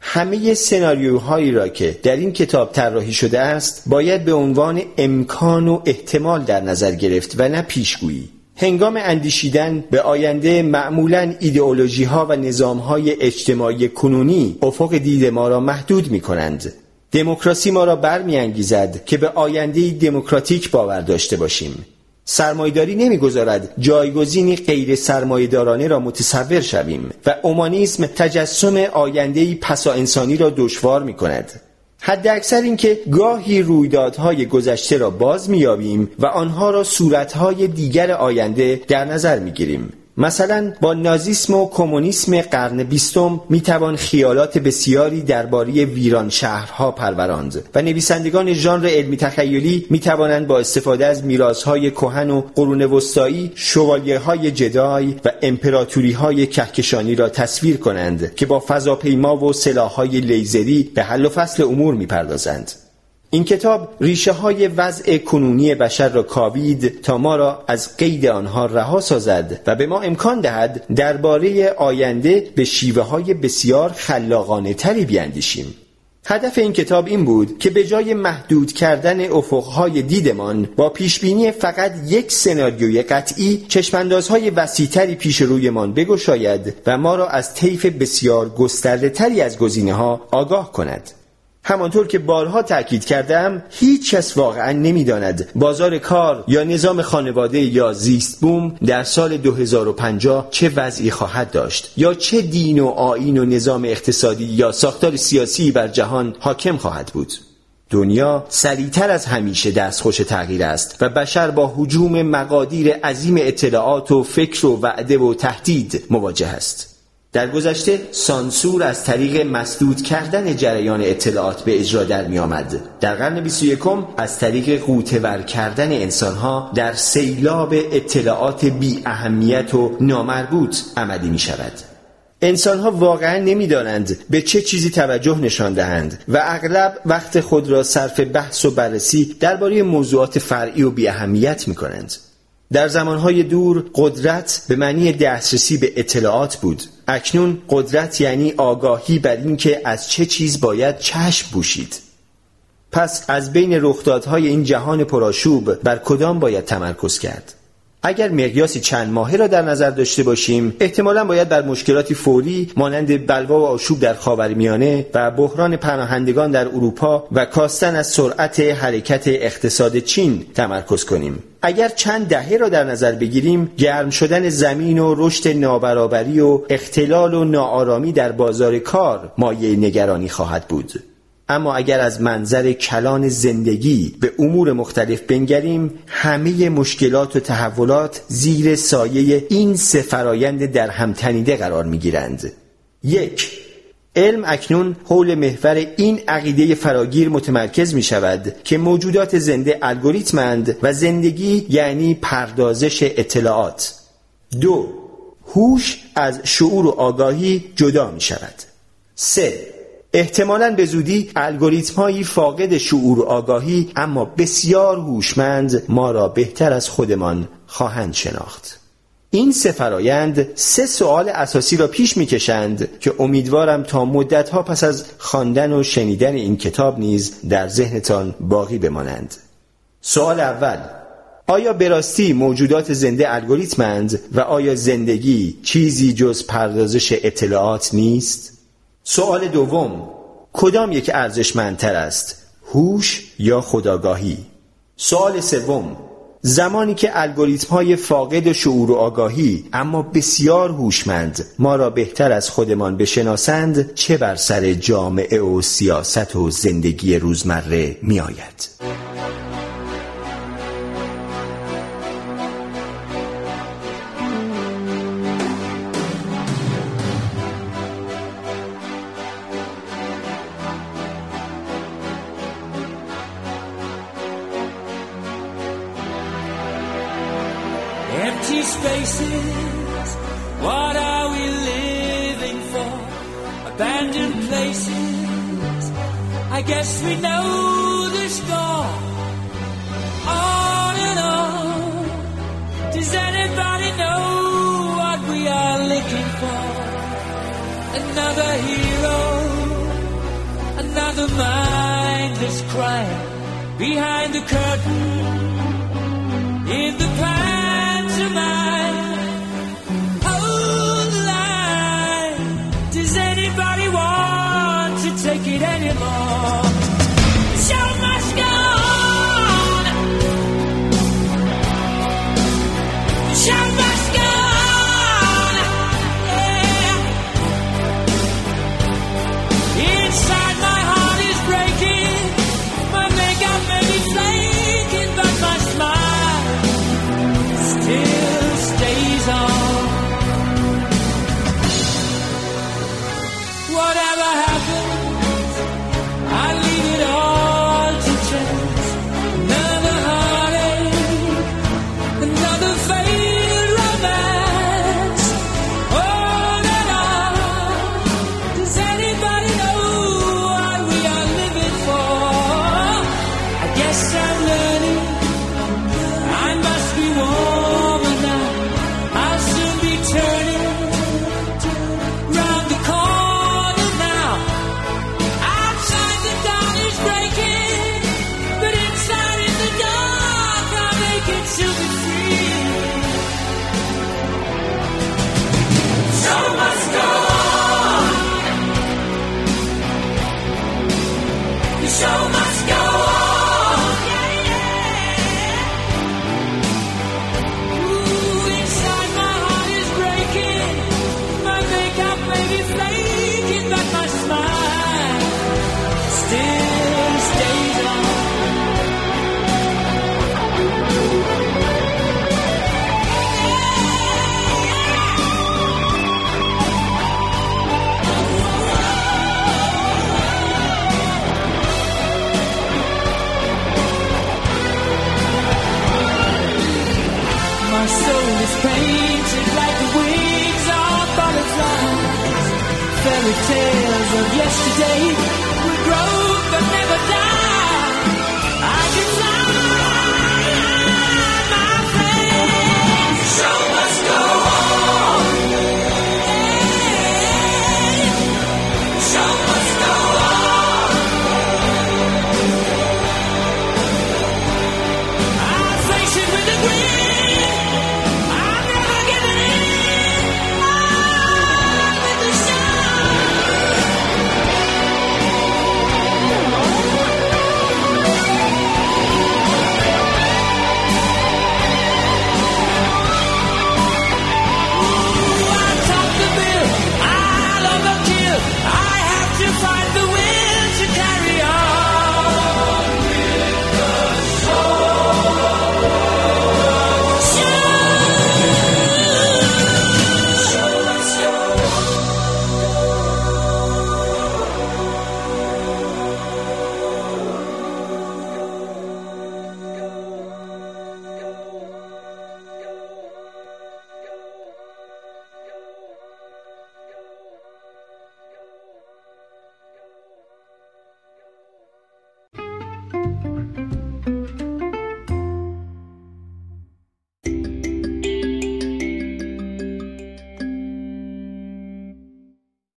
همه سناریوهایی را که در این کتاب طراحی شده است باید به عنوان امکان و احتمال در نظر گرفت و نه پیشگویی. هنگام اندیشیدن به آینده معمولا ایدئولوژی ها و نظام های اجتماعی کنونی افق دید ما را محدود می کنند دموکراسی ما را برمیانگیزد که به آینده دموکراتیک باور داشته باشیم. سرمایداری نمی‌گذارد جایگزینی غیر سرمایدارانه را متصور شویم و اومانیسم تجسم آیندهی پسا انسانی را دشوار می کند. حد اکثر این که گاهی رویدادهای گذشته را باز میابیم و آنها را صورتهای دیگر آینده در نظر می‌گیریم مثلا با نازیسم و کمونیسم قرن بیستم می‌توان خیالات بسیاری درباره ویران شهرها پروراند و نویسندگان ژانر علمی تخیلی می‌توانند با استفاده از میراثهای کهن و قرون وسطایی شوالیه های جدای و امپراتوری های کهکشانی را تصویر کنند که با فضاپیما و سلاحهای لیزری به حل و فصل امور می‌پردازند. این کتاب ریشه های وضع کنونی بشر را کاوید تا ما را از قید آنها رها سازد و به ما امکان دهد درباره آینده به شیوه های بسیار خلاقانه تری بیاندیشیم. هدف این کتاب این بود که به جای محدود کردن افقهای دیدمان با پیشبینی فقط یک سناریوی قطعی چشماندازهای وسیعتری پیش رویمان بگشاید و ما را از طیف بسیار گسترده تری از گزینه ها آگاه کند. همانطور که بارها تأکید کردم هیچ کس واقعا نمی‌داند بازار کار یا نظام خانواده یا زیست بوم در سال 2050 چه وضعی خواهد داشت یا چه دین و آین و نظام اقتصادی یا ساختار سیاسی بر جهان حاکم خواهد بود. دنیا سریعتر از همیشه دستخوش تغییر است و بشر با حجوم مقادیر عظیم اطلاعات و فکر و وعده و تهدید مواجه است. در گذشته سانسور از طریق مسدود کردن جریان اطلاعات به اجرا در می آمد. در قرن 21 از طریق قوتور کردن انسانها در سیلاب اطلاعات بی اهمیت و نامربوط عملی می شود. انسانها واقعا نمی‌دانند به چه چیزی توجه نشان دهند و اغلب وقت خود را صرف بحث و بررسی درباره موضوعات فرعی و بی اهمیت می کنند. در زمانهای دور قدرت به معنی دسترسی به اطلاعات بود. اکنون قدرت یعنی آگاهی بر اینکه از چه چیز باید چشم بوشید پس از بین رخدادهای این جهان پرآشوب بر کدام باید تمرکز کرد؟ اگر مقیاسی چند ماهه را در نظر داشته باشیم احتمالا باید بر مشکلاتی فوری مانند بلوا و آشوب در خاورمیانه و بحران پناهندگان در اروپا و کاستن از سرعت حرکت اقتصاد چین تمرکز کنیم. اگر چند دهه را در نظر بگیریم گرم شدن زمین و رشد نابرابری و اختلال و ناآرامی در بازار کار مایه نگرانی خواهد بود. اما اگر از منظر کلان زندگی به امور مختلف بنگریم همه مشکلات و تحولات زیر سایه این سه فرایند در هم تنیده قرار می گیرند. یک علم اکنون حول محور این عقیده فراگیر متمرکز می شود که موجودات زنده الگوریتمند و زندگی یعنی پردازش اطلاعات دو هوش از شعور و آگاهی جدا می شود سه احتمالا به زودی الگوریتم هایی فاقد شعور آگاهی اما بسیار هوشمند ما را بهتر از خودمان خواهند شناخت این سه فرایند سه سوال اساسی را پیش می‌کشند که امیدوارم تا مدتها پس از خواندن و شنیدن این کتاب نیز در ذهنتان باقی بمانند سوال اول آیا به راستی موجودات زنده الگوریتمند و آیا زندگی چیزی جز پردازش اطلاعات نیست؟ سوال دوم. کدام یک ارزشمندتر است هوش یا خداگاهی سوال سوم. زمانی که الگوریتم های فاقد شعور و آگاهی اما بسیار هوشمند ما را بهتر از خودمان بشناسند چه بر سر جامعه و سیاست و زندگی روزمره می آید؟